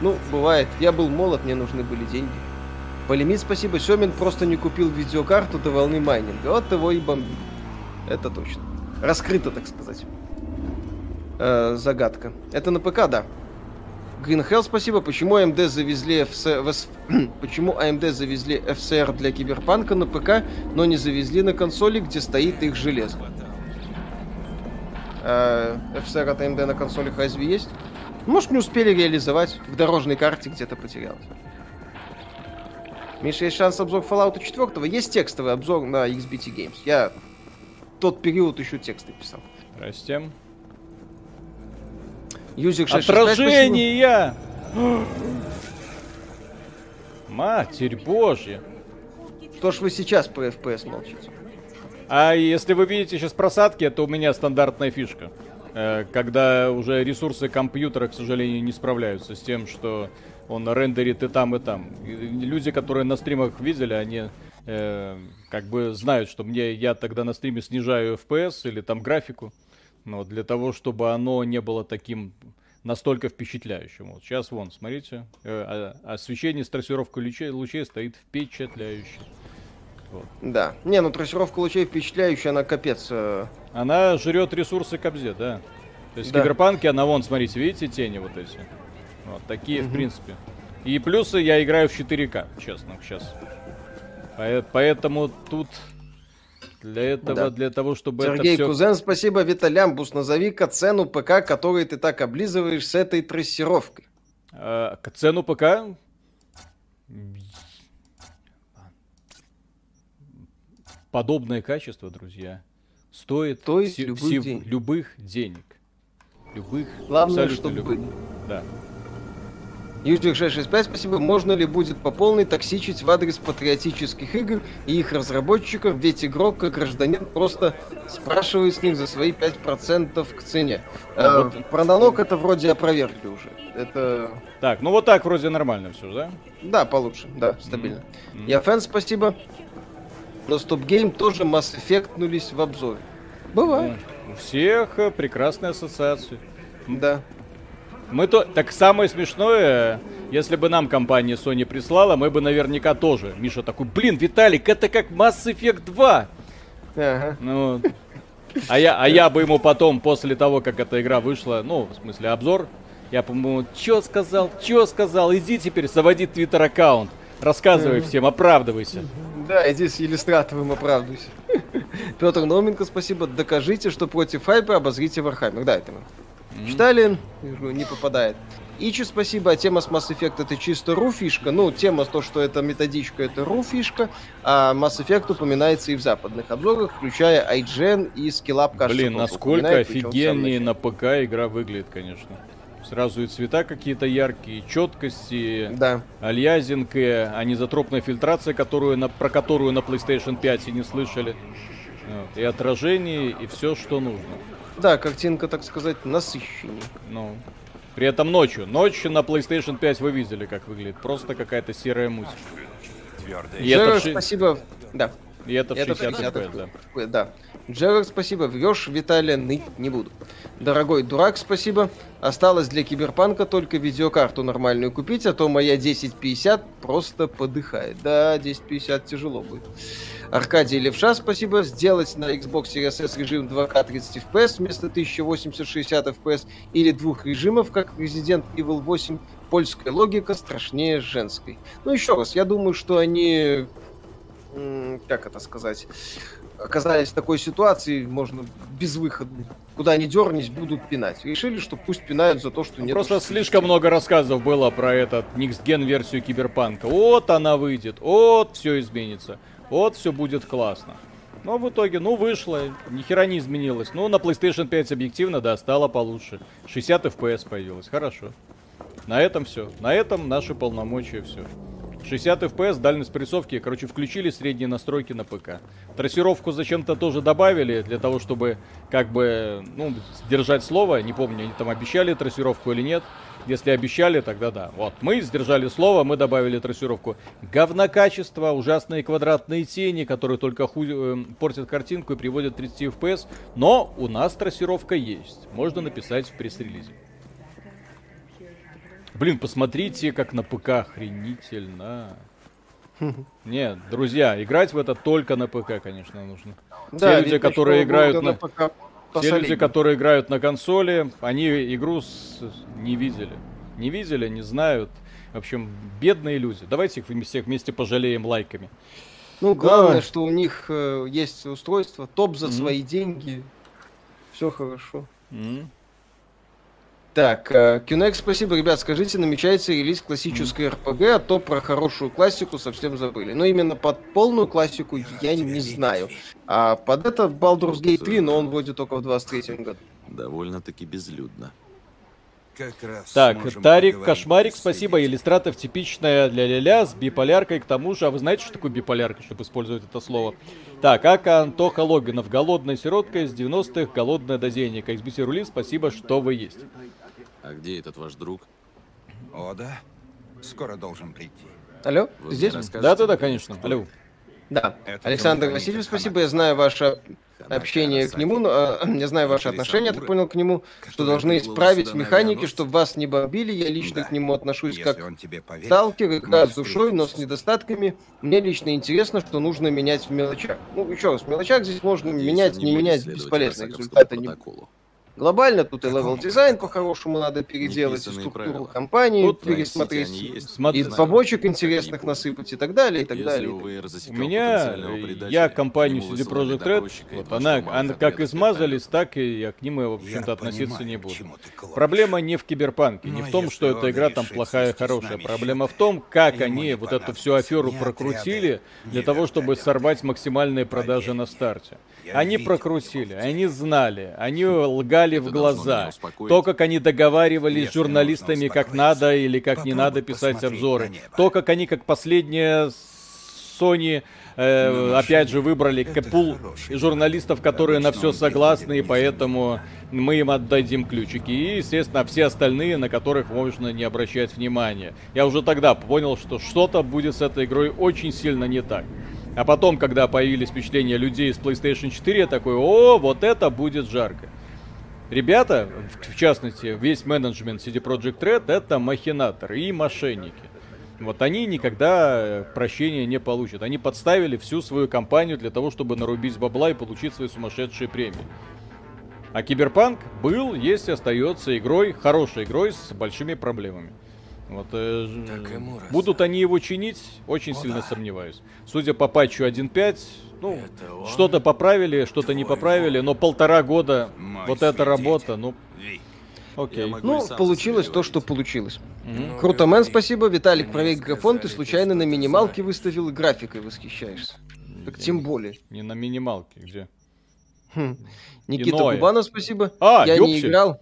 Ну, бывает. Я был молод, мне нужны были деньги. Полимит, спасибо. Семин просто не купил видеокарту до волны майнинга. Вот его и бомбит. Это точно. Раскрыто, так сказать. Э, загадка. Это на ПК, да. Green Hell, спасибо. Почему AMD завезли FC... Почему AMD завезли FCR для Киберпанка на ПК, но не завезли на консоли, где стоит их железо? Э, FCR от AMD на консолях разве есть? Может, не успели реализовать. В дорожной карте где-то потерялось. Миша, есть шанс обзор Fallout 4? Есть текстовый обзор на XBT Games. Я тот период еще тексты писал. Здрасте. Юзик 665, спасибо. Отражение! Матерь божья. Что ж вы сейчас по FPS молчите? А если вы видите сейчас просадки, это у меня стандартная фишка. Э, Когда уже ресурсы компьютера, к сожалению, не справляются с тем, что он рендерит и там, и там. И люди, которые на стримах видели, они э, как бы знают, что мне я тогда на стриме снижаю FPS или там графику, но для того, чтобы оно не было таким настолько впечатляющим. Вот сейчас вон, смотрите, э, а- освещение с трассировкой лучей, лучей стоит впечатляюще. Да. Не, ну трассировка лучей впечатляющая, она капец. э, Она жрет ресурсы Кобзе, да. То есть Да. в Киберпанке она вон, смотрите, видите тени вот эти? Вот такие, в принципе. И плюсы я играю в 4К, честно, сейчас. Поэтому тут для этого, Да. для того, чтобы Сергей это все... Кузен, спасибо. Виталямбус, назови-ка цену ПК, который ты так облизываешь с этой трассировкой. цену ПК? Подобное качество, друзья, стоит Стоит все- любых все- денег. любых денег. Любых, Главное, абсолютно чтобы любых. были. Да. Южник 665, спасибо. Можно ли будет по полной токсичить в адрес патриотических игр и их разработчиков, ведь игрок, как гражданин, просто спрашивает с них за свои 5% к цене. А Э, Про налог это вроде опровергли уже. Это... Так, ну вот так вроде нормально все, да? Да, получше, да, стабильно. Мгм. Я фэн, спасибо. Но Стоп Гейм тоже Mass Effectнулись в обзоре. Бывает, У всех э, прекрасные ассоциации. да. Мы то... Так самое смешное, если бы нам компания Sony прислала, мы бы наверняка тоже. Миша такой, блин, Виталик, это как Mass Effect 2. Ага. Ну, а я, а я бы ему потом, после того, как эта игра вышла, ну, в смысле, обзор, я, по-моему, чё сказал, чё сказал, иди теперь заводи твиттер-аккаунт, рассказывай всем, оправдывайся. Да, иди с иллюстратовым оправдывайся. Петр Науменко, спасибо. Докажите, что против хайпа обозрите Warhammer. Да, это мы. Читали, вижу, не попадает. Ичи, спасибо. А тема с Mass Effect это чисто ру фишка. Ну, тема то, что это методичка, это ру фишка. А Mass Effect упоминается и в западных обзорах, включая IGN и Skillab, кажется, Блин, насколько офигеннее на ПК игра выглядит, конечно. Сразу и цвета какие-то яркие, четкость и Да. альязинг, и анизотропная фильтрация, которую на, про которую на PlayStation 5 и не слышали. Вот, И отражение, и все, что нужно. Да, картинка, так сказать, насыщеннее. Ну, При этом ночью. Ночью на PlayStation 5 вы видели, как выглядит. Просто какая-то серая музыка. Твердая. И это, Джерард, в ши- спасибо. Да. и это в Это 60 60 FPS, да. Да. Джерард, спасибо. Врешь, Виталия, ныть не буду. Дорогой дурак, спасибо. Осталось для Киберпанка только видеокарту нормальную купить, а то моя 1050 просто подыхает. Да, 1050 тяжело будет. Аркадий Левша, спасибо. Сделать на Xbox Series S режим 2К 30 FPS вместо 1080-60 FPS или двух режимов, как Resident Evil 8. Польская логика страшнее женской. Ну, еще раз, я думаю, что они как это сказать, оказались в такой ситуации, можно безвыходной. Куда ни дернись, будут пинать. Решили, что пусть пинают за то, что нет. Просто слишком много рассказов было про этот Gen версию Киберпанка. Вот она выйдет, вот все изменится, вот все будет классно. Но в итоге, ну, вышло, ни хера не изменилось. Ну, на PlayStation 5 объективно, да, стало получше. 60 FPS появилось, хорошо. На этом все. На этом наши полномочия все. 60 FPS, дальность прицовки, короче, включили средние настройки на ПК. Трассировку зачем-то тоже добавили, для того, чтобы, как бы, ну, сдержать слово. Не помню, они там обещали трассировку или нет. Если обещали, тогда да. Вот, мы сдержали слово, мы добавили трассировку. Говнокачество, ужасные квадратные тени, которые только ху- э, портят картинку и приводят к 30 FPS. Но у нас трассировка есть. Можно написать в пресс-релизе. Блин, посмотрите, как на ПК охренительно. Нет, друзья, играть в это только на ПК, конечно, нужно. Те люди, которые играют на... ПК Те люди, которые играют на консоли, они игру с- не видели. Не видели, не знают. В общем, бедные люди. Давайте их всех вместе пожалеем лайками. Ну, главное, Да. что у них э, есть устройство, топ за Мгм. свои деньги. Все хорошо. М. Так, э, Кюнек, спасибо. Ребят, скажите, намечается релиз классической РПГ, а то про хорошую классику совсем забыли. Но именно под полную классику я не знаю. А под это Baldur's Gate 3, но он вроде только в 23 году. Довольно-таки безлюдно. Как раз Так, Тарик Кошмарик, спасибо. Иллюстратов типичная для ля-ля с биполяркой к тому же. А вы знаете, что такое биполярка, чтобы использовать это слово? Так, Ака Антоха Логинов. Голодная сиротка из 90-х, голодная до денег. XBC Рули, спасибо, что вы есть. А где этот ваш друг? О, да. Скоро должен прийти. Алло, Вы здесь? расскажете, Да-да-да, кто конечно. Алло. Да. Это Александр Тёмка Васильев, Никита спасибо. Я знаю ваше общение к нему, но, э, я знаю ваше Через отношение, я так понял, к нему, что должны исправить механики, чтобы вас не бомбили. Я лично Да. к нему отношусь Если как он тебе поверит, сталкер, играю с душой, но с недостатками. Мне лично интересно, что нужно менять в мелочах. Ну, еще раз, в мелочах здесь можно Надеюсь, менять, не менять, бесполезно. Результата не. Глобально тут и левел дизайн по-хорошему надо переделать, и структуру правила. компании Тут пересмотреть, есть. И знаю, побочек интересных насыпать и так далее, и так Если далее. У меня, я компанию CD Projekt Red, вот она, она как измазались, так и я к ним, в общем-то, относиться не буду. Проблема не в киберпанке, не в том, что эта игра там плохая, хорошая. Проблема в том, как они вот эту всю аферу прокрутили для того, чтобы сорвать максимальные продажи на старте. Они прокрутили, они знали, они лгали в должно меня глаза. То, как они договаривались с журналистами, как надо или как не надо писать обзоры. То, как они, как последняя Sony, э, опять же, выбрали пул журналистов, которые на все согласны, и поэтому мы им отдадим ключики. И, естественно, все остальные, на которых можно не обращать внимания. Я уже тогда понял, что что-то будет с этой игрой очень сильно не так. А потом, когда появились впечатления людей с PlayStation 4, я такой, о, вот это будет жарко. Ребята, в, частности, весь менеджмент CD Projekt Red это махинаторы и мошенники. Вот они никогда э, прощения не получат. Они подставили всю свою компанию для того, чтобы нарубить бабла и получить свои сумасшедшие премии. А Киберпанк был, есть и остается игрой, хорошей игрой с большими проблемами. Вот, э, ж- Так ему раз. будут они его чинить, очень О, сильно да. сомневаюсь. Судя по патчу 1.5, ну, что-то поправили, что-то не поправили, но полтора года Мой вот эта работа, ну, окей. Ну, получилось то, что получилось. Ну, Круто, мэн, спасибо. Виталик, проверь графон, ты случайно на минималке выставил и графикой восхищаешься. Так тем более. Не на минималке, где? Хм. Никита Иное. Кубанов, спасибо. А, Я не ёпсель. играл.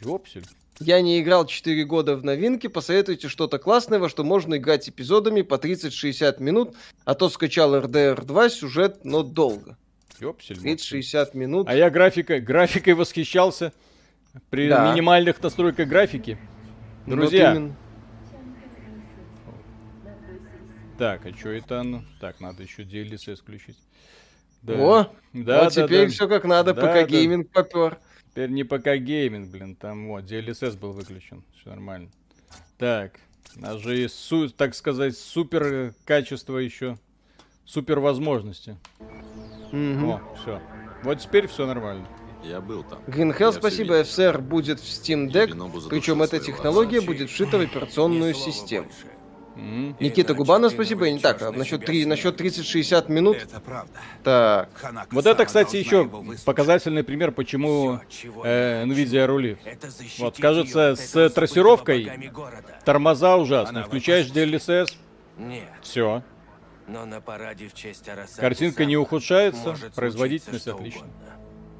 Ёпсель. Я не играл 4 года в новинки. Посоветуйте что-то классное, во что можно играть эпизодами по 30-60 минут, а то скачал RDR 2 сюжет, но долго. Ёпсель. 30-60 минут. А я графикой, графикой восхищался. При Да. минимальных настройках графики. Вот Друзья, так, а что это оно? Так, надо еще DLSS включить. Да. О, да, вот да, теперь да. все как надо, Да, пока да. гейминг попер. Теперь не ПК гейминг, блин, там вот, DLSS был выключен, все нормально. Так, у нас же есть, су- так сказать, супер качество еще, супер возможности. Мгм. О, все. Вот теперь все нормально. Я был там. Всё спасибо. FSR будет в Steam Deck, причем эта технология отца. будет вшита в операционную систему. М. Никита Губанов, спасибо, и не так, а насчет, три, насчет 30-60 минут, Это правда. так, Ханако Вот это, кстати, еще показательный пример, почему э, Nvidia рулит. Вот, кажется, с трассировкой Тормоза ужасные. Она Включаешь DLSS, Нет, все. но на параде в честь Арасаки Картинка не ухудшается, может производительность угодно.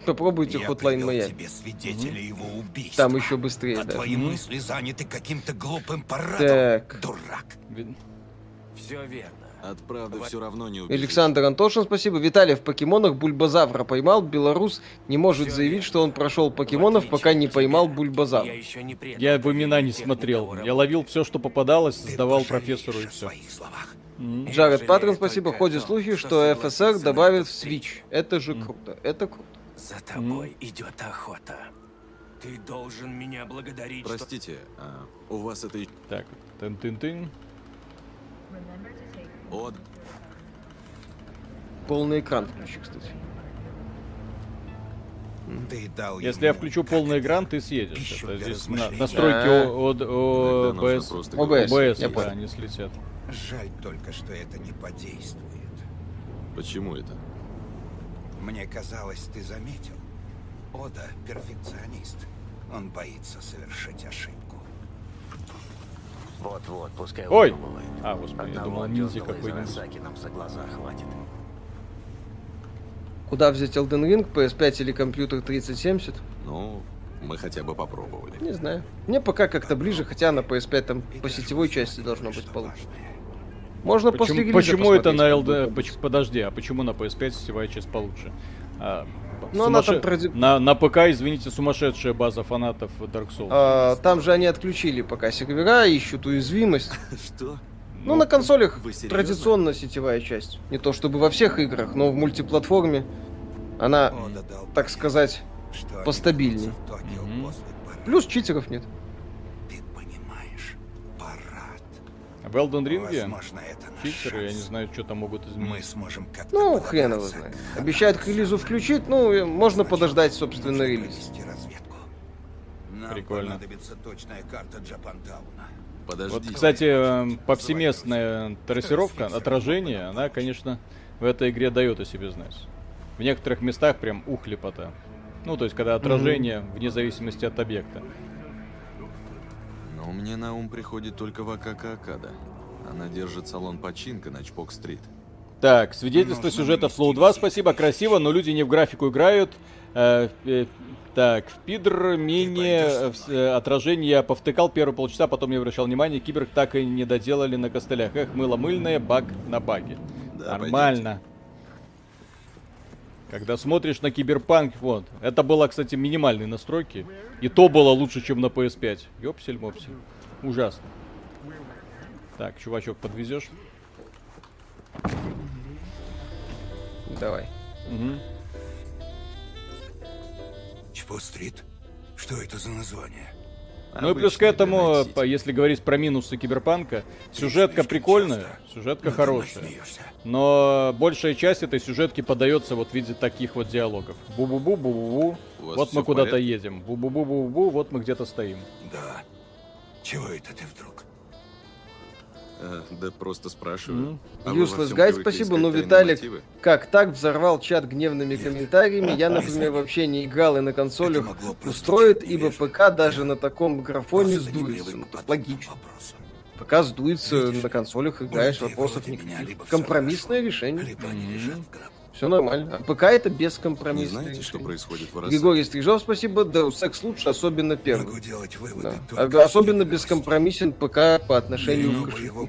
Попробуйте Я Hotline Miami. тебе свидетелей его убийства. Там еще быстрее, А да. твои мысли заняты каким-то глупым парадом, Так. дурак. Все верно. От правды все равно не убежишь. Александр Антошин, спасибо. Виталий в покемонах Бульбазавра поймал. Белорус не может Всё заявить, верно. что он прошел покемонов, пока не от поймал тебя, Бульбазавра. Я еще не предал Я в имена не тех, смотрел. кого Я ловил все, что попадалось, Ты сдавал пожалеешь профессору и о все. своих словах. Я Джаред жалею Патрон, спасибо. только о Ходят том, слухи, что что согласился FSR на добавит в этот Switch. Это же круто. Это круто. За тобой идет охота. Ты должен меня благодарить, что Простите, а у вас это... и- Так, тын-тын-тын. От... Полный экран включи, кстати. Ты дал Если я включу полный экран, ты съедешь. Это здесь на- настройки Да. О- ОБС. говорить. ОБС, я да, понял. они слетят. Жаль только, что это не подействует. Почему это? Мне казалось, ты заметил. Ода — перфекционист. Он боится совершить ошибку. Вот-вот, пускай Ой! выдумывает. А, господи, я думал, ниндзя какой-нибудь. Нам за глаза хватит. Куда взять Elden Ring? PS5 или компьютер 3070? Ну, мы хотя бы попробовали. Не знаю. Мне пока как-то ближе, хотя на PS5 там по сетевой части должно быть получше. Можно после Почему, релиза почему это на LD... Подожди, а почему на PS5 сетевая часть получше? А, Ну, она там сумасше- проди- на, на ПК, извините, сумасшедшая база фанатов Dark Souls. А, там же они отключили пока сервера, ищут уязвимость. Что? Ну, на консолях вы серьезно? традиционно сетевая часть. Не то чтобы во всех играх, но в мультиплатформе она, так сказать, после парада. плюс читеров нет. В Elden Ring Возможно, это наш читеры, я не знаю, что там могут Мы изменить. сможем как-то Ну, хрен его знает. Обещают к релизу включить, ну, можно подождать, собственно, релиз. Нам Прикольно. понадобится точная карта Джапантауна. Подожди. Вот, кстати, э, повсеместная трассировка, отражение, она, конечно, в этой игре дает о себе знать. В некоторых местах прям ухлепота. Ну, то есть, когда отражение вне зависимости от объекта. Но мне на ум приходит только Вакака Акада. Она держит салон починка на Чпок-стрит. Так, свидетельство Нужно сюжета Flow 2, все спасибо, красиво, но люди не в графику играют. Э, э, так, в Пидр менее э, мной? э, отражение я повтыкал первые полчаса, потом не обращал внимания. Киберг так и не доделали на костылях. Эх, мыло мыльное, баг на баге. Да, Нормально. Когда смотришь на Киберпанк, вот. Это было, кстати, минимальные настройки. И то было лучше, чем на PS5. Ёпсель-мопсель. Ужасно. Так, чувачок, подвезешь? Давай. Угу. Чпо-стрит? Что это за название? Ну и плюс к этому, по- если говорить про минусы киберпанка, сюжетка прикольная, сюжетка мной хорошая. Но большая часть этой сюжетки подается вот в виде таких вот диалогов. Бу-бу-бу, бу-бу-бу, вот мы куда-то едем. Бу-бу-бу, бу-бу, вот мы где-то стоим. Да. Чего это ты вдруг? Э, да просто спрашиваю. А во Useless Guy, спасибо, тайные Виталик, мотивы? как так взорвал чат гневными комментариями? Я, например, вообще не играл и на консолях устроит, ибо. ПК даже на таком графоне сдуется. Ну, логично. ПК сдуется, Видишь, на консолях играешь, вопросов никаких. Компромиссное хорошо, решение. Либо они лежат в гробу. Все нормально. А ПК это Не бескомпромиссное знаете, что решение. происходит в Арасаке? Григорий Стрижов, спасибо. Да, секс лучше, особенно первый. Могу делать выводы Да. только Особенно бескомпромиссен ПК по отношению Но к его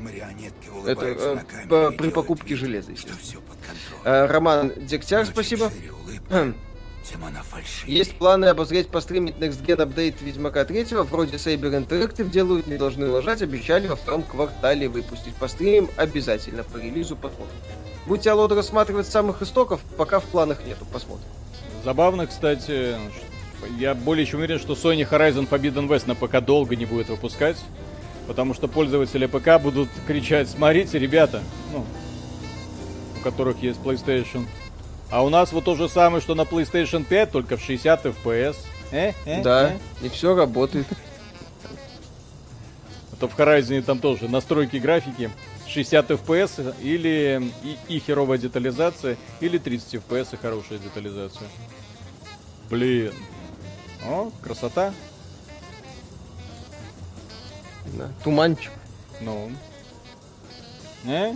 Это э, по- при покупке вид, железа, Что естественно. все под контролем. Э, Роман Дегтяр, спасибо. улыбка. Есть планы обозреть, постримить Next Gen апдейт Ведьмака 3, вроде Saber Interactive делают, не должны лажать, обещали во втором квартале выпустить. Постримим обязательно по релизу посмотрим. Будете Алоду рассматривать с самых истоков, пока в планах нету, посмотрим. Забавно, кстати, я более чем уверен, что Sony Horizon Forbidden West на ПК долго не будет выпускать, потому что пользователи ПК будут кричать, смотрите, ребята, ну, у которых есть PlayStation. А у нас вот то же самое, что на PlayStation 5, только в 60 FPS. Э, э, Да, э. и все работает. А то в Horizon там тоже настройки графики 60 FPS или и, и херовая детализация, или 30 FPS и хорошая детализация. Блин. О, красота. Да. Туманчик. Ну. Э?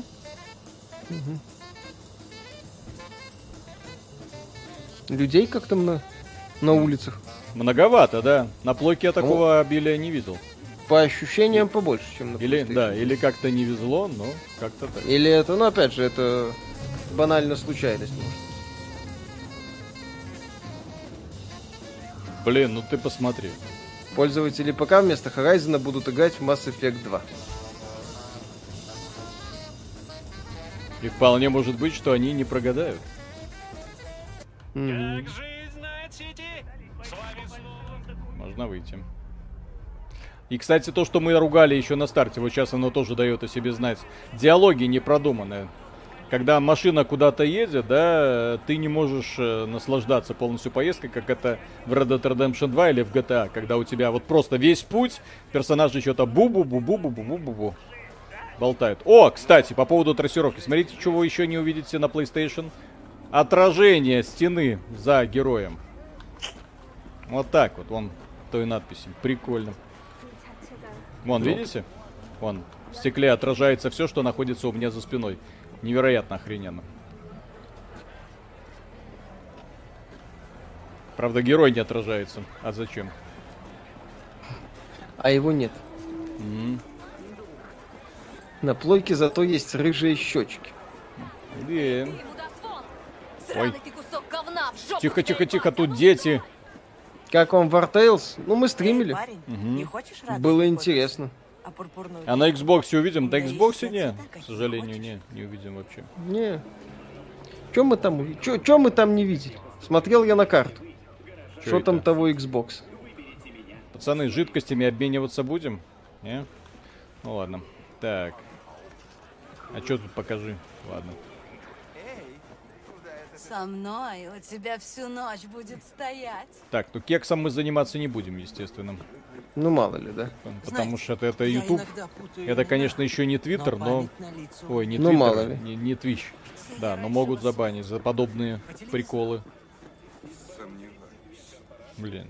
Людей как-то на, на улицах. Многовато, да. На плойке я такого обилия не видел. По ощущениям побольше, чем на Или, да, или как-то не везло, но как-то так. Или это, ну опять же, это банально случайность. может. Блин, ну ты посмотри. Пользователи ПК вместо Horizon будут играть в Mass Effect 2. И вполне может быть, что они не прогадают. Мгм. Можно выйти. И, кстати, то, что мы ругали еще на старте, вот сейчас оно тоже дает о себе знать. Диалоги не продуманные. Когда машина куда-то едет, да, ты не можешь э, наслаждаться полностью поездкой, как это в Red Dead Redemption 2 или в GTA, когда у тебя вот просто весь путь, персонажи что-то бу-бу-бу-бу-бу-бу-бу-бу болтают. О, кстати, по поводу трассировки. Смотрите, чего вы еще не увидите на PlayStation. Отражение стены за героем. Вот так вот, вон той надписи. Прикольно. Вон, видите? Вон, в стекле отражается все, что находится у меня за спиной. Невероятно охрененно. Правда, герой не отражается. А зачем? А его нет. М, На плойке зато есть рыжие щечки. Блин. Сраный жопу Тихо, тихо, тихо, тут дети. Как вам War Tales? Ну, мы стримили. парень, радость Было интересно. А А на Xbox увидим? На Да и Xbox все не. К сожалению, не. Не увидим вообще. Не. Че мы там, чё, чё мы там не видели? Смотрел я на карту. Чё Что там того Xbox? Пацаны, жидкостями обмениваться будем? Не? Ну ладно. Так. А что тут покажи? Ладно. Со мной у тебя всю ночь будет стоять. Так, ну кексом мы заниматься не будем, естественно. Ну, мало ли, да. Потому Знаете, что это, это YouTube. Это, конечно, еще не Twitter, но... лицо Ой, не Ну, Twitter, мало ли. Не, не Twitch. Да, но могут забанить за подобные приколы. Блин.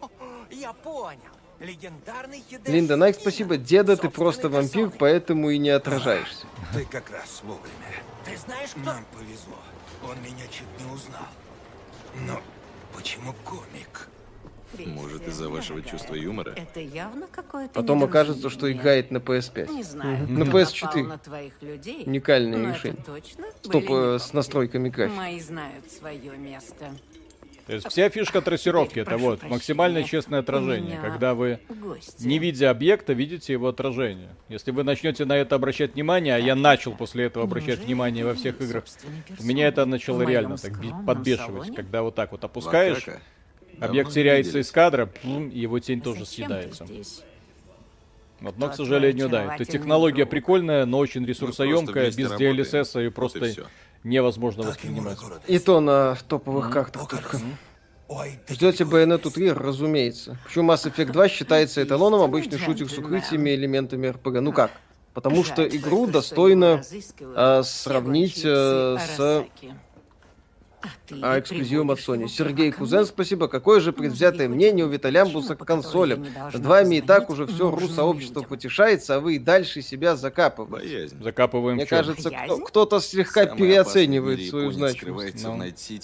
Я понял. Легендарный. Линда, Найк, спасибо. Деда, ты просто вампир, поэтому и не отражаешься. Ты как раз вовремя. Ты знаешь, кто? Нам повезло. Он меня чуть не узнал. Но почему комик? Может, из-за вашего чувства юмора? Это явно какое-то Потом окажется, что играет на PS5. Не знаю. На кто PS4. напал на твоих людей, Уникальное но решение. точно Стоп, э, с настройками графики. Мои знают свое место. То есть вся фишка трассировки это вот максимально честное отражение, когда вы не видя объекта, видите его отражение. Если вы начнете на это обращать внимание, а я начал после этого обращать Неужели внимание во всех играх, меня это начало реально так подбешивать, салоне? когда вот так вот опускаешь, объект теряется из кадра, его тень тоже съедается. Вот, но, к сожалению, да, эта технология друг? прикольная, но очень просто ресурсоемкая, без. DLSS и Вот просто. Невозможно воспринимать. И то на топовых картах только. Ждете Bayonetta 3, разумеется. Почему Mass Effect 2 считается эталоном обычных шутер с укрытиями и элементами РПГ? Ну как? Потому что игру достойно все сравнить а, с. А а, эксклюзивом от Sony. его Сергей Кузен, спасибо. Какое же Может, предвзятое мнение у Виталямбуса к консолям. Над вами и так уже все ру-сообщество потешается, а вы и дальше себя закапываете. Боязнь. Закапываем Мне чё? кажется, кто-то слегка Самый переоценивает свою значимость. скрывается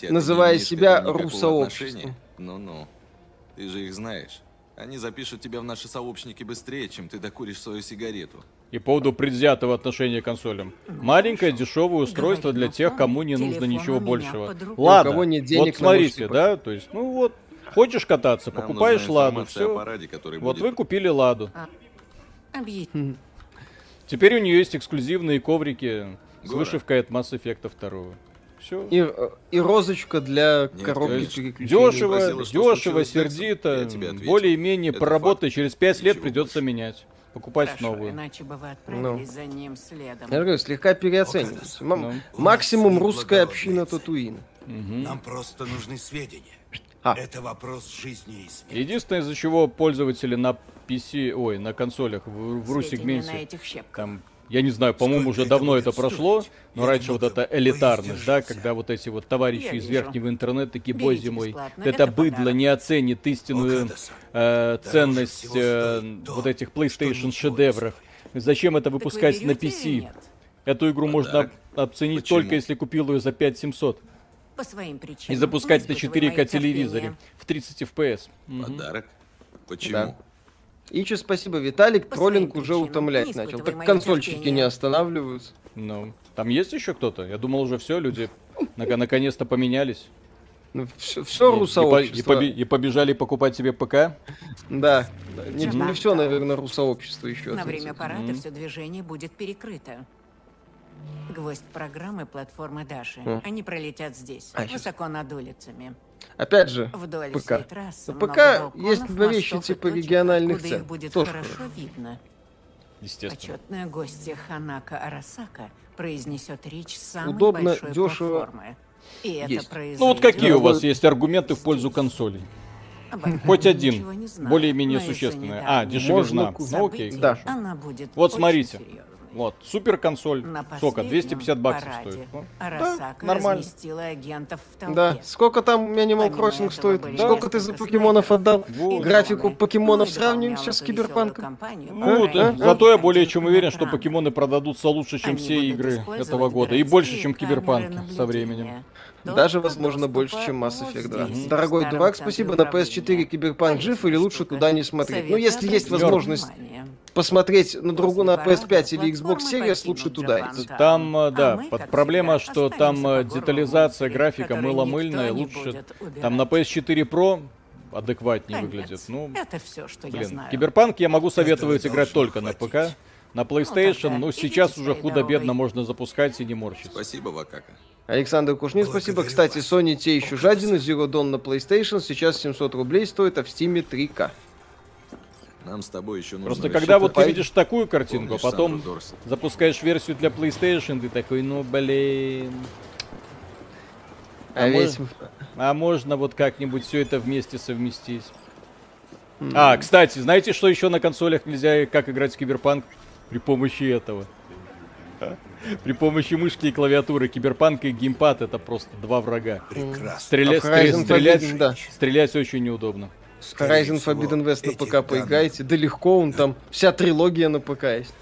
Ну. Называя себя ру-сообществом. Ну-ну. Ты же их знаешь. Они запишут тебя в наши сообщники быстрее, чем ты докуришь свою сигарету. И по поводу предвзятого отношения к консолям. Маленькое дешевое устройство для тех, кому не нужно ничего большего. Ладно, кого нет денег вот смотрите, да, то есть, ну вот, хочешь кататься, покупаешь Ладу, все. параде, Вот будет вы купили Ладу. Объясни. Теперь у нее есть эксклюзивные коврики с вышивкой от Mass Effect 2. Все. И, и розочка для Нет, коробки конечно. переключения. Дешево, спросила, что дешево, сердито, более-менее проработай, через 5 лет придется больше. менять. Покупать Хорошо, новую. иначе бы вы Ну. отправились за ним следом. Я говорю, слегка переоценивается. М- Ну. Максимум русская община благородных. Татуина. Нам просто нужны сведения. А. Это вопрос жизни и смерти. Единственное, из-за чего пользователи на PC, ой, на консолях в, в щепках. там, я не знаю, по-моему, уже давно это прошло, но раньше вот эта элитарность, да, когда вот эти вот товарищи из верхнего интернета такие, боже мой, это, быдло не оценит истинную э, ценность э, вот этих PlayStation шедевров. Зачем это выпускать на PC? Эту игру можно оценить только если купил ее за 5700 По своим и причинам. запускать на Не испытывай 4К мои телевизоре в 30 FPS. Подарок? Почему? Да. Ичи, спасибо, Виталик. По Троллинг уже утомлять Не начал. Так консольщики терпения. не останавливаются. Ну, там есть еще кто-то? Я думал, уже все, люди нак- наконец-то поменялись. Ну, все, все и, по- и русообщество. побе- и побежали покупать себе п.к. Да. Не, Мгм. все, наверное, русообщество еще. На время парада все движение будет перекрыто. Гвоздь программы платформы Даши. О. Они пролетят здесь, А, высоко над улицами. Опять же, Вдоль ПК. всей трассы ПК балконов, есть два вещи типа точек, региональных цен. их будет Тоже хорошо хорошо. видно. Естественно. Почетная гостья Ханака Арасака произнесет речь самой Удобно, большой дешево. платформы. И это Есть. произойдет... Ну вот какие у вас есть аргументы в пользу консолей? Хоть один, более-менее существенный. А, дешевизна. Ну окей, Да. хорошо. Она будет Вот смотрите. серьезной. Вот, супер консоль. На Сколько? последнем 250 баксов параде стоит. Ну, Арасака нормально. разместила агентов в толпе. да. Сколько там Animal Crossing стоит? были Сколько ты за покемонов отдал? Вот. Графику покемонов сравниваем дополнял сейчас с Киберпанком? Ну, да. мере, Зато я более чем уверен, что покемоны продадутся лучше, чем Они все игры этого года. И больше, чем Киберпанки со временем. Даже, возможно, больше, чем Mass Effect 2. здесь, в Дорогой дурак, спасибо. На PS4 управления. Киберпанк жив или лучше туда не смотреть? Ну, если есть возможность внимание. Посмотреть на другую на После PS5 или Xbox Series, лучше туда идти. Там. Э, да, А под проблема, что там э, детализация графика мыло-мыльная, лучше. Там на убирать. PS4 Pro адекватнее Конец. выглядит. Ну, Это все, что я блин, знаю. Киберпанк я могу советовать Этого играть только на хватить. ПК. На PlayStation, ну, идите сейчас уже худо-бедно можно запускать и не морщиться. Спасибо, Вакака. Александр Кушнин, спасибо. Кстати. Sony те еще жадины, Zero Dawn на PlayStation сейчас 700 рублей стоит, а в Steam 3К. Нам с тобой еще нужно Просто когда вот ты видишь такую картинку, а потом запускаешь версию для PlayStation, ты такой, ну, блин. А, А ведь... А можно вот как-нибудь все это вместе совместить? А, кстати, знаете, что еще на консолях нельзя, как играть в Киберпанк? При помощи этого. При помощи мышки и клавиатуры Киберпанк и геймпад это просто два врага. Прекрасно. Стрелять, А в Horizon стрелять, да. стрелять очень неудобно. Horizon Forbidden West на ПК поиграйте. Да легко, он там, вся трилогия на ПК есть.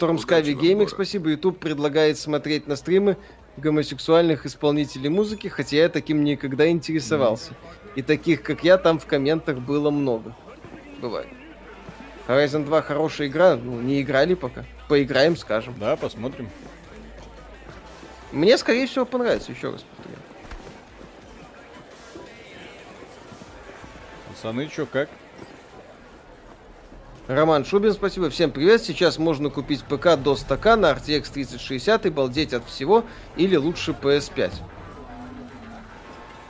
Вам, Gaming, Гора. спасибо. YouTube предлагает смотреть на стримы гомосексуальных исполнителей музыки, хотя я таким никогда интересовался. И таких, как я, там в комментах было много. Бывает. Horizon 2 хорошая игра, ну, не играли пока. Поиграем, скажем. Да, посмотрим. Мне, скорее всего, понравится, еще раз повторяю. Пацаны, чё, как? Роман Шубин, спасибо. Всем привет. Сейчас можно купить ПК до стакана RTX 3060 и балдеть от всего, или лучше PS5.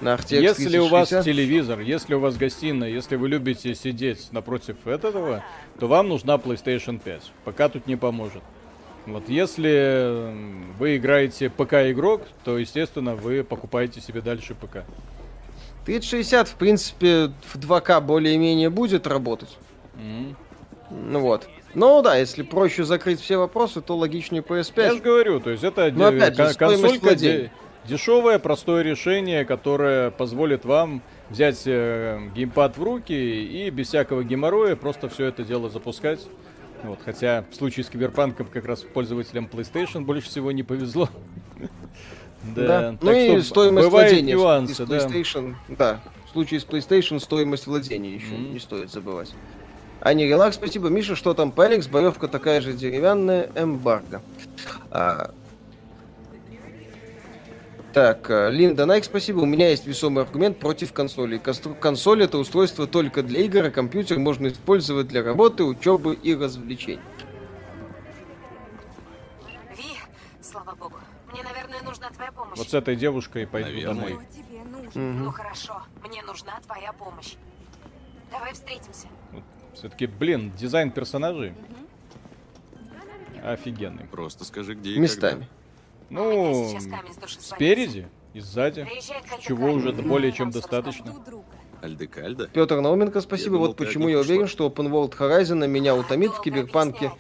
На RTX Если у вас 3060. телевизор, если у вас гостиная, если вы любите сидеть напротив этого, то вам нужна PlayStation 5. Пока тут не поможет. Вот если вы играете ПК-игрок, то, естественно, вы покупаете себе дальше ПК. 3060, в принципе, в 2К более-менее будет работать. М. Ну вот. Ну да, если проще закрыть все вопросы, то логичнее Я же PS5. говорю, то есть это Ну, де- опять же, консолька де- дешевое, простое решение, которое позволит вам взять э, геймпад в руки и без всякого геморроя просто все это дело запускать. Вот, хотя в случае с Киберпанком как раз пользователям PlayStation больше всего не повезло. Да. Ну так и что стоимость владения. нюансы, из да. PlayStation, да. В случае с PlayStation стоимость владения еще Мгм. не стоит забывать. А не релакс, спасибо. Миша, что там по Алекс? Боевка такая же деревянная, эмбарго. А... Так, э, Линда Найк, спасибо. У меня есть весомый аргумент против консоли. Констру- Консоль это устройство только для игр, а компьютер можно использовать для работы, учебы и развлечений. Помощь. Вот с этой девушкой пойду Наверное. домой. Тебе нужно? Ну хорошо, мне нужна твоя помощь. Давай встретимся. Все-таки, блин, дизайн персонажей офигенный. Просто скажи, где и Местами. Меня Ну, спереди и сзади. Чего уже более чем достаточно. когда. Альдекальда? Петр Науменко, спасибо. Я думал, вот почему я уверен, что Open World Horizon меня утомит в Киберпанке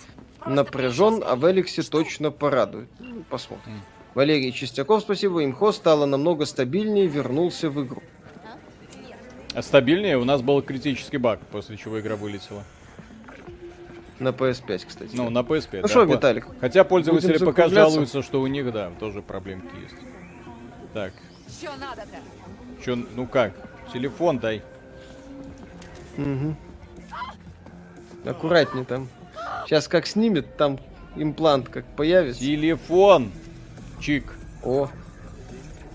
напряжен, а в Эликсе точно порадует. Ну, Посмотрим. Валерий Чистяков, спасибо. Имхо стало намного стабильнее, вернулся в игру. А стабильнее у нас был критический баг, после чего игра вылетела. На PS5, кстати. Ну, на PSP. Ну что, По- Виталик? Хотя пользователи пока жалуются, что у них, да, тоже проблемки есть. Так, Что надо-то? чё, ну как? Телефон дай. Мгм. Аккуратнее там. Сейчас как снимет, там имплант как появится. Телефон! Чик. О,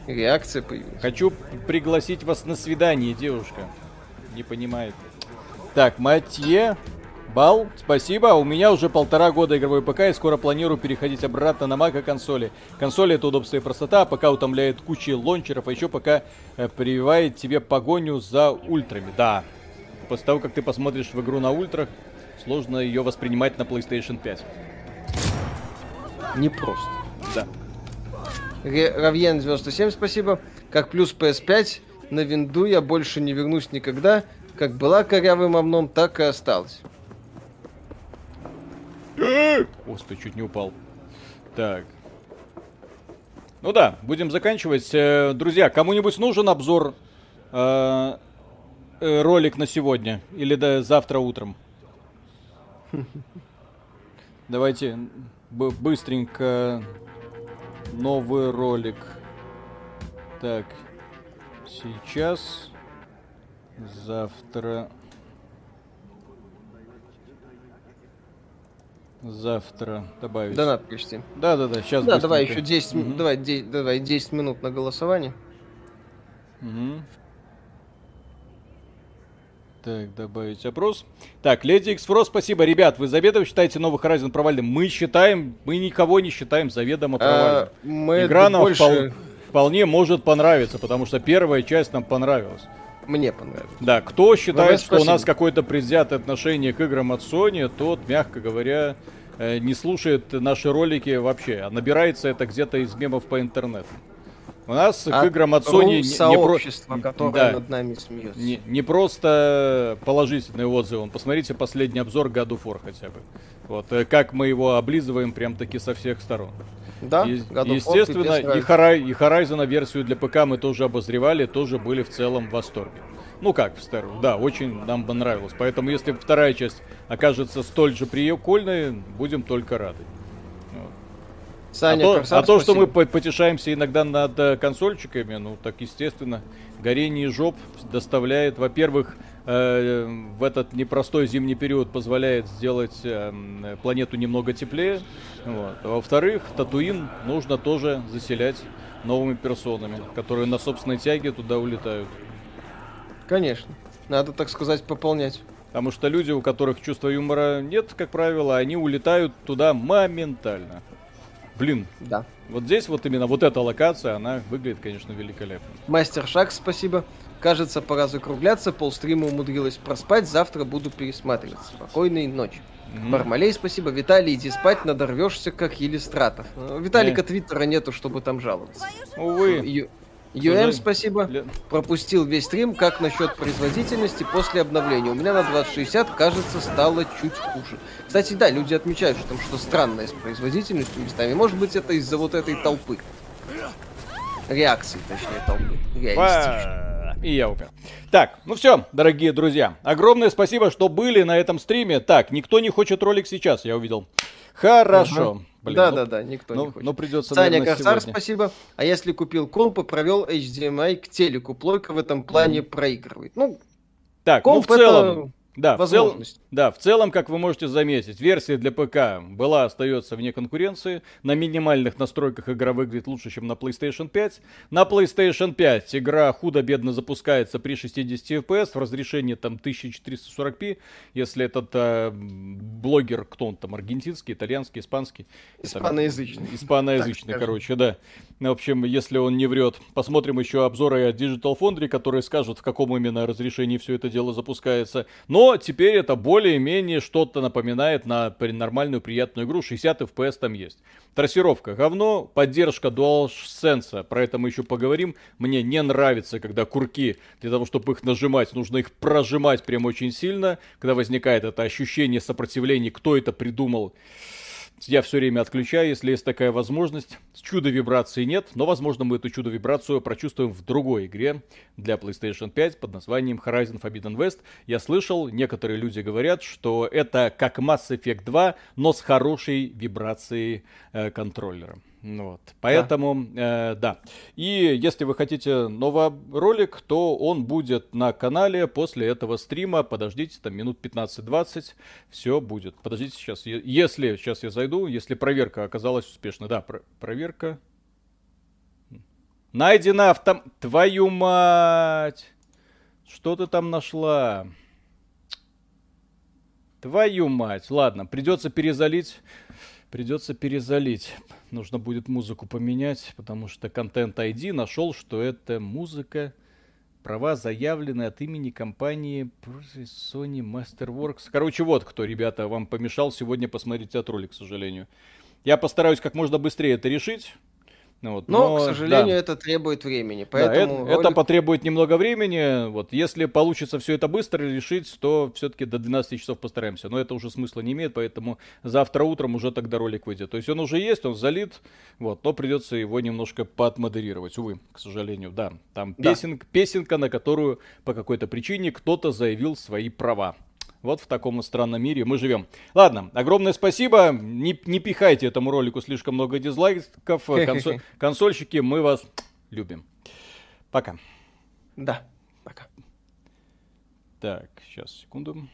реакция появилась. Хочу пригласить вас на свидание, девушка. Не понимает. Так, Матье. Бал, спасибо. У меня уже полтора года игровой ПК и скоро планирую переходить обратно на Mac и консоли. Консоль это удобство и простота, а пока утомляет куча лончеров, а еще пока э, прививает тебе погоню за ультрами. Да. После того, как ты посмотришь в игру на ультрах, сложно ее воспринимать на PlayStation 5. Не просто. Да. Равьен 97, спасибо. Как плюс PS5 на винду я больше не вернусь никогда. Как была корявым овном, так и осталась. Господи, чуть не упал. Так. Ну да, будем заканчивать. Э, Друзья, кому-нибудь нужен обзор э, э, ролик на сегодня? Или да, завтра утром? Давайте быстренько новый ролик. Так, сейчас, завтра. Завтра добавить. Донат почти. Да, да, да, сейчас. Да, давай еще 10, м- Мгм. давай, де- давай 10 минут на голосование. Мгм. Так, добавить опрос. Так, Леди Эксфро, спасибо. Ребят, вы заведомо считаете новый Horizon провальным? Мы считаем, мы никого не считаем заведомо провальным. А, мы Игра нам больше впол- вполне может понравиться, потому что первая часть нам понравилась. мне понравилось. Да, кто считает, Давай, что у нас какое-то предвзятое отношение к играм от Sony, тот, мягко говоря, э, не слушает наши ролики вообще, а набирается это где-то из мемов по интернету. У нас к От играм от Sony не, не про- которое да, над нами смеется. не, не просто положительные отзывы. Посмотрите последний обзор God of War хотя бы. Вот, э, как мы его облизываем прям таки со всех сторон. Да, Е- God Естественно, и. Хора- и Horizon версию для ПК мы тоже обозревали, тоже были в целом в восторге. Ну как в старую, да, очень нам понравилось. Поэтому если вторая часть окажется столь же прикольной, будем только рады. Саня, а то, а то, что мы потешаемся иногда над э, консольчиками, ну так естественно, горение жоп доставляет, во-первых, э, в этот непростой зимний период позволяет сделать э, планету немного теплее. Вот. А во-вторых, Татуин нужно тоже заселять новыми персонами, которые на собственной тяге туда улетают. Конечно. Надо, так сказать, пополнять. Потому что люди, у которых чувства юмора нет, как правило, они улетают туда моментально. Блин, Да. вот здесь вот именно вот эта локация, она выглядит, конечно, великолепно. Мастер Шаг, спасибо. Кажется, пора закругляться. Полстрима умудрилась проспать. Завтра буду пересматривать. Спокойной ночи. Мгм. Бармалей, спасибо. Виталий, иди спать, надорвешься, как Елистратов. Э, Виталика Э. Твиттера нету, чтобы там жаловаться. Увы. ЮМ, спасибо. Пропустил весь стрим. Как насчет производительности после обновления? У меня на 2060, кажется, стало чуть хуже. Кстати, да, люди отмечают, что там что странное с производительностью местами. Может быть, это из-за вот этой толпы. Реакции, точнее, толпы. Реалистично. И я умер. Так, ну все, дорогие друзья. Огромное спасибо, что были на этом стриме. Так, никто не хочет ролик сейчас, я увидел. Хорошо. Блин, да, ну- да, да, никто ну, не хочет. ну, придется, Саня наверное, Корсар, сегодня. спасибо. А если купил комп и провел HDMI к телеку, плойка в этом плане проигрывает. Ну, Так, ну в комп это- Да, в целом, да, в целом, как вы можете заметить, версия для ПК была, остается вне конкуренции. На минимальных настройках игра выглядит лучше, чем на PlayStation 5. На PlayStation 5 игра худо-бедно запускается при 60 FPS в разрешении там 1440p, если этот э, блогер, кто он там, аргентинский, итальянский, испанский? Испаноязычный. Испаноязычный, короче, да. В общем, если он не врет. Посмотрим еще обзоры от Digital Foundry, которые скажут, в каком именно разрешении все это дело запускается. Но теперь это более-менее что-то напоминает на нормальную приятную игру. 60 FPS там есть. Трассировка говно, поддержка DualSense, про это мы еще поговорим. Мне не нравится, когда курки, для того, чтобы их нажимать, нужно их прожимать прям очень сильно. Когда возникает это ощущение сопротивления, кто это придумал. Я все время отключаю, если есть такая возможность. Чудо вибрации нет, но, возможно, мы эту чудо вибрацию прочувствуем в другой игре для PlayStation 5 под названием Horizon Forbidden West. Я слышал, некоторые люди говорят, что это как Mass Effect 2, но с хорошей вибрацией э, контроллера. Ну вот. Поэтому, да. Э, да. И если вы хотите новый ролик, то он будет на канале после этого стрима. Подождите, там минут 15-20, все будет. Подождите сейчас. Если, сейчас я зайду, если проверка оказалась успешной. Да, про- проверка. Найдена автом... Твою мать! Что ты там нашла? Твою мать. Ладно, придется перезалить. Придется перезалить. Нужно будет музыку поменять, потому что контент ID нашел, что это музыка, права заявлены от имени компании Sony Masterworks. Короче, вот кто, ребята, вам помешал сегодня посмотреть этот ролик, к сожалению. Я постараюсь как можно быстрее это решить. Ну вот, но, но, к сожалению, да. это требует времени. Поэтому да, это, ролик... это потребует немного времени. Вот, если получится все это быстро решить, то все-таки до 12 часов постараемся. Но это уже смысла не имеет, поэтому завтра утром уже тогда ролик выйдет. То есть он уже есть, он залит, вот, но придется его немножко подмодерировать. Увы, к сожалению, да. Там да. Песенка, песенка, на которую по какой-то причине кто-то заявил свои права. Вот в таком странном мире мы живем. Ладно, огромное спасибо. Не, не пихайте этому ролику слишком много дизлайков. Консоль, консольщики, мы вас любим. Пока. Да, пока. Так, сейчас, секунду.